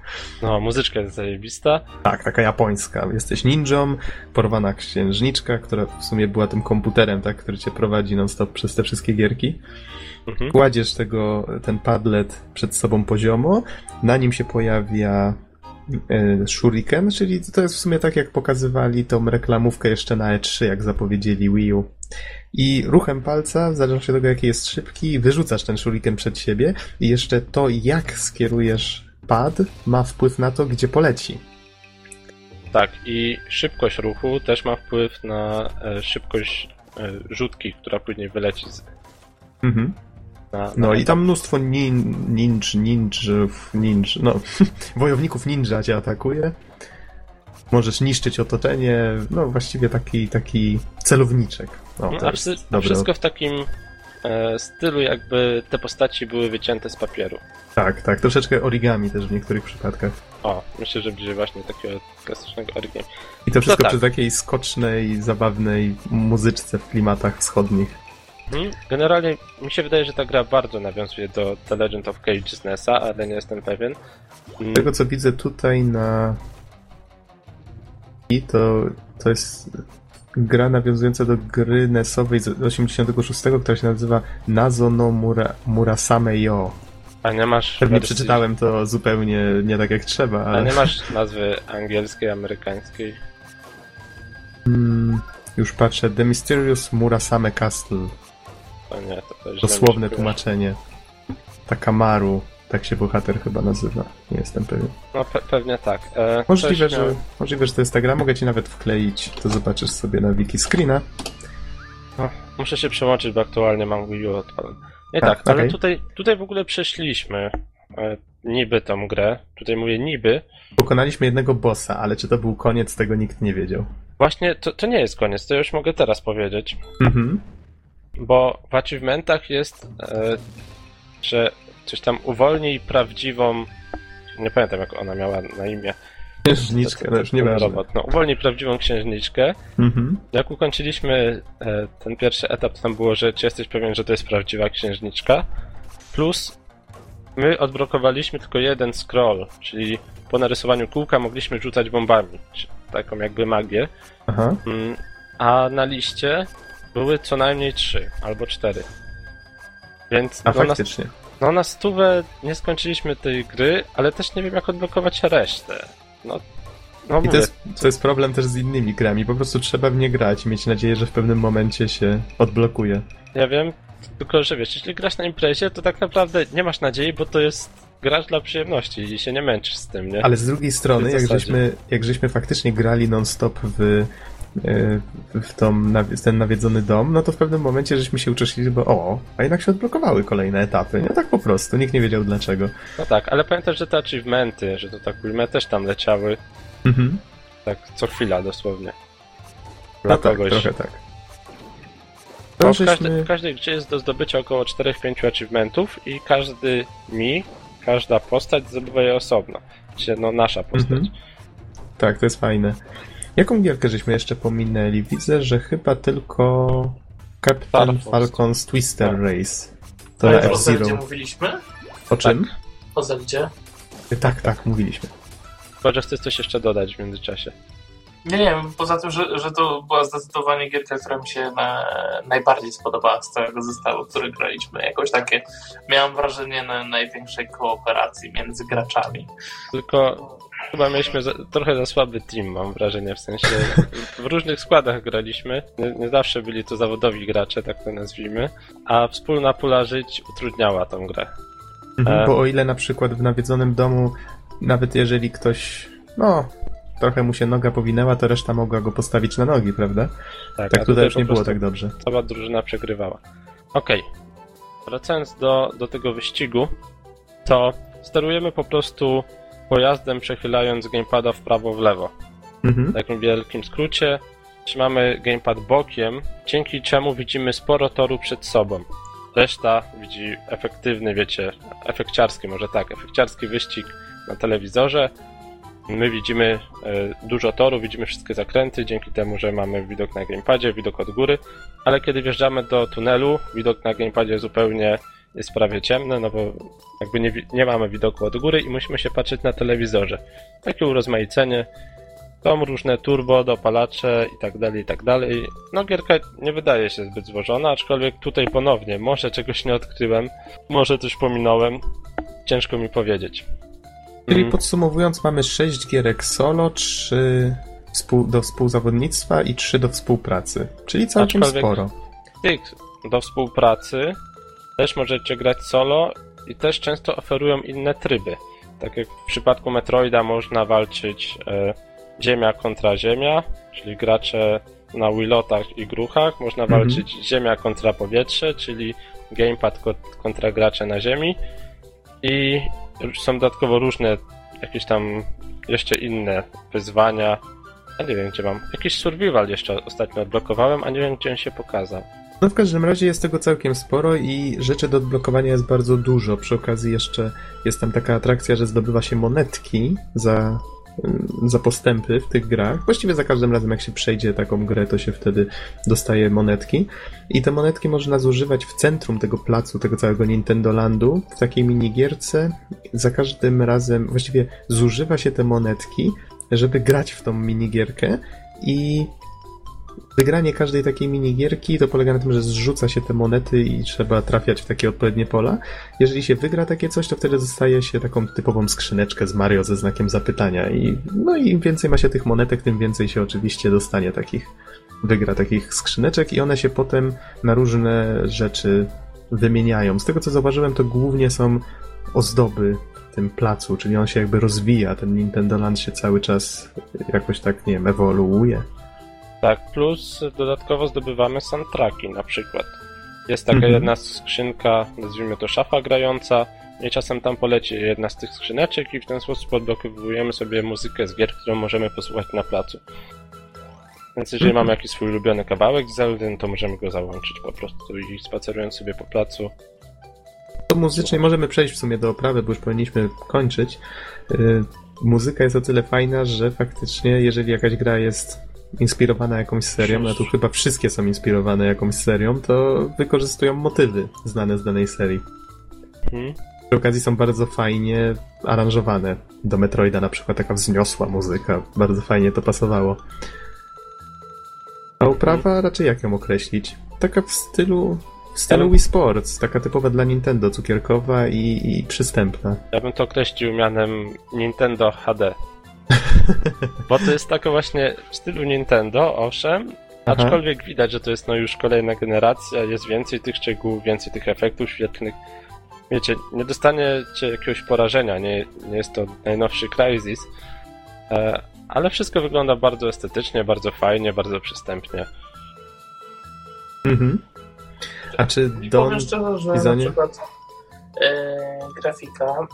No, muzyczka jest zajebista. Tak, taka japońska. Jesteś ninją, porwana księżniczka, która w sumie była tym komputerem, tak, który cię prowadzi non-stop przez te wszystkie gierki. Mhm. Kładziesz tego, ten padlet przed sobą poziomo, na nim się pojawia Shuriken, czyli to jest w sumie tak jak pokazywali tą reklamówkę jeszcze na E3, jak zapowiedzieli Wii U. I ruchem palca, w zależności od tego jaki jest szybki, wyrzucasz ten shuriken przed siebie i jeszcze to jak skierujesz pad ma wpływ na to, gdzie poleci. Tak, i szybkość ruchu też ma wpływ na e, szybkość e, rzutki, która później wyleci z, Mhm. Na, na No i etap. tam mnóstwo nin, ninj, ninjów, ninj, no, wojowników ninja cię atakuje. Możesz niszczyć otoczenie, no właściwie taki, taki celowniczek. O, No, to a, wszy- a wszystko w takim e, stylu, jakby te postaci były wycięte z papieru. Tak, tak, troszeczkę origami też w niektórych przypadkach. O, myślę, że bliżej właśnie takiego klasycznego origami. I to wszystko tak. przy takiej skocznej, zabawnej muzyczce w klimatach wschodnich. Hmm? Generalnie mi się wydaje, że ta gra bardzo nawiązuje do The Legend of Cage z NES-a, ale nie jestem pewien. Mm, Z tego co widzę tutaj na i to, to jest gra nawiązująca do gry NES-owej z 86, która się nazywa Nazo no Mura, Murasame Yo. A nie masz Pewnie wersji- przeczytałem to zupełnie nie tak jak trzeba, A ale nie masz nazwy angielskiej, amerykańskiej? mm, już patrzę. The Mysterious Murasame Castle. To nie, to też Dosłowne tłumaczenie. Takamaru. Tak się bohater chyba nazywa. Nie jestem pewien. No pe- pewnie tak. E, Możliwe, coś miał- że, możliwe, że to jest ta gra. Mogę ci nawet wkleić. To zobaczysz sobie na wiki screena. No, muszę się przełączyć, bo aktualnie mam Wii U odpalony. Nie Tak, tak, ale okej. tutaj, tutaj w ogóle przeszliśmy e, niby tą grę. Tutaj mówię niby. Pokonaliśmy jednego bossa, ale czy to był koniec, tego nikt nie wiedział. Właśnie to, to nie jest koniec, to już mogę teraz powiedzieć. Mhm. Bo w achievementach jest, e, że coś tam uwolnij prawdziwą. Nie pamiętam jak ona miała na imię. Księżniczkę, no już nieważne. robot. No, uwolnij prawdziwą księżniczkę. Mhm. Jak ukończyliśmy e, ten pierwszy etap, to tam było, że czy jesteś pewien, że to jest prawdziwa księżniczka. Plus my odblokowaliśmy tylko jeden scroll, czyli po narysowaniu kółka mogliśmy rzucać bombami. Taką jakby magię. Aha. Mm, A na liście były co najmniej trzy albo cztery. Więc A no, na, faktycznie. no na stówę nie skończyliśmy tej gry, ale też nie wiem jak odblokować resztę. No, no I to mówię, jest, to jest problem też z innymi grami. Po prostu trzeba w nie grać i mieć nadzieję, że w pewnym momencie się odblokuje. Ja wiem, tylko że wiesz, jeśli grasz na imprezie, to tak naprawdę nie masz nadziei, bo to jest grasz dla przyjemności i się nie męczysz z tym, nie? Ale z drugiej strony, jak żeśmy, jak żeśmy faktycznie grali non-stop w, w tą, ten nawiedzony dom, no to w pewnym momencie żeśmy się uczesili, bo o, a jednak się odblokowały kolejne etapy. Nie tak po prostu, nikt nie wiedział dlaczego. No tak, ale pamiętasz, że te achievementy, że to tak ujmę, też tam leciały, Mhm. tak co chwila dosłownie. No Dla tak, kogoś. trochę tak. Żeśmy... w każdej grze jest do zdobycia około 4-5 achievementów i każdy mi, każda postać zdobywa je osobno. Czyli no nasza postać. Mhm. Tak, to jest fajne. Jaką gierkę żeśmy jeszcze pominęli? Widzę, że chyba tylko Captain. Falcon's Twister Tak. Race. To Ale na o Zeldzie F-Zero. mówiliśmy? O czym? O Zeldzie? Tak, tak, mówiliśmy. Chyba, że chcesz coś jeszcze dodać w międzyczasie. Nie, nie, poza tym, że, że to była zdecydowanie gierka, która mi się na, najbardziej spodobała z całego zestawu, który graliśmy. Jakoś takie, miałem wrażenie na największej kooperacji między graczami. Tylko chyba mieliśmy za, trochę za słaby team, mam wrażenie, w sensie w różnych składach graliśmy. Nie, nie zawsze byli to zawodowi gracze, tak to nazwijmy, a wspólna pula żyć utrudniała tą grę. Mhm, E. Bo o ile na przykład w nawiedzonym domu, nawet jeżeli ktoś, no, trochę mu się noga powinęła, to reszta mogła go postawić na nogi, prawda? Tak, Tak tutaj już nie było tak dobrze. Cała drużyna przegrywała. Okej. Wracając do, do tego wyścigu, to sterujemy po prostu pojazdem przechylając gamepada w prawo, w lewo. Mhm. w takim wielkim skrócie. Trzymamy gamepad bokiem, dzięki czemu widzimy sporo toru przed sobą. Reszta widzi efektywny, wiecie, efekciarski, może tak, efekciarski wyścig na telewizorze. My widzimy e, dużo toru, widzimy wszystkie zakręty, dzięki temu, że mamy widok na gamepadzie, widok od góry, ale kiedy wjeżdżamy do tunelu, widok na gamepadzie zupełnie jest prawie ciemny, no bo jakby nie, nie mamy widoku od góry i musimy się patrzeć na telewizorze. Takie urozmaicenie, są różne turbo, dopalacze i tak dalej, i tak dalej. No gierka nie wydaje się zbyt złożona, aczkolwiek tutaj ponownie, może czegoś nie odkryłem, może coś pominąłem, ciężko mi powiedzieć. Czyli Mm. podsumowując, mamy 6 gierek solo, 3 współ, do współzawodnictwa i 3 do współpracy. Czyli całkiem Aczkolwiek- sporo. Tych do współpracy też możecie grać solo i też często oferują inne tryby. Tak jak w przypadku Metroida można walczyć e, ziemia kontra ziemia, czyli gracze na wilotach i gruchach. Można Mhm. walczyć ziemia kontra powietrze, czyli gamepad ko- kontra gracze na ziemi. I są dodatkowo różne jakieś tam jeszcze inne wyzwania. Ja nie wiem gdzie mam. Jakiś survival jeszcze ostatnio odblokowałem, a nie wiem gdzie on się pokazał. No w każdym razie jest tego całkiem sporo i rzeczy do odblokowania jest bardzo dużo. Przy okazji jeszcze jest tam taka atrakcja, że zdobywa się monetki za, za postępy w tych grach. Właściwie za każdym razem jak się przejdzie taką grę, to się wtedy dostaje monetki. I te monetki można zużywać w centrum tego placu, tego całego Nintendo Landu, w takiej minigierce. Za każdym razem właściwie zużywa się te monetki, żeby grać w tą minigierkę i Wygranie każdej takiej minigierki to polega na tym, że zrzuca się te monety i trzeba trafiać w takie odpowiednie pola. Jeżeli się wygra takie coś, to wtedy zostaje się taką typową skrzyneczkę z Mario ze znakiem zapytania. I, no i im więcej ma się tych monetek, tym więcej się oczywiście dostanie takich, wygra takich skrzyneczek i one się potem na różne rzeczy wymieniają. Z tego co zauważyłem, to głównie są ozdoby tym placu, czyli on się jakby rozwija, ten Nintendo Land się cały czas jakoś tak, nie wiem, ewoluuje. Tak, plus dodatkowo zdobywamy soundtracki na przykład. Jest taka Mhm. jedna skrzynka, nazwijmy to szafa grająca, i czasem tam poleci jedna z tych skrzyneczek i w ten sposób odblokowujemy sobie muzykę z gier, którą możemy posłuchać na placu. Więc jeżeli Mhm. mamy jakiś swój ulubiony kawałek z Zeldy, no to możemy go załączyć po prostu i spacerując sobie po placu. To muzycznie możemy przejść w sumie do oprawy, bo już powinniśmy kończyć. Yy, Muzyka jest o tyle fajna, że faktycznie, jeżeli jakaś gra jest inspirowana jakąś serią, no tu chyba wszystkie są inspirowane jakąś serią, to wykorzystują motywy znane z danej serii. Mhm. Przy okazji są bardzo fajnie aranżowane. Do Metroida na przykład taka wzniosła muzyka, bardzo fajnie to pasowało. A oprawa raczej jak ją określić? Taka w stylu stylu Wii Sports, taka typowa dla Nintendo, cukierkowa i, i przystępna. Ja bym to określił mianem Nintendo HD. Bo to jest taka właśnie w stylu Nintendo, owszem, Aha. aczkolwiek widać, że to jest no już kolejna generacja, jest więcej tych szczegółów, więcej tych efektów świetlnych. Wiecie, nie dostaniecie jakiegoś porażenia, nie, nie jest to najnowszy Crysis, e, ale wszystko wygląda bardzo estetycznie, bardzo fajnie, bardzo przystępnie. Mhm. A czy Don... powiem szczerze, że Bizonie? na przykład e, grafika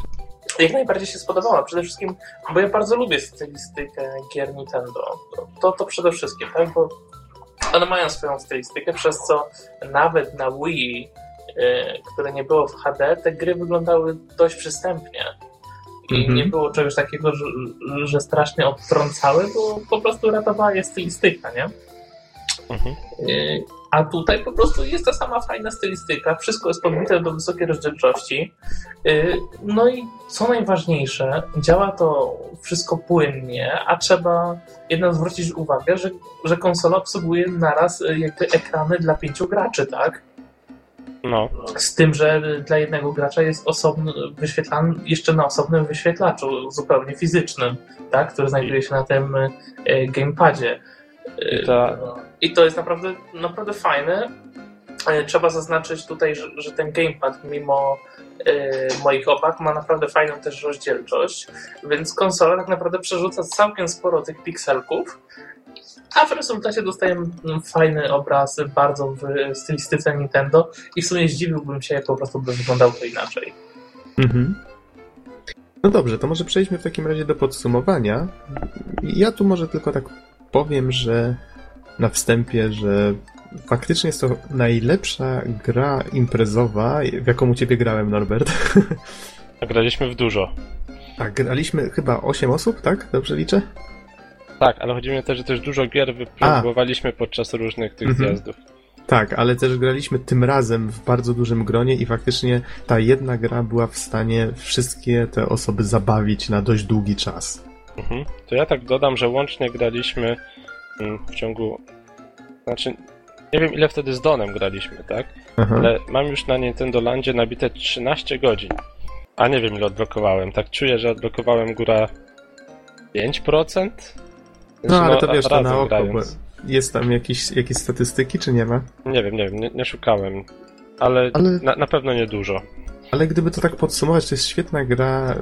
jak najbardziej się spodobała. Przede wszystkim, bo ja bardzo lubię stylistykę gier Nintendo. To, to, przede wszystkim, tak? Bo one mają swoją stylistykę, przez co nawet na Wii, e, które nie było w HD, te gry wyglądały dość przystępnie. I Mhm. nie było czegoś takiego, że, że strasznie odtrącały, bo po prostu ratowała je stylistyka, nie? Mhm. A tutaj po prostu jest ta sama fajna stylistyka, wszystko jest podbite do wysokiej rozdzielczości. Yy, No i co najważniejsze, działa to wszystko płynnie, a trzeba jednak zwrócić uwagę, że, że konsola obsługuje naraz yy, jakby ekrany dla pięciu graczy, tak? No, Z tym, że dla jednego gracza jest osobny, wyświetlany jeszcze na osobnym wyświetlaczu, zupełnie fizycznym, tak? który znajduje się na tym yy, gamepadzie. Yy, I ta- I to jest naprawdę, naprawdę fajne. E, Trzeba zaznaczyć tutaj, że, że ten gamepad, mimo e, moich obaw, ma naprawdę fajną też rozdzielczość, więc konsola tak naprawdę przerzuca całkiem sporo tych pikselków, a w rezultacie dostajemy mm, fajny obraz, bardzo w stylistyce Nintendo i w sumie zdziwiłbym się, jak po prostu by wyglądało to inaczej. Mhm. No dobrze, to może przejdźmy w takim razie do podsumowania. Ja tu może tylko tak powiem, że na wstępie, że faktycznie jest to najlepsza gra imprezowa, w jaką u ciebie grałem, Norbert. graliśmy w dużo. Tak, graliśmy chyba 8 osób, tak? Dobrze liczę? Tak, ale chodzi mi o to, że też dużo gier wypróbowaliśmy podczas różnych tych Mhm. zjazdów. Tak, ale też graliśmy tym razem w bardzo dużym gronie i faktycznie ta jedna gra była w stanie wszystkie te osoby zabawić na dość długi czas. Mhm. To ja tak dodam, że łącznie graliśmy mm, w ciągu. Znaczy, nie wiem ile wtedy z Donem graliśmy, tak? Aha. Ale mam już na Nintendo Landzie nabite 13 godzin. A nie wiem ile odblokowałem. Tak czuję, że odblokowałem góra 5%? No ale to ra- wiesz, to na oko, bo jest tam jakieś, jakieś statystyki, czy nie ma? Nie wiem, nie wiem, nie, nie szukałem. Ale, Ale- Na, na pewno nie dużo. Ale gdyby to tak podsumować, to jest świetna gra,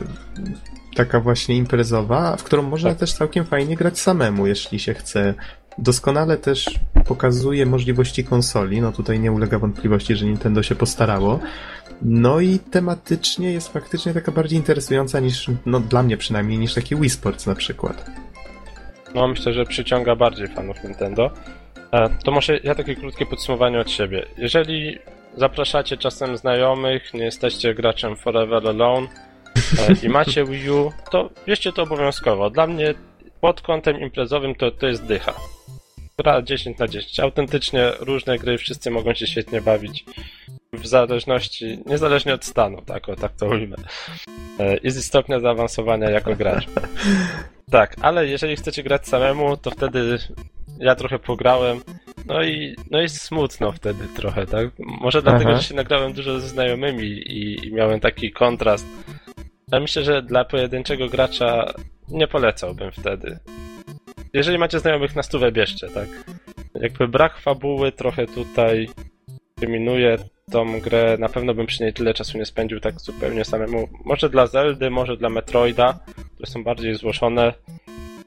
taka właśnie imprezowa, w którą można Tak. też całkiem fajnie grać samemu, jeśli się chce. Doskonale też pokazuje możliwości konsoli, no tutaj nie ulega wątpliwości, że Nintendo się postarało. No i tematycznie jest faktycznie taka bardziej interesująca niż, no dla mnie przynajmniej, niż taki Wii Sports na przykład. No myślę, że przyciąga bardziej fanów Nintendo. E, To może ja takie krótkie podsumowanie od siebie. Jeżeli zapraszacie czasem znajomych, nie jesteście graczem Forever Alone i macie Wii U, to bierzcie to obowiązkowo. Dla mnie pod kątem imprezowym to, to jest dycha. Gra 10 na 10. Autentycznie różne gry, wszyscy mogą się świetnie bawić. W zależności, niezależnie od stanu, tak, o, tak to ujmę. E, I z stopnia zaawansowania jako gracz. Tak, ale jeżeli chcecie grać samemu, to wtedy ja trochę pograłem. No i, no i smutno wtedy trochę, tak? Może dlatego, Aha. że się nagrałem dużo ze znajomymi i, i miałem taki kontrast. Ale myślę, że dla pojedynczego gracza nie polecałbym wtedy. Jeżeli macie znajomych na stówę, bierzcie, tak? Jakby brak fabuły trochę tutaj dominuje tą grę. Na pewno bym przy niej tyle czasu nie spędził tak zupełnie samemu. Może dla Zeldy, może dla Metroida, które są bardziej złożone.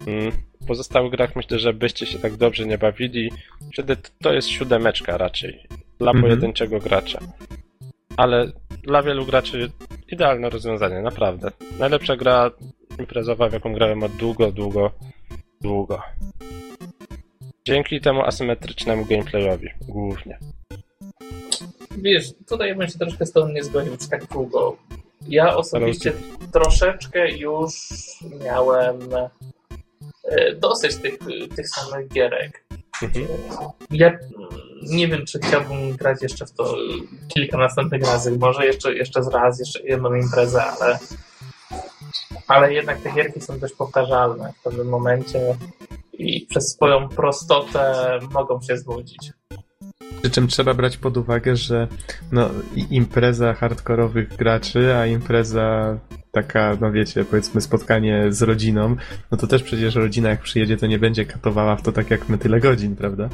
Mm, W pozostałych grach myślę, że byście się tak dobrze nie bawili. Wtedy to jest siódemeczka raczej. Dla Mhm. pojedynczego gracza. Ale dla wielu graczy idealne rozwiązanie, naprawdę. Najlepsza gra imprezowa, w jaką grałem od długo, długo, długo. Dzięki temu asymetrycznemu gameplayowi, głównie. Wiesz, tutaj bym się troszkę z tobą nie zgodził tak długo. Ja osobiście troszeczkę już miałem e, dosyć tych, tych samych gierek. Ja mm, nie wiem, czy chciałbym grać jeszcze w to kilka następnych razy. Może jeszcze, jeszcze z raz, jeszcze jedną imprezę, ale, ale jednak te gierki są dość powtarzalne w pewnym momencie i przez swoją prostotę mogą się znudzić. Przy czym trzeba brać pod uwagę, że no, impreza hardkorowych graczy, a impreza taka, no wiecie, powiedzmy spotkanie z rodziną, no to też przecież rodzina jak przyjedzie, to nie będzie katowała w to tak jak my tyle godzin, prawda?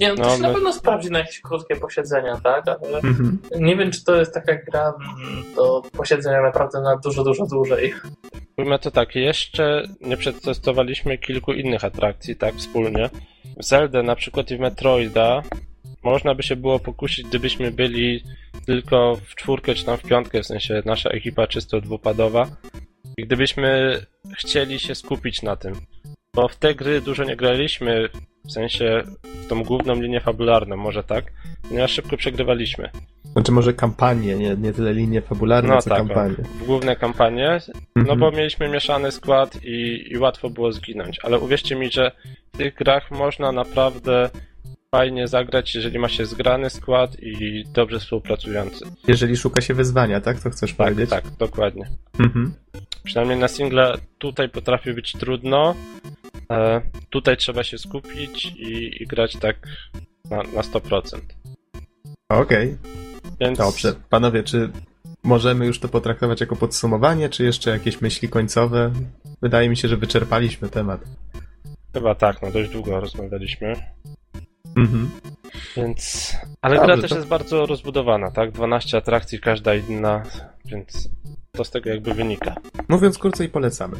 Nie, no, to No, się na my- pewno sprawdzi na jakieś krótkie posiedzenia, tak? Ale Mhm. nie wiem, czy to jest taka gra mm, do posiedzenia naprawdę na dużo, dużo dłużej. Ujmę to tak, jeszcze nie przetestowaliśmy kilku innych atrakcji, tak, wspólnie. W Zeldę na przykład i w Metroida można by się było pokusić, gdybyśmy byli tylko w czwórkę czy tam w piątkę, w sensie nasza ekipa czysto dwupadowa. I gdybyśmy chcieli się skupić na tym. Bo w te gry dużo nie graliśmy, w sensie w tą główną linię fabularną, może tak, ponieważ szybko przegrywaliśmy. Znaczy może kampanię, nie, nie tyle linie fabularne, No co tak, kampanię. w główne kampanie, no Mhm. bo mieliśmy mieszany skład i, i łatwo było zginąć. Ale uwierzcie mi, że w tych grach można naprawdę fajnie zagrać, jeżeli ma się zgrany skład i dobrze współpracujący. Jeżeli szuka się wyzwania, tak? To chcesz Tak, powiedzieć? tak, dokładnie. Mhm. Przynajmniej na single tutaj potrafi być trudno. E, tutaj trzeba się skupić i, i grać tak na, na 100%. Okej, Więc dobrze. Panowie, czy możemy już to potraktować jako podsumowanie, czy jeszcze jakieś myśli końcowe? Wydaje mi się, że wyczerpaliśmy temat. chyba tak, no dość długo rozmawialiśmy. Mhm. Więc. Ale Dobrze, gra też to- jest bardzo rozbudowana, tak? 12 atrakcji, każda inna, więc to z tego jakby wynika. Mówiąc krócej, polecamy.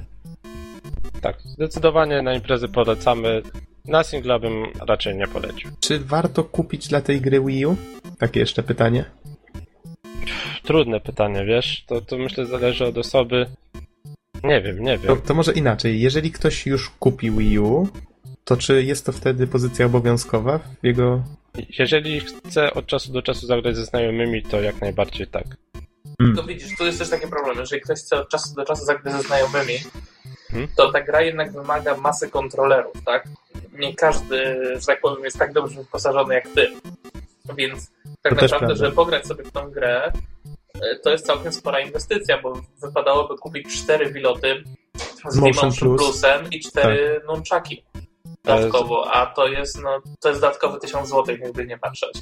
Tak, zdecydowanie na imprezy polecamy. Na singla bym raczej nie polecił. Czy warto kupić dla tej gry Wii U? Takie jeszcze pytanie. Trudne pytanie, wiesz? To, to myślę zależy od osoby. Nie wiem, nie To, wiem. to może inaczej. Jeżeli ktoś już kupił Wii U, to czy jest to wtedy pozycja obowiązkowa w jego... Jeżeli chce od czasu do czasu zagrać ze znajomymi, to jak najbardziej tak. To widzisz, tu jest też taki problem. Jeżeli ktoś chce od czasu do czasu zagrać ze znajomymi, Mhm. to ta gra jednak wymaga masy kontrolerów, tak? Nie każdy, że tak powiem, jest tak dobrze wyposażony jak ty. Więc tak To naprawdę, żeby pograć sobie w tą grę, e, to jest całkiem spora inwestycja, bo wypadałoby kupić cztery piloty z Motion Motion Plus. Plusem i cztery nunchaki To jest- dodatkowo, a to jest, no, to jest dodatkowy 1000 zł, jakby nie patrzeć.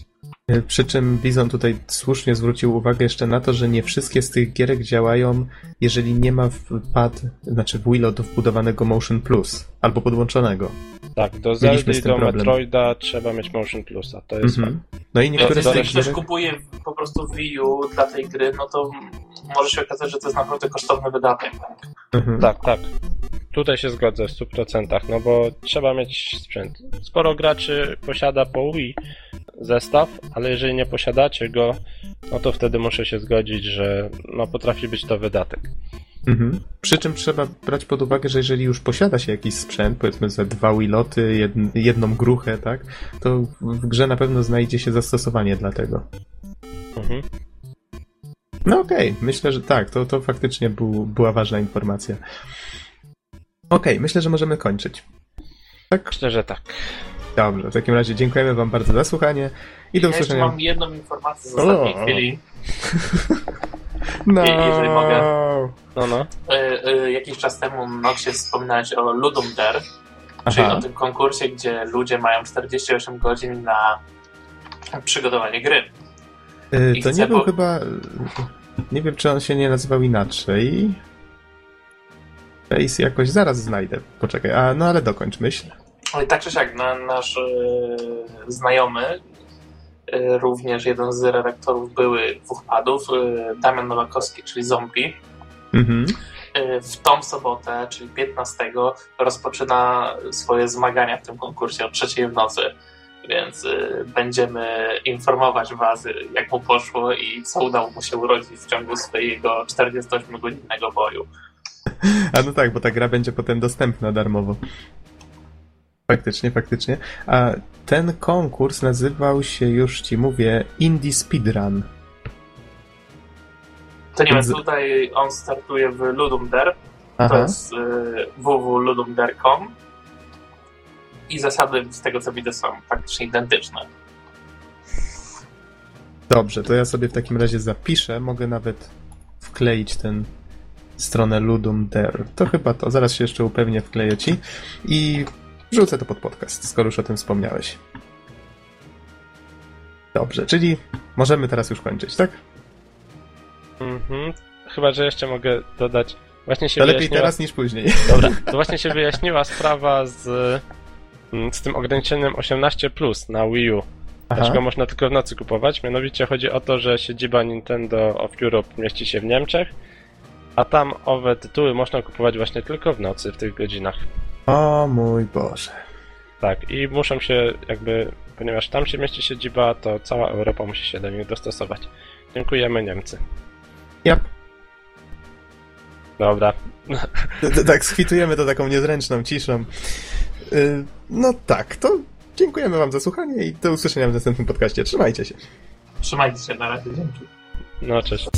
E, Przy czym Bizon tutaj słusznie zwrócił uwagę jeszcze na to, że nie wszystkie z tych gierek działają, jeżeli nie ma w pad, znaczy w Willow wbudowanego Motion Plus albo podłączonego. Tak, do Zelda z i do problem. Metroida trzeba mieć Motion Plusa, to jest Mhm. No i niektóre Więc z jeżeli ktoś gierek... kupuje po prostu Wii U dla tej gry, no to może się okazać, że to jest naprawdę kosztowny wydatek. Tak? Mhm. Tak, tak. Tutaj się zgodzę w 100%, no bo trzeba mieć sprzęt. Sporo graczy posiada po Wii zestaw, ale jeżeli nie posiadacie go, no to wtedy muszę się zgodzić, że no potrafi być to wydatek. Mhm. Przy czym trzeba brać pod uwagę, że jeżeli już posiada się jakiś sprzęt, powiedzmy ze dwa Wiloty, jedn, jedną gruchę, tak, to w grze na pewno znajdzie się zastosowanie dla tego. Mhm. No okej, myślę, że tak, to, to faktycznie był, była ważna informacja. Okej, myślę, że możemy kończyć. Tak? Myślę, że tak. Dobrze, w takim razie dziękujemy wam bardzo za słuchanie i do usłyszenia. mam jedną informację z ostatniej O. chwili. No. jeżeli mogę. No, no. Y, y, jakiś czas temu Noxie wspominałeś o Ludum Dare, czyli o tym konkursie, gdzie ludzie mają 48 godzin na przygotowanie gry. Y, To nie był po- chyba... Nie wiem, czy on się nie nazywał inaczej. Face jakoś zaraz znajdę. Poczekaj, a no ale dokończ myśl. Ale tak czy siak, na, nasz y, znajomy, y, również jeden z redaktorów były dwóch padów, y, Damian Nowakowski, czyli Zombie, Mhm. w tą sobotę, czyli 15, rozpoczyna swoje zmagania w tym konkursie o trzeciej w nocy. Więc y, będziemy informować Was, jak mu poszło i co udało mu się urodzić w ciągu swojego 48-godzinnego boju. A no tak, bo ta gra będzie potem dostępna darmowo. Faktycznie, faktycznie. A ten konkurs nazywał się, już ci mówię, Indie Speedrun. To nie wiem, tutaj on startuje w Ludum Dare, to Aha. jest y, www.ludumdare.com i zasady z tego co widzę są praktycznie identyczne. Dobrze, to ja sobie w takim razie zapiszę. Mogę nawet wkleić tę stronę Ludum Dare. To chyba to. Zaraz się jeszcze upewnię, wkleję ci i wrzucę to pod podcast, skoro już o tym wspomniałeś. Dobrze, czyli możemy teraz już kończyć, tak? Mhm. Chyba, że jeszcze mogę dodać. Właśnie się To lepiej wyjaśniła... teraz niż później. Dobra, to właśnie się wyjaśniła sprawa z, mm, z tym ograniczeniem 18 na Wii U. Dlaczego można tylko w nocy kupować? Mianowicie chodzi o to, że siedziba Nintendo of Europe mieści się w Niemczech, a tam owe tytuły można kupować właśnie tylko w nocy, w tych godzinach. O mój Boże. Tak, i muszą się jakby, ponieważ tam się mieści siedziba, to cała Europa musi się do nich dostosować. Dziękujemy Niemcy. Yep. Dobra, Tak, schwitujemy to taką niezręczną ciszą. Y, No tak, to dziękujemy wam za słuchanie i do usłyszenia w następnym podcaście. Trzymajcie się. Trzymajcie się, na razie, dzięki. no cześć.